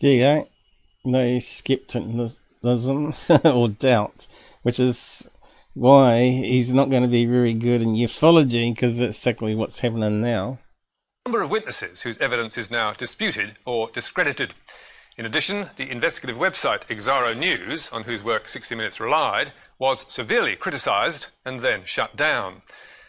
There you go. No skepticism or doubt, which is why he's not going to be very good in ufology because that's exactly what's happening now. Number of witnesses whose evidence is now disputed or discredited. In addition, the investigative website Exaro News, on whose work 60 Minutes relied, was severely criticised and then shut down.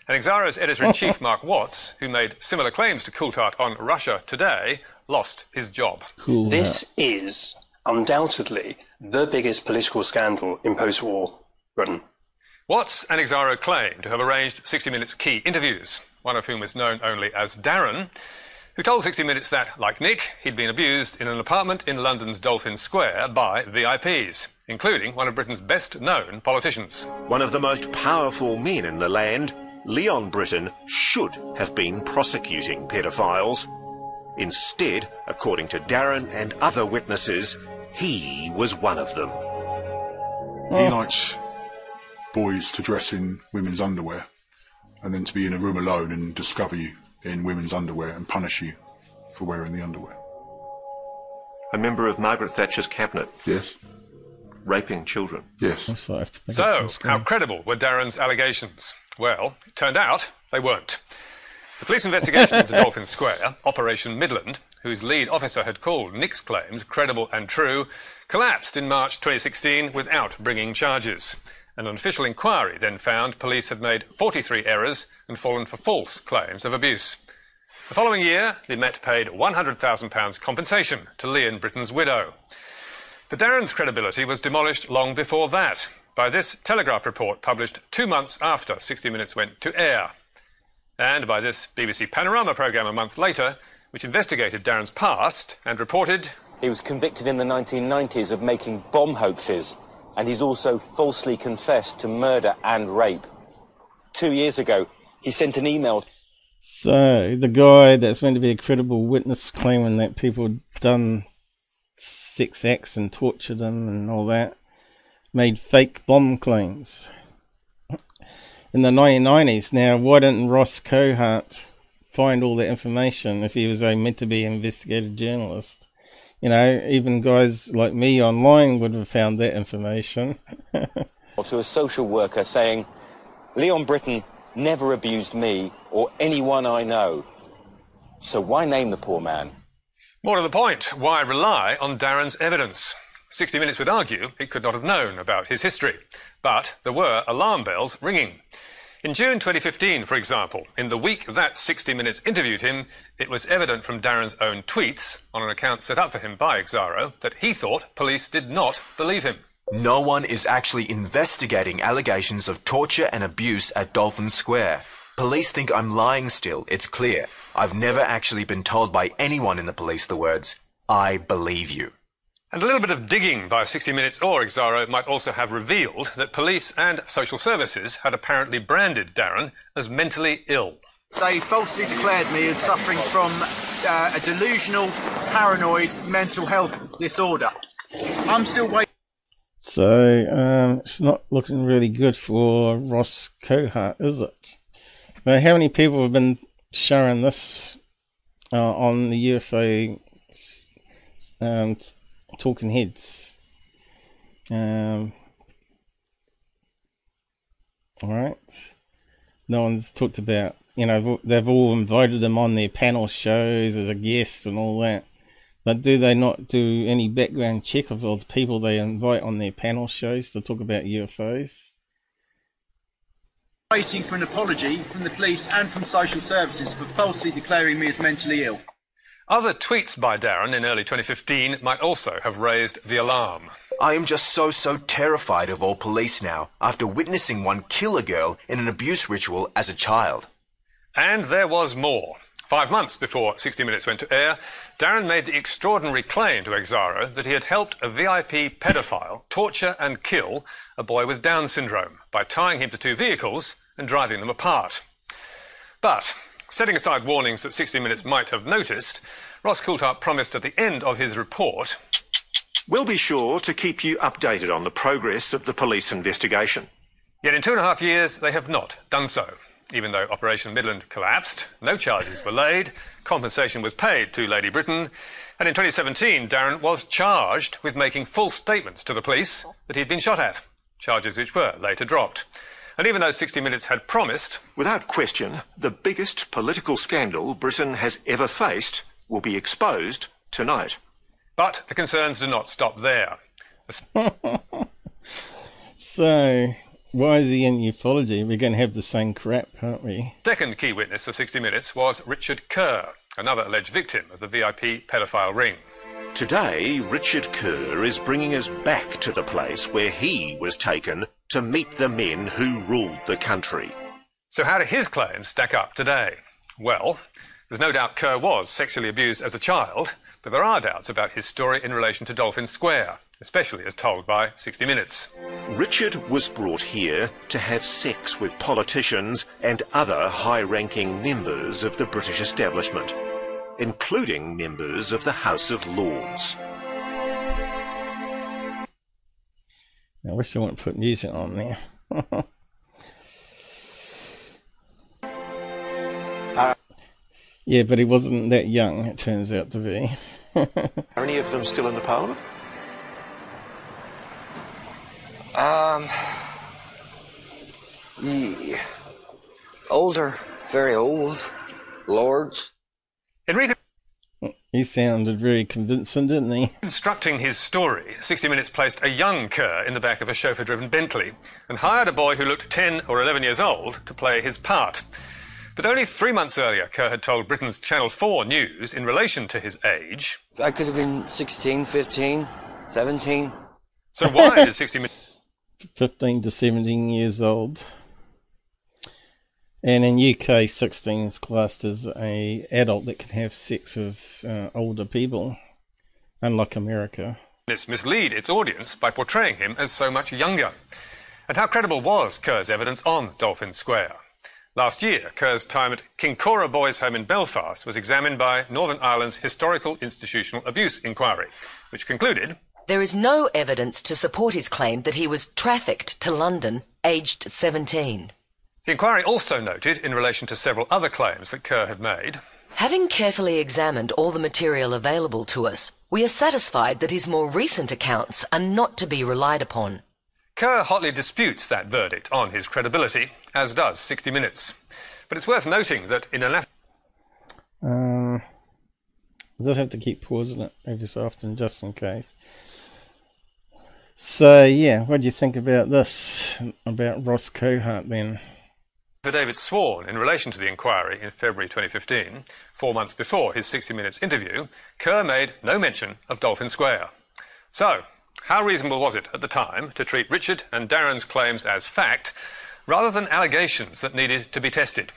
And Exaro's editor in chief, Mark Watts, who made similar claims to Coulthart on Russia Today, lost his job. Cool. This is undoubtedly the biggest political scandal in post war Britain. Watts and Exaro claim to have arranged 60 Minutes key interviews, one of whom is known only as Darren, who told 60 Minutes that, like Nick, he'd been abused in an apartment in London's Dolphin Square by VIPs, including one of Britain's best known politicians. One of the most powerful men in the land, Leon Brittan, should have been prosecuting pedophiles. Instead, according to Darren and other witnesses, he was one of them. He likes boys to dress in women's underwear and then to be in a room alone and discover you in women's underwear and punish you for wearing the underwear. A member of Margaret Thatcher's cabinet. Yes. Raping children. Yes. Also, I have to make So, how credible were Darren's allegations? Well, it turned out they weren't. The police investigation into Dolphin Square, Operation Midland, whose lead officer had called Nick's claims credible and true, collapsed in March 2016 without bringing charges. An official inquiry then found police had made 43 errors and fallen for false claims of abuse. The following year, the Met paid £100,000 compensation to Leon Brittan's widow. But Darren's credibility was demolished long before that by this Telegraph report published two months after 60 Minutes went to air, and by this BBC Panorama programme a month later, which investigated Darren's past and reported He was convicted in the 1990s of making bomb hoaxes, and he's also falsely confessed to murder and rape. Two years ago, he sent an email. So the guy that's meant to be a credible witness claiming that people done sex acts and tortured him and all that. Made fake bomb claims in the 1990s. Now, why didn't Ross Coulthart find all that information if he was a meant to be an investigative journalist? You know, even guys like me online would have found that information. or to a social worker saying, Leon Brittan never abused me or anyone I know. So why name the poor man? More to the point, why rely on Darren's evidence? 60 Minutes would argue it could not have known about his history, but there were alarm bells ringing. In June 2015, for example, in the week that 60 Minutes interviewed him, it was evident from Darren's own tweets on an account set up for him by Exaro that he thought police did not believe him. No one is actually investigating allegations of torture and abuse at Dolphin Square. Police think I'm lying still, it's clear. I've never actually been told by anyone in the police the words, I believe you. And a little bit of digging by 60 Minutes or Exaro might also have revealed that police and social services had apparently branded Darren as mentally ill. They falsely declared me as suffering from uh, a delusional, paranoid mental health disorder. I'm still waiting. So um, it's not looking really good for Ross Coulthart, is it? Now, how many people have been sharing this uh, on the UFO um, talking heads? Um, all right. No one's talked about, you know, they've all invited him on their panel shows as a guest and all that. But do they not do any background check of all the people they invite on their panel shows to talk about UFOs? Waiting for an apology from the police and from social services for falsely declaring me as mentally ill. Other tweets by Darren in early 2015 might also have raised the alarm. I am just so, so terrified of all police now after witnessing one kill a girl in an abuse ritual as a child. And there was more. Five months before 60 Minutes went to air, Darren made the extraordinary claim to Exaro that he had helped a VIP pedophile torture and kill a boy with Down syndrome by tying him to two vehicles and driving them apart. But, setting aside warnings that 60 Minutes might have noticed, Ross Coulthart promised at the end of his report We'll be sure to keep you updated on the progress of the police investigation. Yet in two and a half years, they have not done so. Even though Operation Midland collapsed, no charges were laid, compensation was paid to Lady Brittan, and in 2017, Darren was charged with making false statements to the police that he'd been shot at, charges which were later dropped. And even though 60 Minutes had promised. Without question, the biggest political scandal Britain has ever faced will be exposed tonight. But the concerns do not stop there. so, why is he in ufology? We're going to have the same crap, aren't we? Second key witness of 60 Minutes was Richard Kerr, another alleged victim of the VIP pedophile ring. Today, Richard Kerr is bringing us back to the place where he was taken to meet the men who ruled the country. So, how do his claims stack up today? Well, there's no doubt Kerr was sexually abused as a child, but there are doubts about his story in relation to Dolphin Square, especially as told by 60 Minutes. Richard was brought here to have sex with politicians and other high ranking members of the British establishment, including members of the House of Lords. I wish I wouldn't put music on there. uh, yeah, but he wasn't that young, it turns out to be. Are any of them still in the Parliament? Um, yeah. Older, very old. Lords. Enrico. He sounded very convincing, didn't he? Constructing his story, 60 Minutes placed a young Kerr in the back of a chauffeur driven Bentley and hired a boy who looked 10 or 11 years old to play his part. But only three months earlier, Kerr had told Britain's Channel 4 News in relation to his age. I could have been 16, 15, 17. So why did 60 Minutes. 15 to 17 years old. And in UK, 16 is classed as a adult that can have sex with uh, older people, unlike America. This mislead its audience by portraying him as so much younger. And how credible was Kerr's evidence on Dolphin Square? Last year, Kerr's time at Kincora Boys Home in Belfast was examined by Northern Ireland's Historical Institutional Abuse Inquiry, which concluded There is no evidence to support his claim that he was trafficked to London aged 17. The inquiry also noted, in relation to several other claims that Kerr had made, Having carefully examined all the material available to us, we are satisfied that his more recent accounts are not to be relied upon. Kerr hotly disputes that verdict on his credibility, as does 60 Minutes. But it's worth noting that in a left. Um, I just have to keep pausing it every so often just in case. So, yeah, what do you think about this? About Ross Coulthart then? Affidavit sworn in relation to the inquiry in February 2015, four months before his 60 Minutes interview, Kerr made no mention of Dolphin Square. So, how reasonable was it at the time to treat Richard and Darren's claims as fact rather than allegations that needed to be tested?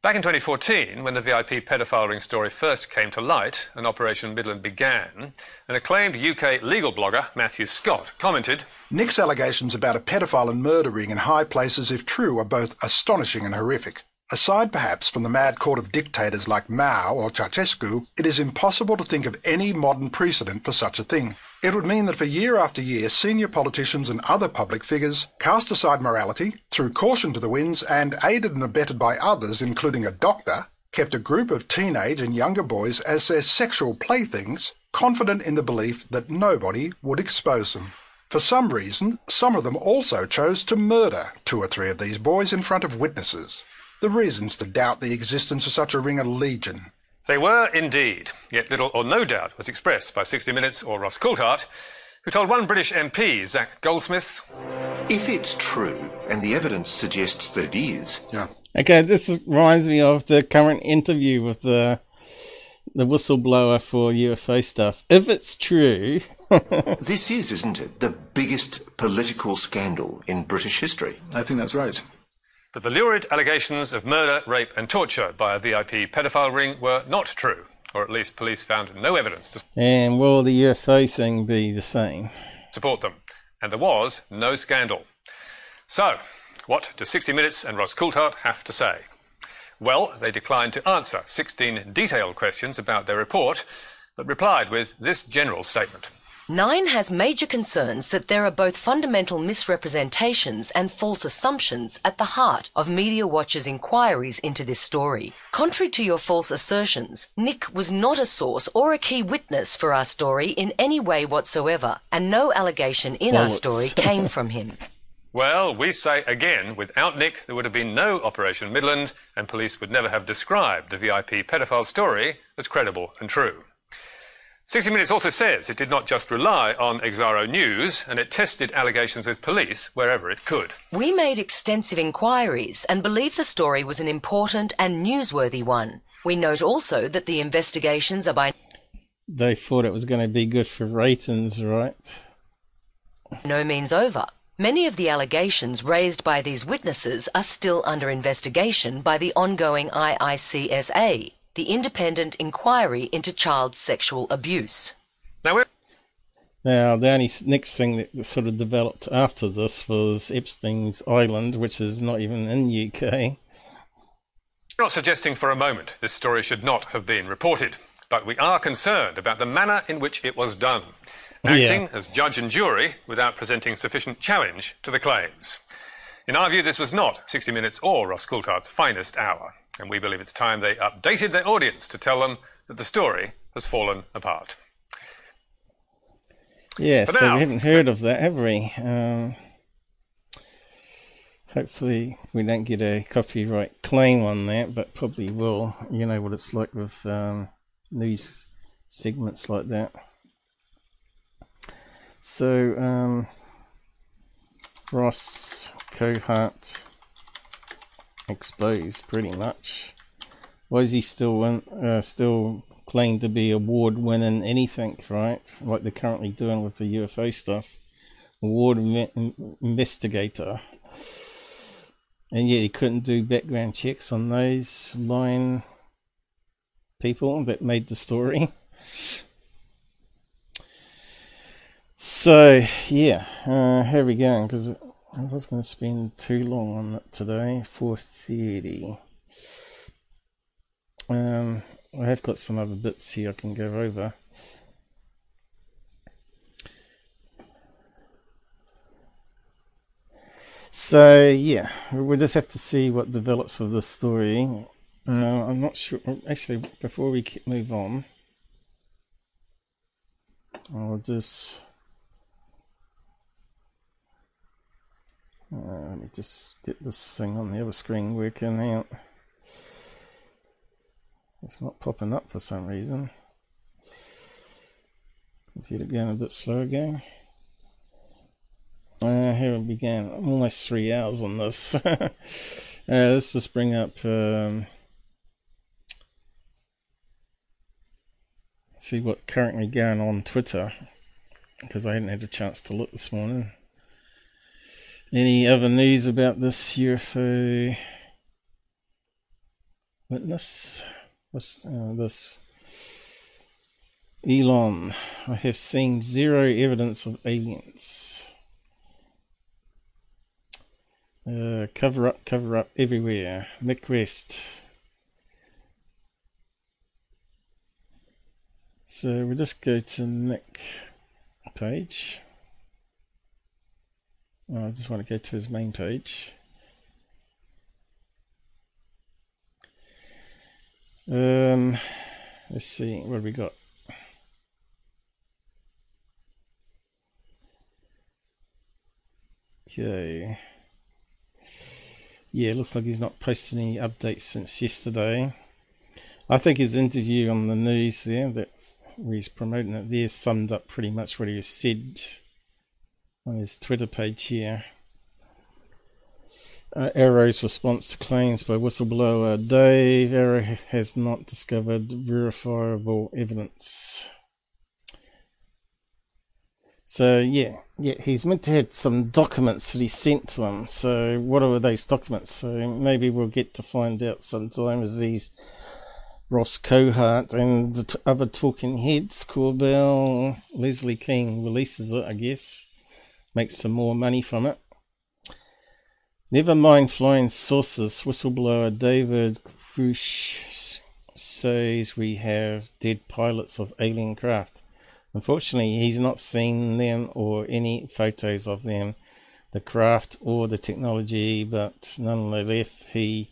Back in 2014, when the VIP pedophile ring story first came to light and Operation Midland began, an acclaimed UK legal blogger, Matthew Scott, commented Nick's allegations about a pedophile and murder ring in high places, if true, are both astonishing and horrific. Aside perhaps from the mad court of dictators like Mao or Ceausescu, it is impossible to think of any modern precedent for such a thing. It would mean that for year after year, senior politicians and other public figures cast aside morality, threw caution to the winds, and, aided and abetted by others, including a doctor, kept a group of teenage and younger boys as their sexual playthings, confident in the belief that nobody would expose them. For some reason, some of them also chose to murder two or three of these boys in front of witnesses. The reasons to doubt the existence of such a ring are legion. They were indeed, yet little or no doubt was expressed by 60 Minutes or Ross Coulthart, who told one British MP, Zac Goldsmith, If it's true, and the evidence suggests that it is, yeah. Okay, this reminds me of the current interview with the the whistleblower for UFO stuff. If it's true, this is, isn't it, the biggest political scandal in British history? I think that's right. But the lurid allegations of murder, rape, and torture by a VIP pedophile ring were not true, or at least police found no evidence to and will the UFO thing be the same? support them, and there was no scandal. So, what do 60 Minutes and Ross Coulthart have to say? Well, they declined to answer 16 detailed questions about their report, but replied with this general statement. Nine has major concerns that there are both fundamental misrepresentations and false assumptions at the heart of Media Watch's inquiries into this story. Contrary to your false assertions, Nick was not a source or a key witness for our story in any way whatsoever, and no allegation in our story came from him. Well, we say again, without Nick, there would have been no Operation Midland, and police would never have described the VIP pedophile story as credible and true. 60 Minutes also says it did not just rely on Exaro News, and it tested allegations with police wherever it could. We made extensive inquiries and believe the story was an important and newsworthy one. We note also that the investigations are by They thought it was going to be good for ratings, right? no means over. Many of the allegations raised by these witnesses are still under investigation by the ongoing IICSA, the Independent Inquiry into Child Sexual Abuse. Now, we're Now, the only th- next thing that sort of developed after this was Epstein's Island, which is not even in UK. not suggesting for a moment this story should not have been reported, but we are concerned about the manner in which it was done, acting Yeah. as judge and jury without presenting sufficient challenge to the claims. In our view, this was not 60 Minutes or Ross Coulthart's finest hour, and we believe it's time they updated their audience to tell them that the story has fallen apart. Yeah, For so now- we haven't heard of that, have we? Um, hopefully, we don't get a copyright claim on that, but probably will. You know what it's like with um, news segments like that. So, um, Ross Coulthart exposed pretty much. Why is he still uh, still claimed to be award winning anything, right? Like they're currently doing with the UFO stuff. Award investigator. And yet he couldn't do background checks on those lying people that made the story. So, yeah, uh, how are we go. Because I was going to spend too long on it today. Four thirty. Um, I have got some other bits here I can go over. So yeah, we'll just have to see what develops with this story. Uh, I'm not sure. Actually, before we move on, I'll just uh, let me just get this thing on the other screen working out. It's not popping up for some reason. Computer going a bit slow again. Uh, here we began. I'm almost three hours on this. uh, let's just bring up. Um, see what currently going on Twitter because I hadn't had a chance to look this morning. Any other news about this UFO witness? What's uh, this? Elon, I have seen zero evidence of aliens. Uh, cover up, cover up everywhere. Mick West. So we'll just go to Mick page. Oh, I just want to go to his main page. Um, let's see, what we got? Okay. Yeah, looks like he's not posted any updates since yesterday. I think his interview on the news there, that's where he's promoting it there, summed up pretty much what he said on his Twitter page here. Uh, AARO's response to claims by whistleblower Dave AARO has not discovered verifiable evidence. So yeah, yeah, he's meant to have some documents that he sent to them. So what are those documents? So maybe we'll get to find out sometime as these Ross Coulthart and the t- other talking heads, Corbell, Leslie Kean releases it, I guess, makes some more money from it. Never mind flying saucers. Whistleblower David Grusch says we have dead pilots of alien craft. Unfortunately, he's not seen them or any photos of them, the craft or the technology, but nonetheless, he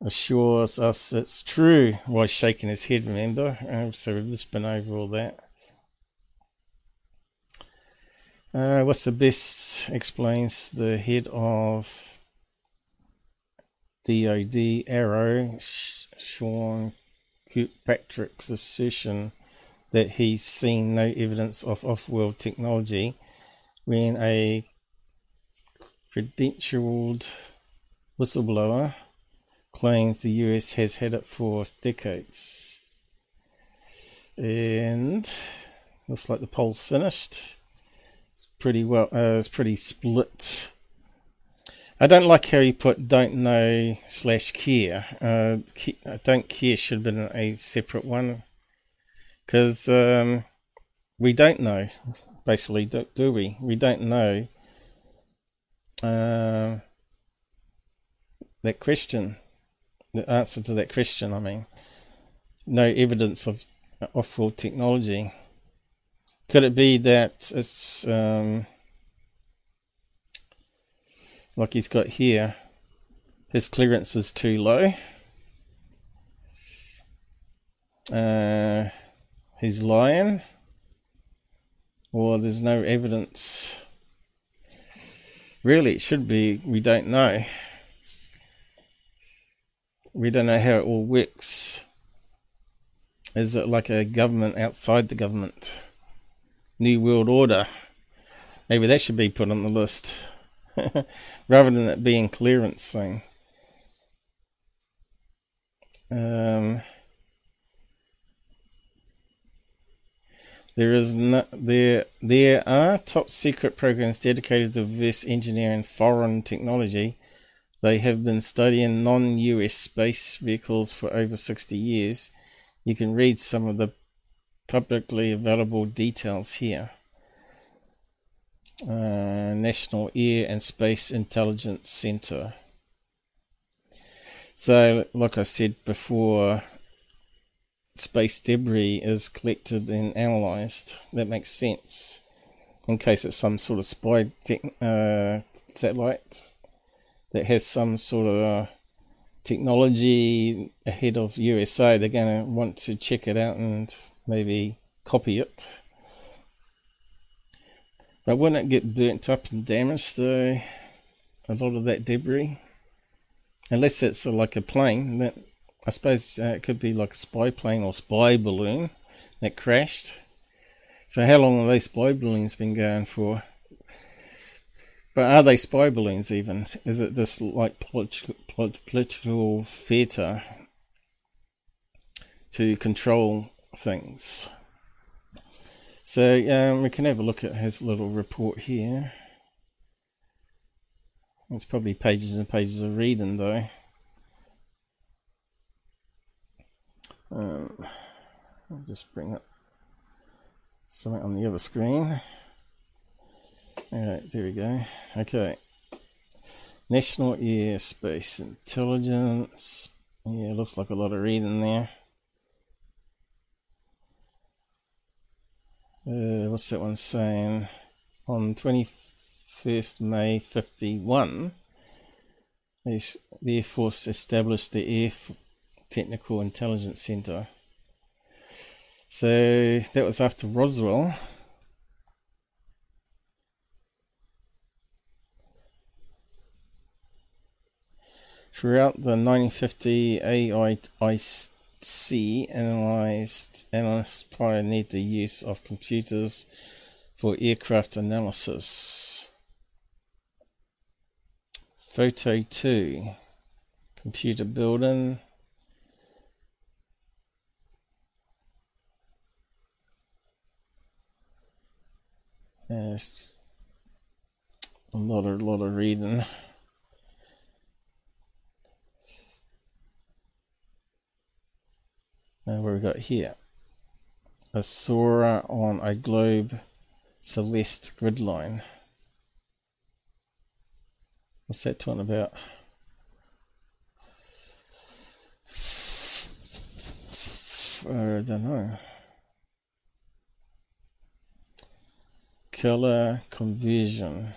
assures us it's true while shaking his head, remember? Um, so we've just been over all that. Uh, what's the best explains the head of DOD AARO, Sean Kirkpatrick's assertion that he's seen no evidence of off world technology when a credentialed whistleblower claims the US has had it for decades. And looks like the poll's finished. Pretty well, uh, it's pretty split. I don't like how you put don't know slash care. Uh, don't care should have been a separate one because um, we don't know, basically, do, do, we? We don't know uh, that question, the answer to that question. I mean, no evidence of off-world technology. Could it be that it's um, like he's got here? His clearance is too low. Uh, he's lying or there's no evidence really it should be we don't know we don't know how it all works is it like a government outside the government new world order maybe that should be put on the list rather than it being clearance thing um There is no, there there are top secret programs dedicated to reverse engineering foreign technology. They have been studying non-US space vehicles for over 60 years. You can read some of the publicly available details here. uh, National Air and Space Intelligence Center. So, like I said before, space debris is collected and analysed. That makes sense. In case it's some sort of spy uh, satellite that has some sort of uh, technology ahead of USA, they're going to want to check it out and maybe copy it. But wouldn't it get burnt up and damaged though? A lot of that debris, unless it's like a plane that I suppose uh, it could be like a spy plane or spy balloon that crashed. So how long have these spy balloons been going for? But are they spy balloons even? Is it just like political theatre to control things? So um, we can have a look at his little report here. It's probably pages and pages of reading though. Um, I'll just bring up something on the other screen. Alright, there we go. Okay. National Airspace Intelligence. Yeah, looks like a lot of reading there. Uh, what's that one saying? On 21st May 51, the Air Force established the Air Technical Intelligence Center. So that was after Roswell. Throughout the 1950 AIC C analyzed analysts pioneered the use of computers for aircraft analysis. Photo 2 Computer building. Uh, a lot of lot of reading. And what we got here? A Sora on a globe celeste grid line. What's that one about? Uh, I don't know. Color conversion.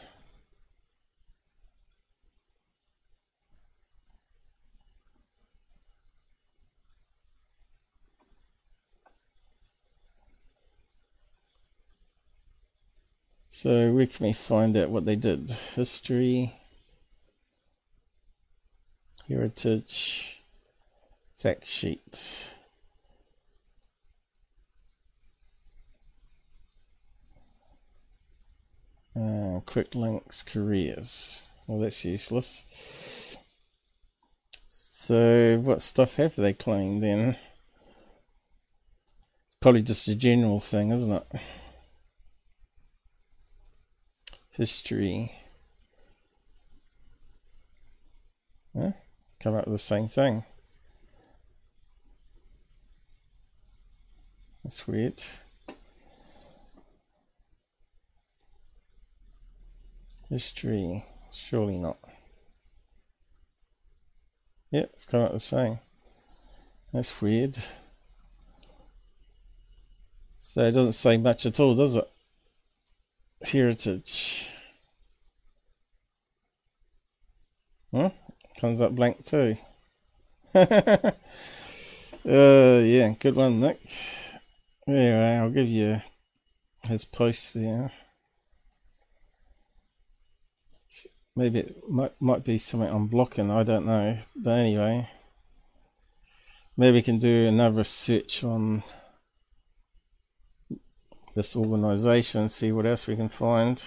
So where can find out what they did? History, heritage, fact sheet. Uh, quick links, careers. Well, that's useless. So, what stuff have they claimed then? Probably just a general thing, isn't it? History. Yeah, come out with the same thing. That's weird. History, surely not. Yeah, it's come out the same. That's weird. So it doesn't say much at all, does it? Heritage. Huh? Comes up blank too. uh, yeah, good one, Nick. Anyway, I'll give you his post there. Maybe it might might be something I'm blocking. I don't know. But anyway, maybe we can do another search on this organization, see what else we can find.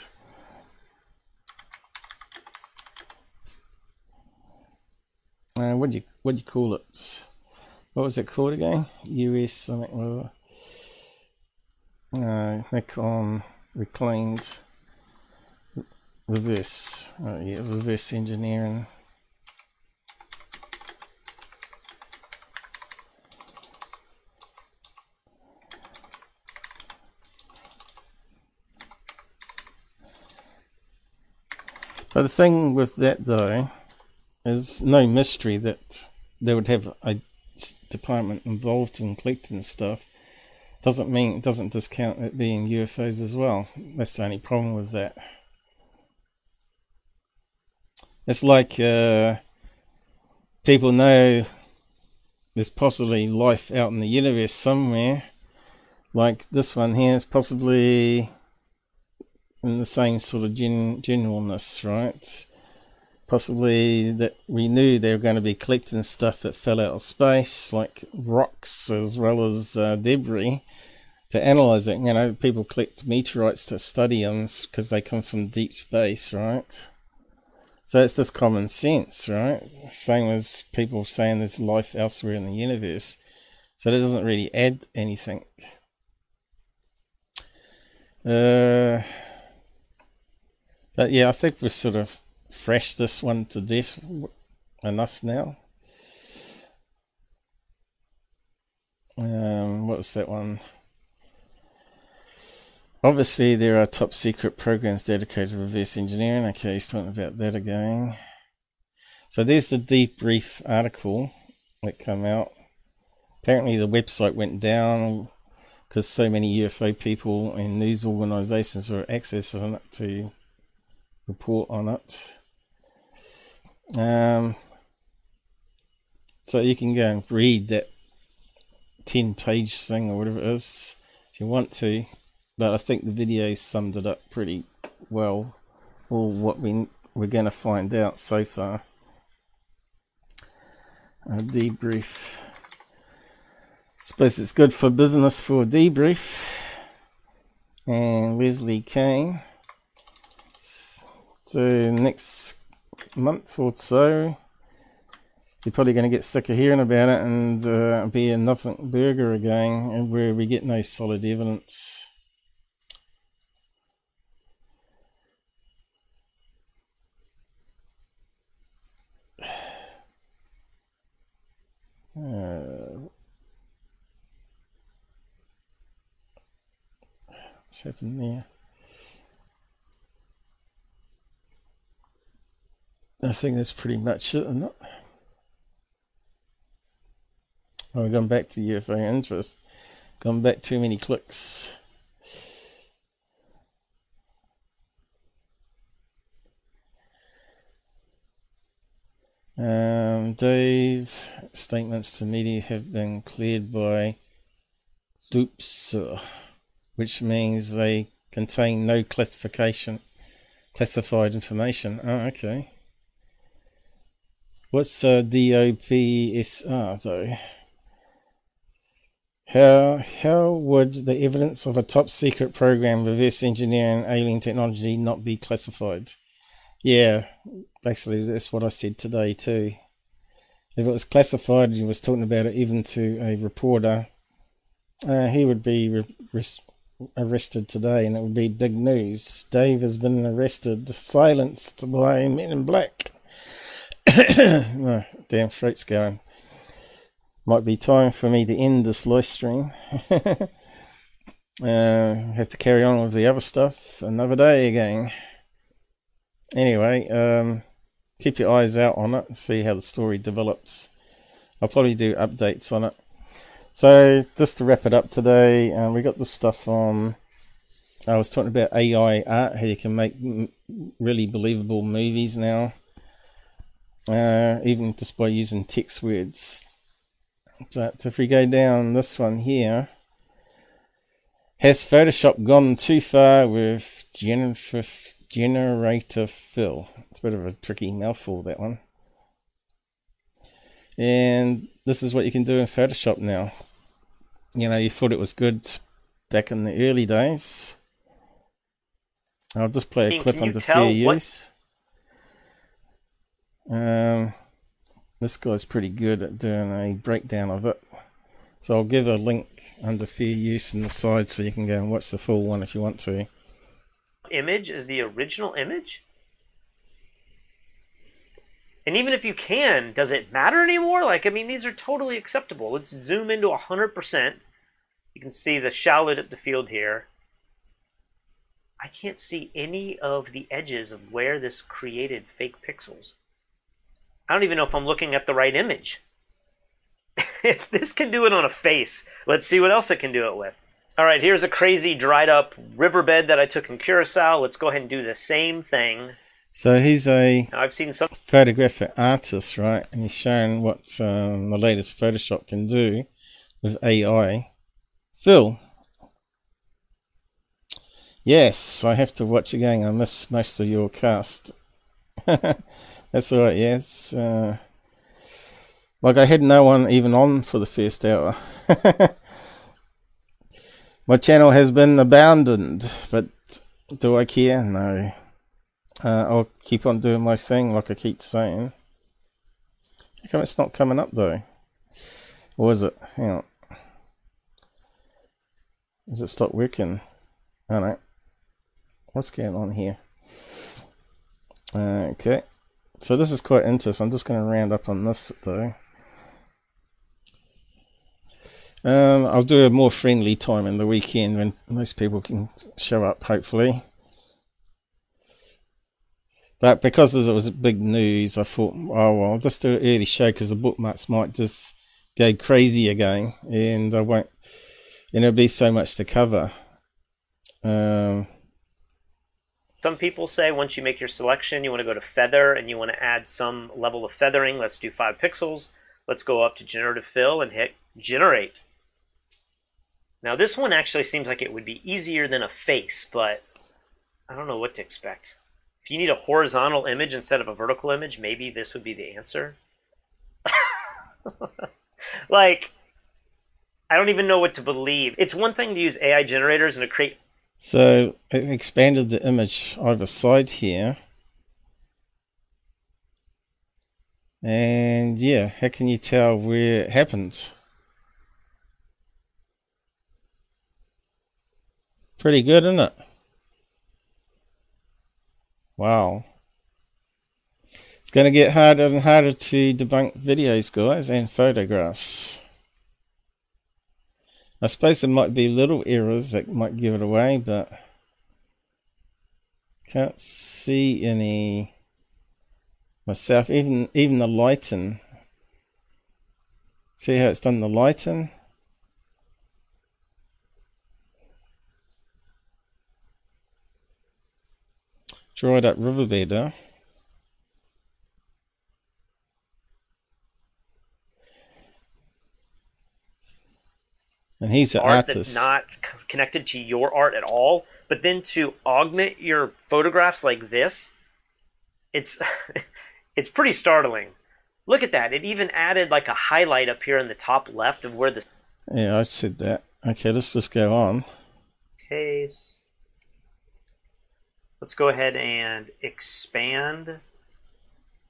Uh, what do you what do you call it? What was it called again? US something or uh, Nikon reclaimed reverse, uh, yeah, reverse engineering. But the thing with that, though, is no mystery that they would have a department involved in collecting stuff. Doesn't mean it doesn't discount it being UFOs as well. That's the only problem with that. It's like uh, people know there's possibly life out in the universe somewhere. Like this one here is possibly in the same sort of gen- generalness, right? Possibly that we knew they were going to be collecting stuff that fell out of space, like rocks as well as uh, debris, to analyze it. You know, people collect meteorites to study them because they come from deep space, right? So it's just common sense, right? Same as people saying there's life elsewhere in the universe. So that doesn't really add anything. Uh, but yeah, I think we've sort of thrashed this one to death enough now. Um, what was that one? Obviously, there are top secret programs dedicated to reverse engineering. Okay, he's talking about that again. So there's the debrief article that came out. Apparently, the website went down because so many UFO people and news organizations were accessing it to report on it. Um, so you can go and read that 10 page thing or whatever it is if you want to. But I think the video summed it up pretty well, or what we, we're going to find out so far. A debrief. Suppose it's good for business for a debrief. And Leslie Kean. So next month or so, you're probably going to get sick of hearing about it and uh, be a nothing burger again, and where we get no solid evidence. Uh, what's happened there? I think that's pretty much it, isn't it? Oh, we're going back to UFO interest. Gone back too many clicks. Um, Dave, statements to media have been cleared by loops, which means they contain no classification, classified information. Oh, okay. What's uh, DOPSR though? How how would the evidence of a top secret program reverse engineering alien technology not be classified? Yeah, basically that's what I said today too. If it was classified, and was talking about it even to a reporter, uh, he would be re- arrested today, and it would be big news. Dave has been arrested, silenced by Men in Black. damn throat's going. Might be time for me to end this live stream. uh, have to carry on with the other stuff another day again. Anyway, um, keep your eyes out on it and see how the story develops. I'll probably do updates on it. So, just to wrap it up today, uh, we got this stuff on. I was talking about AI art, how you can make really believable movies now uh, even just by using text words. But if we go down this one here, has Photoshop gone too far with generative, generative fill? It's a bit of a tricky mouthful, that one. And this is what you can do in Photoshop now. You know, you thought it was good back in the early days. I'll just play a clip under fair use. Um, this guy's pretty good at doing a breakdown of it. So I'll give a link under fair use in the side so you can go and watch the full one if you want to. Image is the original image? And even if you can, does it matter anymore? Like, I mean, these are totally acceptable. Let's zoom into 100%. You can see the shallow at the field here. I can't see any of the edges of where this created fake pixels. I don't even know if I'm looking at the right image. if this can do it on a face, let's see what else it can do it with. All right, here's a crazy dried up riverbed that I took in Curacao. Let's go ahead and do the same thing. So he's a I've seen some. photographic artist, right? And he's showing what um, the latest Photoshop can do with AI. Phil. Yes, I have to watch again. I miss most of your cast. That's all right. Yes. Uh, like I had no one even on for the first hour. My channel has been abandoned, but do I care? No. Uh, I'll keep on doing my thing, like I keep saying. How come it's not coming up though? Or is it? Hang on. Has it stopped working? I don't know. What's going on here? Okay. So this is quite interesting. I'm just going to round up on this though. Um, I'll do a more friendly time in the weekend when most people can show up, hopefully. But because it was big news, I thought, oh well, I'll just do an early show because the bookmarks might just go crazy again, and I won't, and there'll be so much to cover. Um, Some people say once you make your selection, you want to go to feather and you want to add some level of feathering. Let's do five pixels. Let's go up to generative fill and hit generate. Now this one actually seems like it would be easier than a face, but I don't know what to expect. If you need a horizontal image instead of a vertical image, maybe this would be the answer. like, I don't even know what to believe. It's one thing to use AI generators and to create so it expanded the image either side here. And yeah, how can you tell where it happened? Pretty good, isn't it? Wow. It's going to get harder and harder to debunk videos, guys, and photographs. I suppose there might be little errors that might give it away, but can't see any myself. Even even the lighting. See how it's done the lighting? Dried up riverbed there. And he's an art artist. that's not c- connected to your art at all, but then to augment your photographs like this, it's it's pretty startling. Look at that. It even added like a highlight up here in the top left of where the Yeah, I said that. Okay, let's just go on. case. Let's go ahead and expand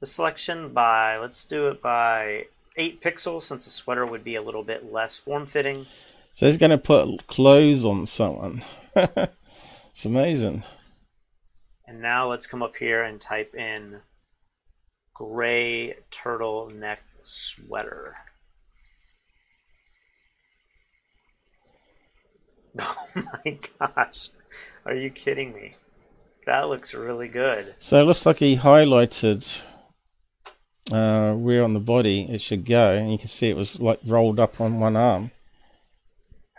the selection by, let's do it by 8 pixels since the sweater would be a little bit less form fitting. So he's going to put clothes on someone. it's amazing. And now let's come up here and type in gray turtleneck sweater. Oh my gosh. Are you kidding me? That looks really good. So it looks like he highlighted uh, where on the body it should go, and you can see it was like rolled up on one arm.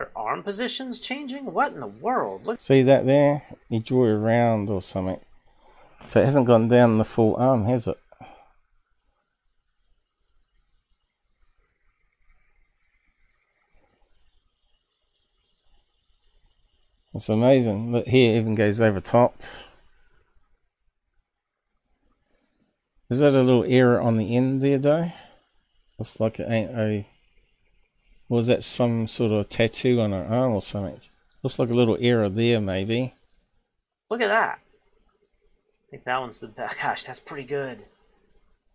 Her arm position's changing? What in the world? Look See that there? He drew it around or something. So it hasn't gone down the full arm, has it? It's amazing. Look here, even goes over top. Is that a little error on the end there, though? Looks like it ain't a. Was that some sort of tattoo on her arm or something? Looks like a little error there, maybe. look at that. I think that one's the best. Gosh, that's pretty good.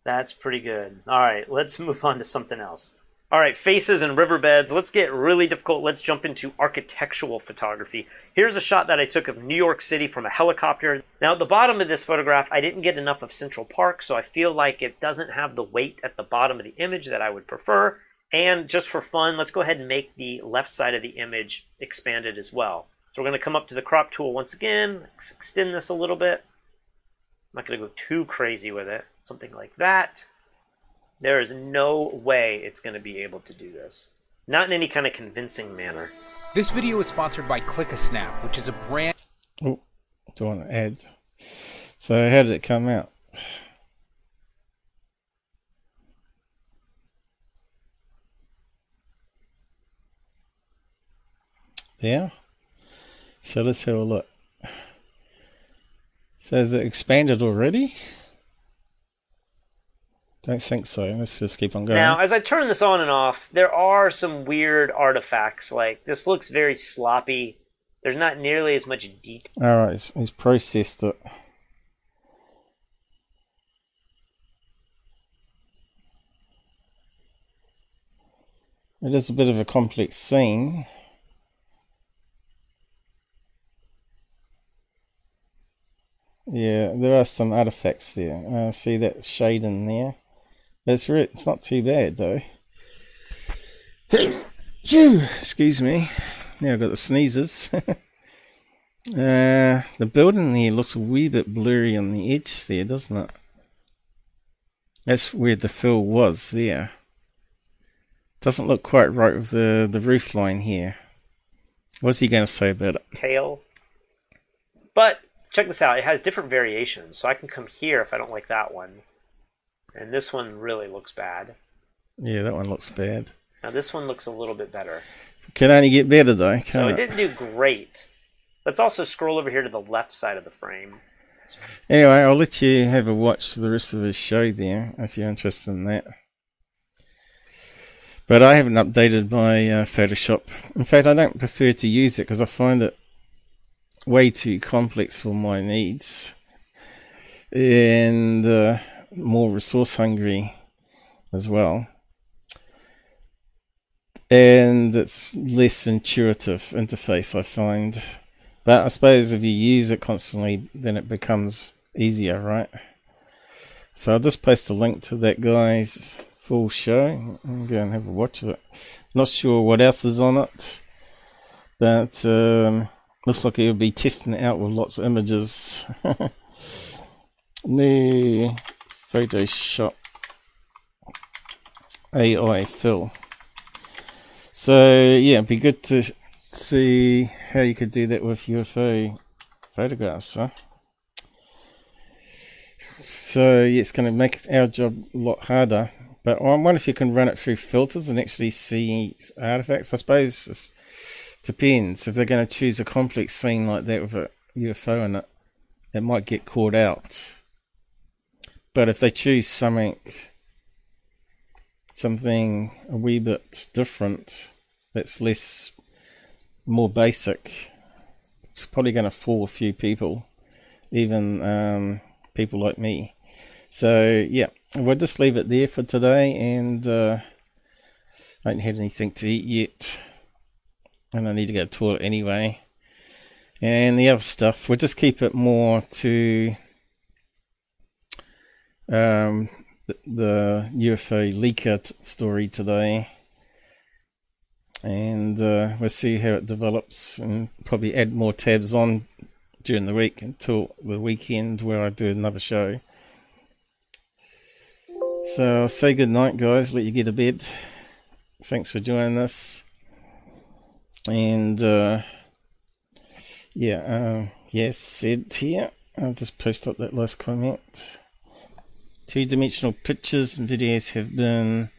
That's pretty good. All right, let's move on to something else. All right, faces and riverbeds. Let's get really difficult. Let's jump into architectural photography. Here's a shot that I took of New York City from a helicopter. Now, at the bottom of this photograph, I didn't get enough of Central Park, so I feel like it doesn't have the weight at the bottom of the image that I would prefer. And just for fun, let's go ahead and make the left side of the image expanded as well. So we're going to come up to the crop tool once again, extend this a little bit. I'm not going to go too crazy with it. Something like that. There is no way it's going to be able to do this. Not in any kind of convincing manner. This video is sponsored by ClickASnap, which is a brand. Oh, do you want to add? So how did it come out? There. So let's have a look. So is it expanded already? Don't think so. Let's just keep on going. Now, as I turn this on and off, there are some weird artifacts. Like, this looks very sloppy. There's not nearly as much detail. Alright, he's, he's processed it. It is a bit of a complex scene. Yeah, there are some artifacts there. Uh, see that shade in there? But it's, re- it's not too bad though. Excuse me. Now I've got the sneezes. uh, the building there looks a wee bit blurry on the edge there, doesn't it? That's where the fill was there. Doesn't look quite right with the, the roof line here. What's he going to say about it? Tail. But check this out. It has different variations. So I can come here if I don't like that one. And this one really looks bad. Yeah, that one looks bad. Now this one looks a little bit better. Can only get better though, can't So it it? didn't do great. Let's also scroll over here to the left side of the frame. Anyway, I'll let you have a watch the rest of his show there if you're interested in that. But I haven't updated my uh, Photoshop. In fact, I don't prefer to use it because I find it way too complex for my needs and uh, more resource hungry as well. And it's less intuitive interface, I find. But I suppose if you use it constantly, then it becomes easier, right? So I'll just post a link to that guy's full show and go and have a watch of it. Not sure what else is on it, but um, looks like he'll be testing it out with lots of images. New Photoshop AI fill. So yeah, it'd be good to see how you could do that with UFO photographs, huh? So yeah, it's going to make our job a lot harder. But I wonder if you can run it through filters and actually see artifacts. I suppose depends. If they're going to choose a complex scene like that with a UFO in it, it might get caught out. But if they choose something, something a wee bit different, that's less, more basic, it's probably going to fool a few people, even um, people like me. So yeah, we'll just leave it there for today, and uh, I don't have anything to eat yet, and I need to to the toilet anyway. And the other stuff, we'll just keep it more to um, the, the UFO leaker t- story today, and uh, we'll see how it develops, and probably add more tabs on during the week until the weekend where I do another show. So I'll say good night, guys. Let you get to bed. Thanks for joining us. And uh, yeah, uh, yes, said here. I'll just post up that last comment. Two dimensional pictures and videos have been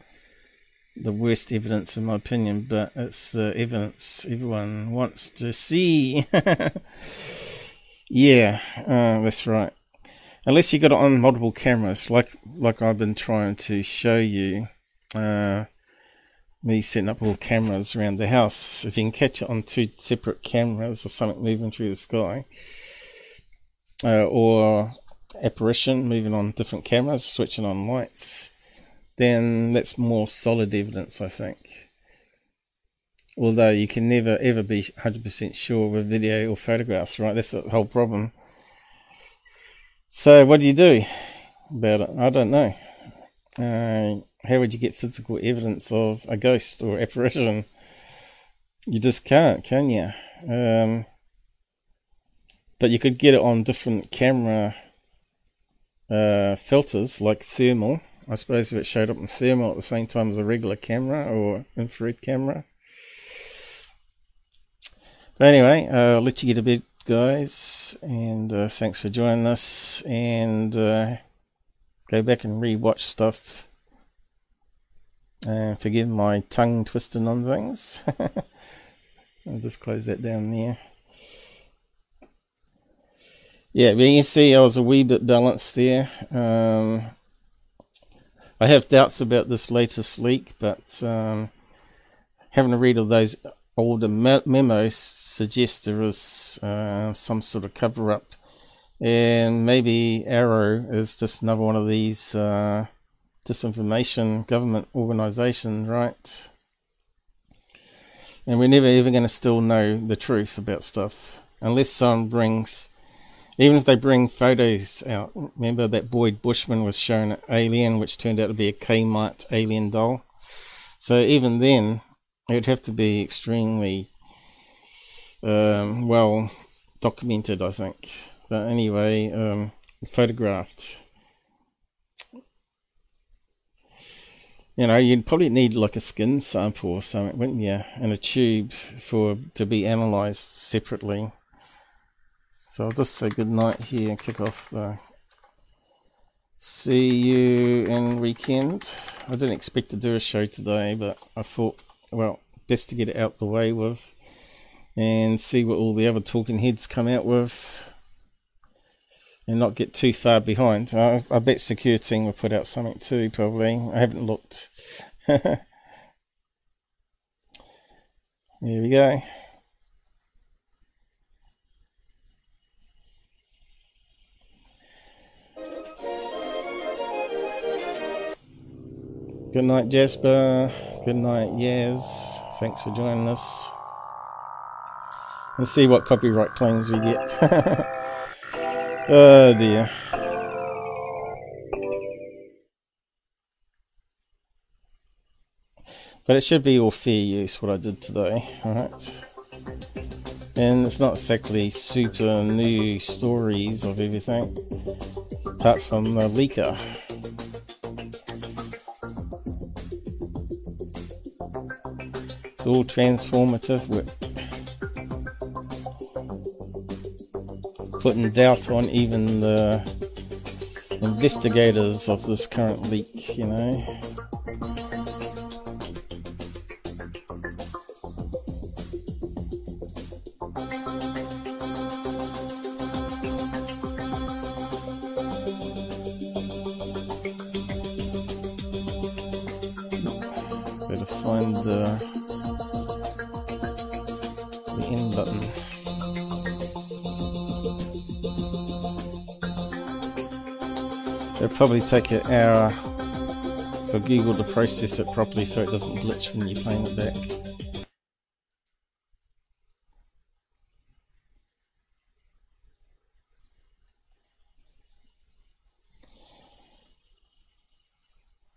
the worst evidence, in my opinion, but it's the evidence everyone wants to see. yeah, uh, that's right. Unless you got it on multiple cameras, like like I've been trying to show you, uh, me setting up all cameras around the house. If you can catch it on two separate cameras or something moving through the sky, uh, or apparition moving on different cameras, switching on lights, then that's more solid evidence, I think. Although you can never ever be 100% sure with video or photographs, right? That's the whole problem. So, what do you do about it? I don't know. Uh, how would you get physical evidence of a ghost or apparition? You just can't, can you? Um, but you could get it on different camera uh, filters like thermal. I suppose if it showed up in thermal at the same time as a regular camera or infrared camera. But anyway, uh, I'll let you get a bit, guys, and uh, thanks for joining us. And uh, go back and re-watch stuff. And forgive my tongue twisting on things. I'll just close that down there. Yeah, but you see I was a wee bit balanced there. Um, I have doubts about this latest leak, but um, having a read of those older me- memos suggests there is uh, some sort of cover up. And maybe AARO is just another one of these uh, disinformation government organization, right? And we're never ever going to still know the truth about stuff unless someone brings, even if they bring photos out. Remember that Boyd Bushman was shown an alien, which turned out to be a Kmart alien doll. So even then, it would have to be extremely um, well documented, I think. But anyway, um, photographed. You know, you'd probably need like a skin sample or something, wouldn't you? And a tube for to be analysed separately. So I'll just say good night here and kick off the. See you in weekend. I didn't expect to do a show today, but I thought, well, best to get it out the way with and see what all the other talking heads come out with and not get too far behind. I, I bet Secure Team will put out something too, probably. I haven't looked. Here we go. Good night, Jasper. Good night, Yaz. Thanks for joining us. Let's see what copyright claims we get. Oh dear. But it should be all fair use what I did today, alright? And it's not exactly super new stories of everything, apart from the leaker. It's all transformative work. Putting doubt on even the investigators of this current leak, you know. Probably take an hour for Google to process it properly so it doesn't glitch when you're playing it back.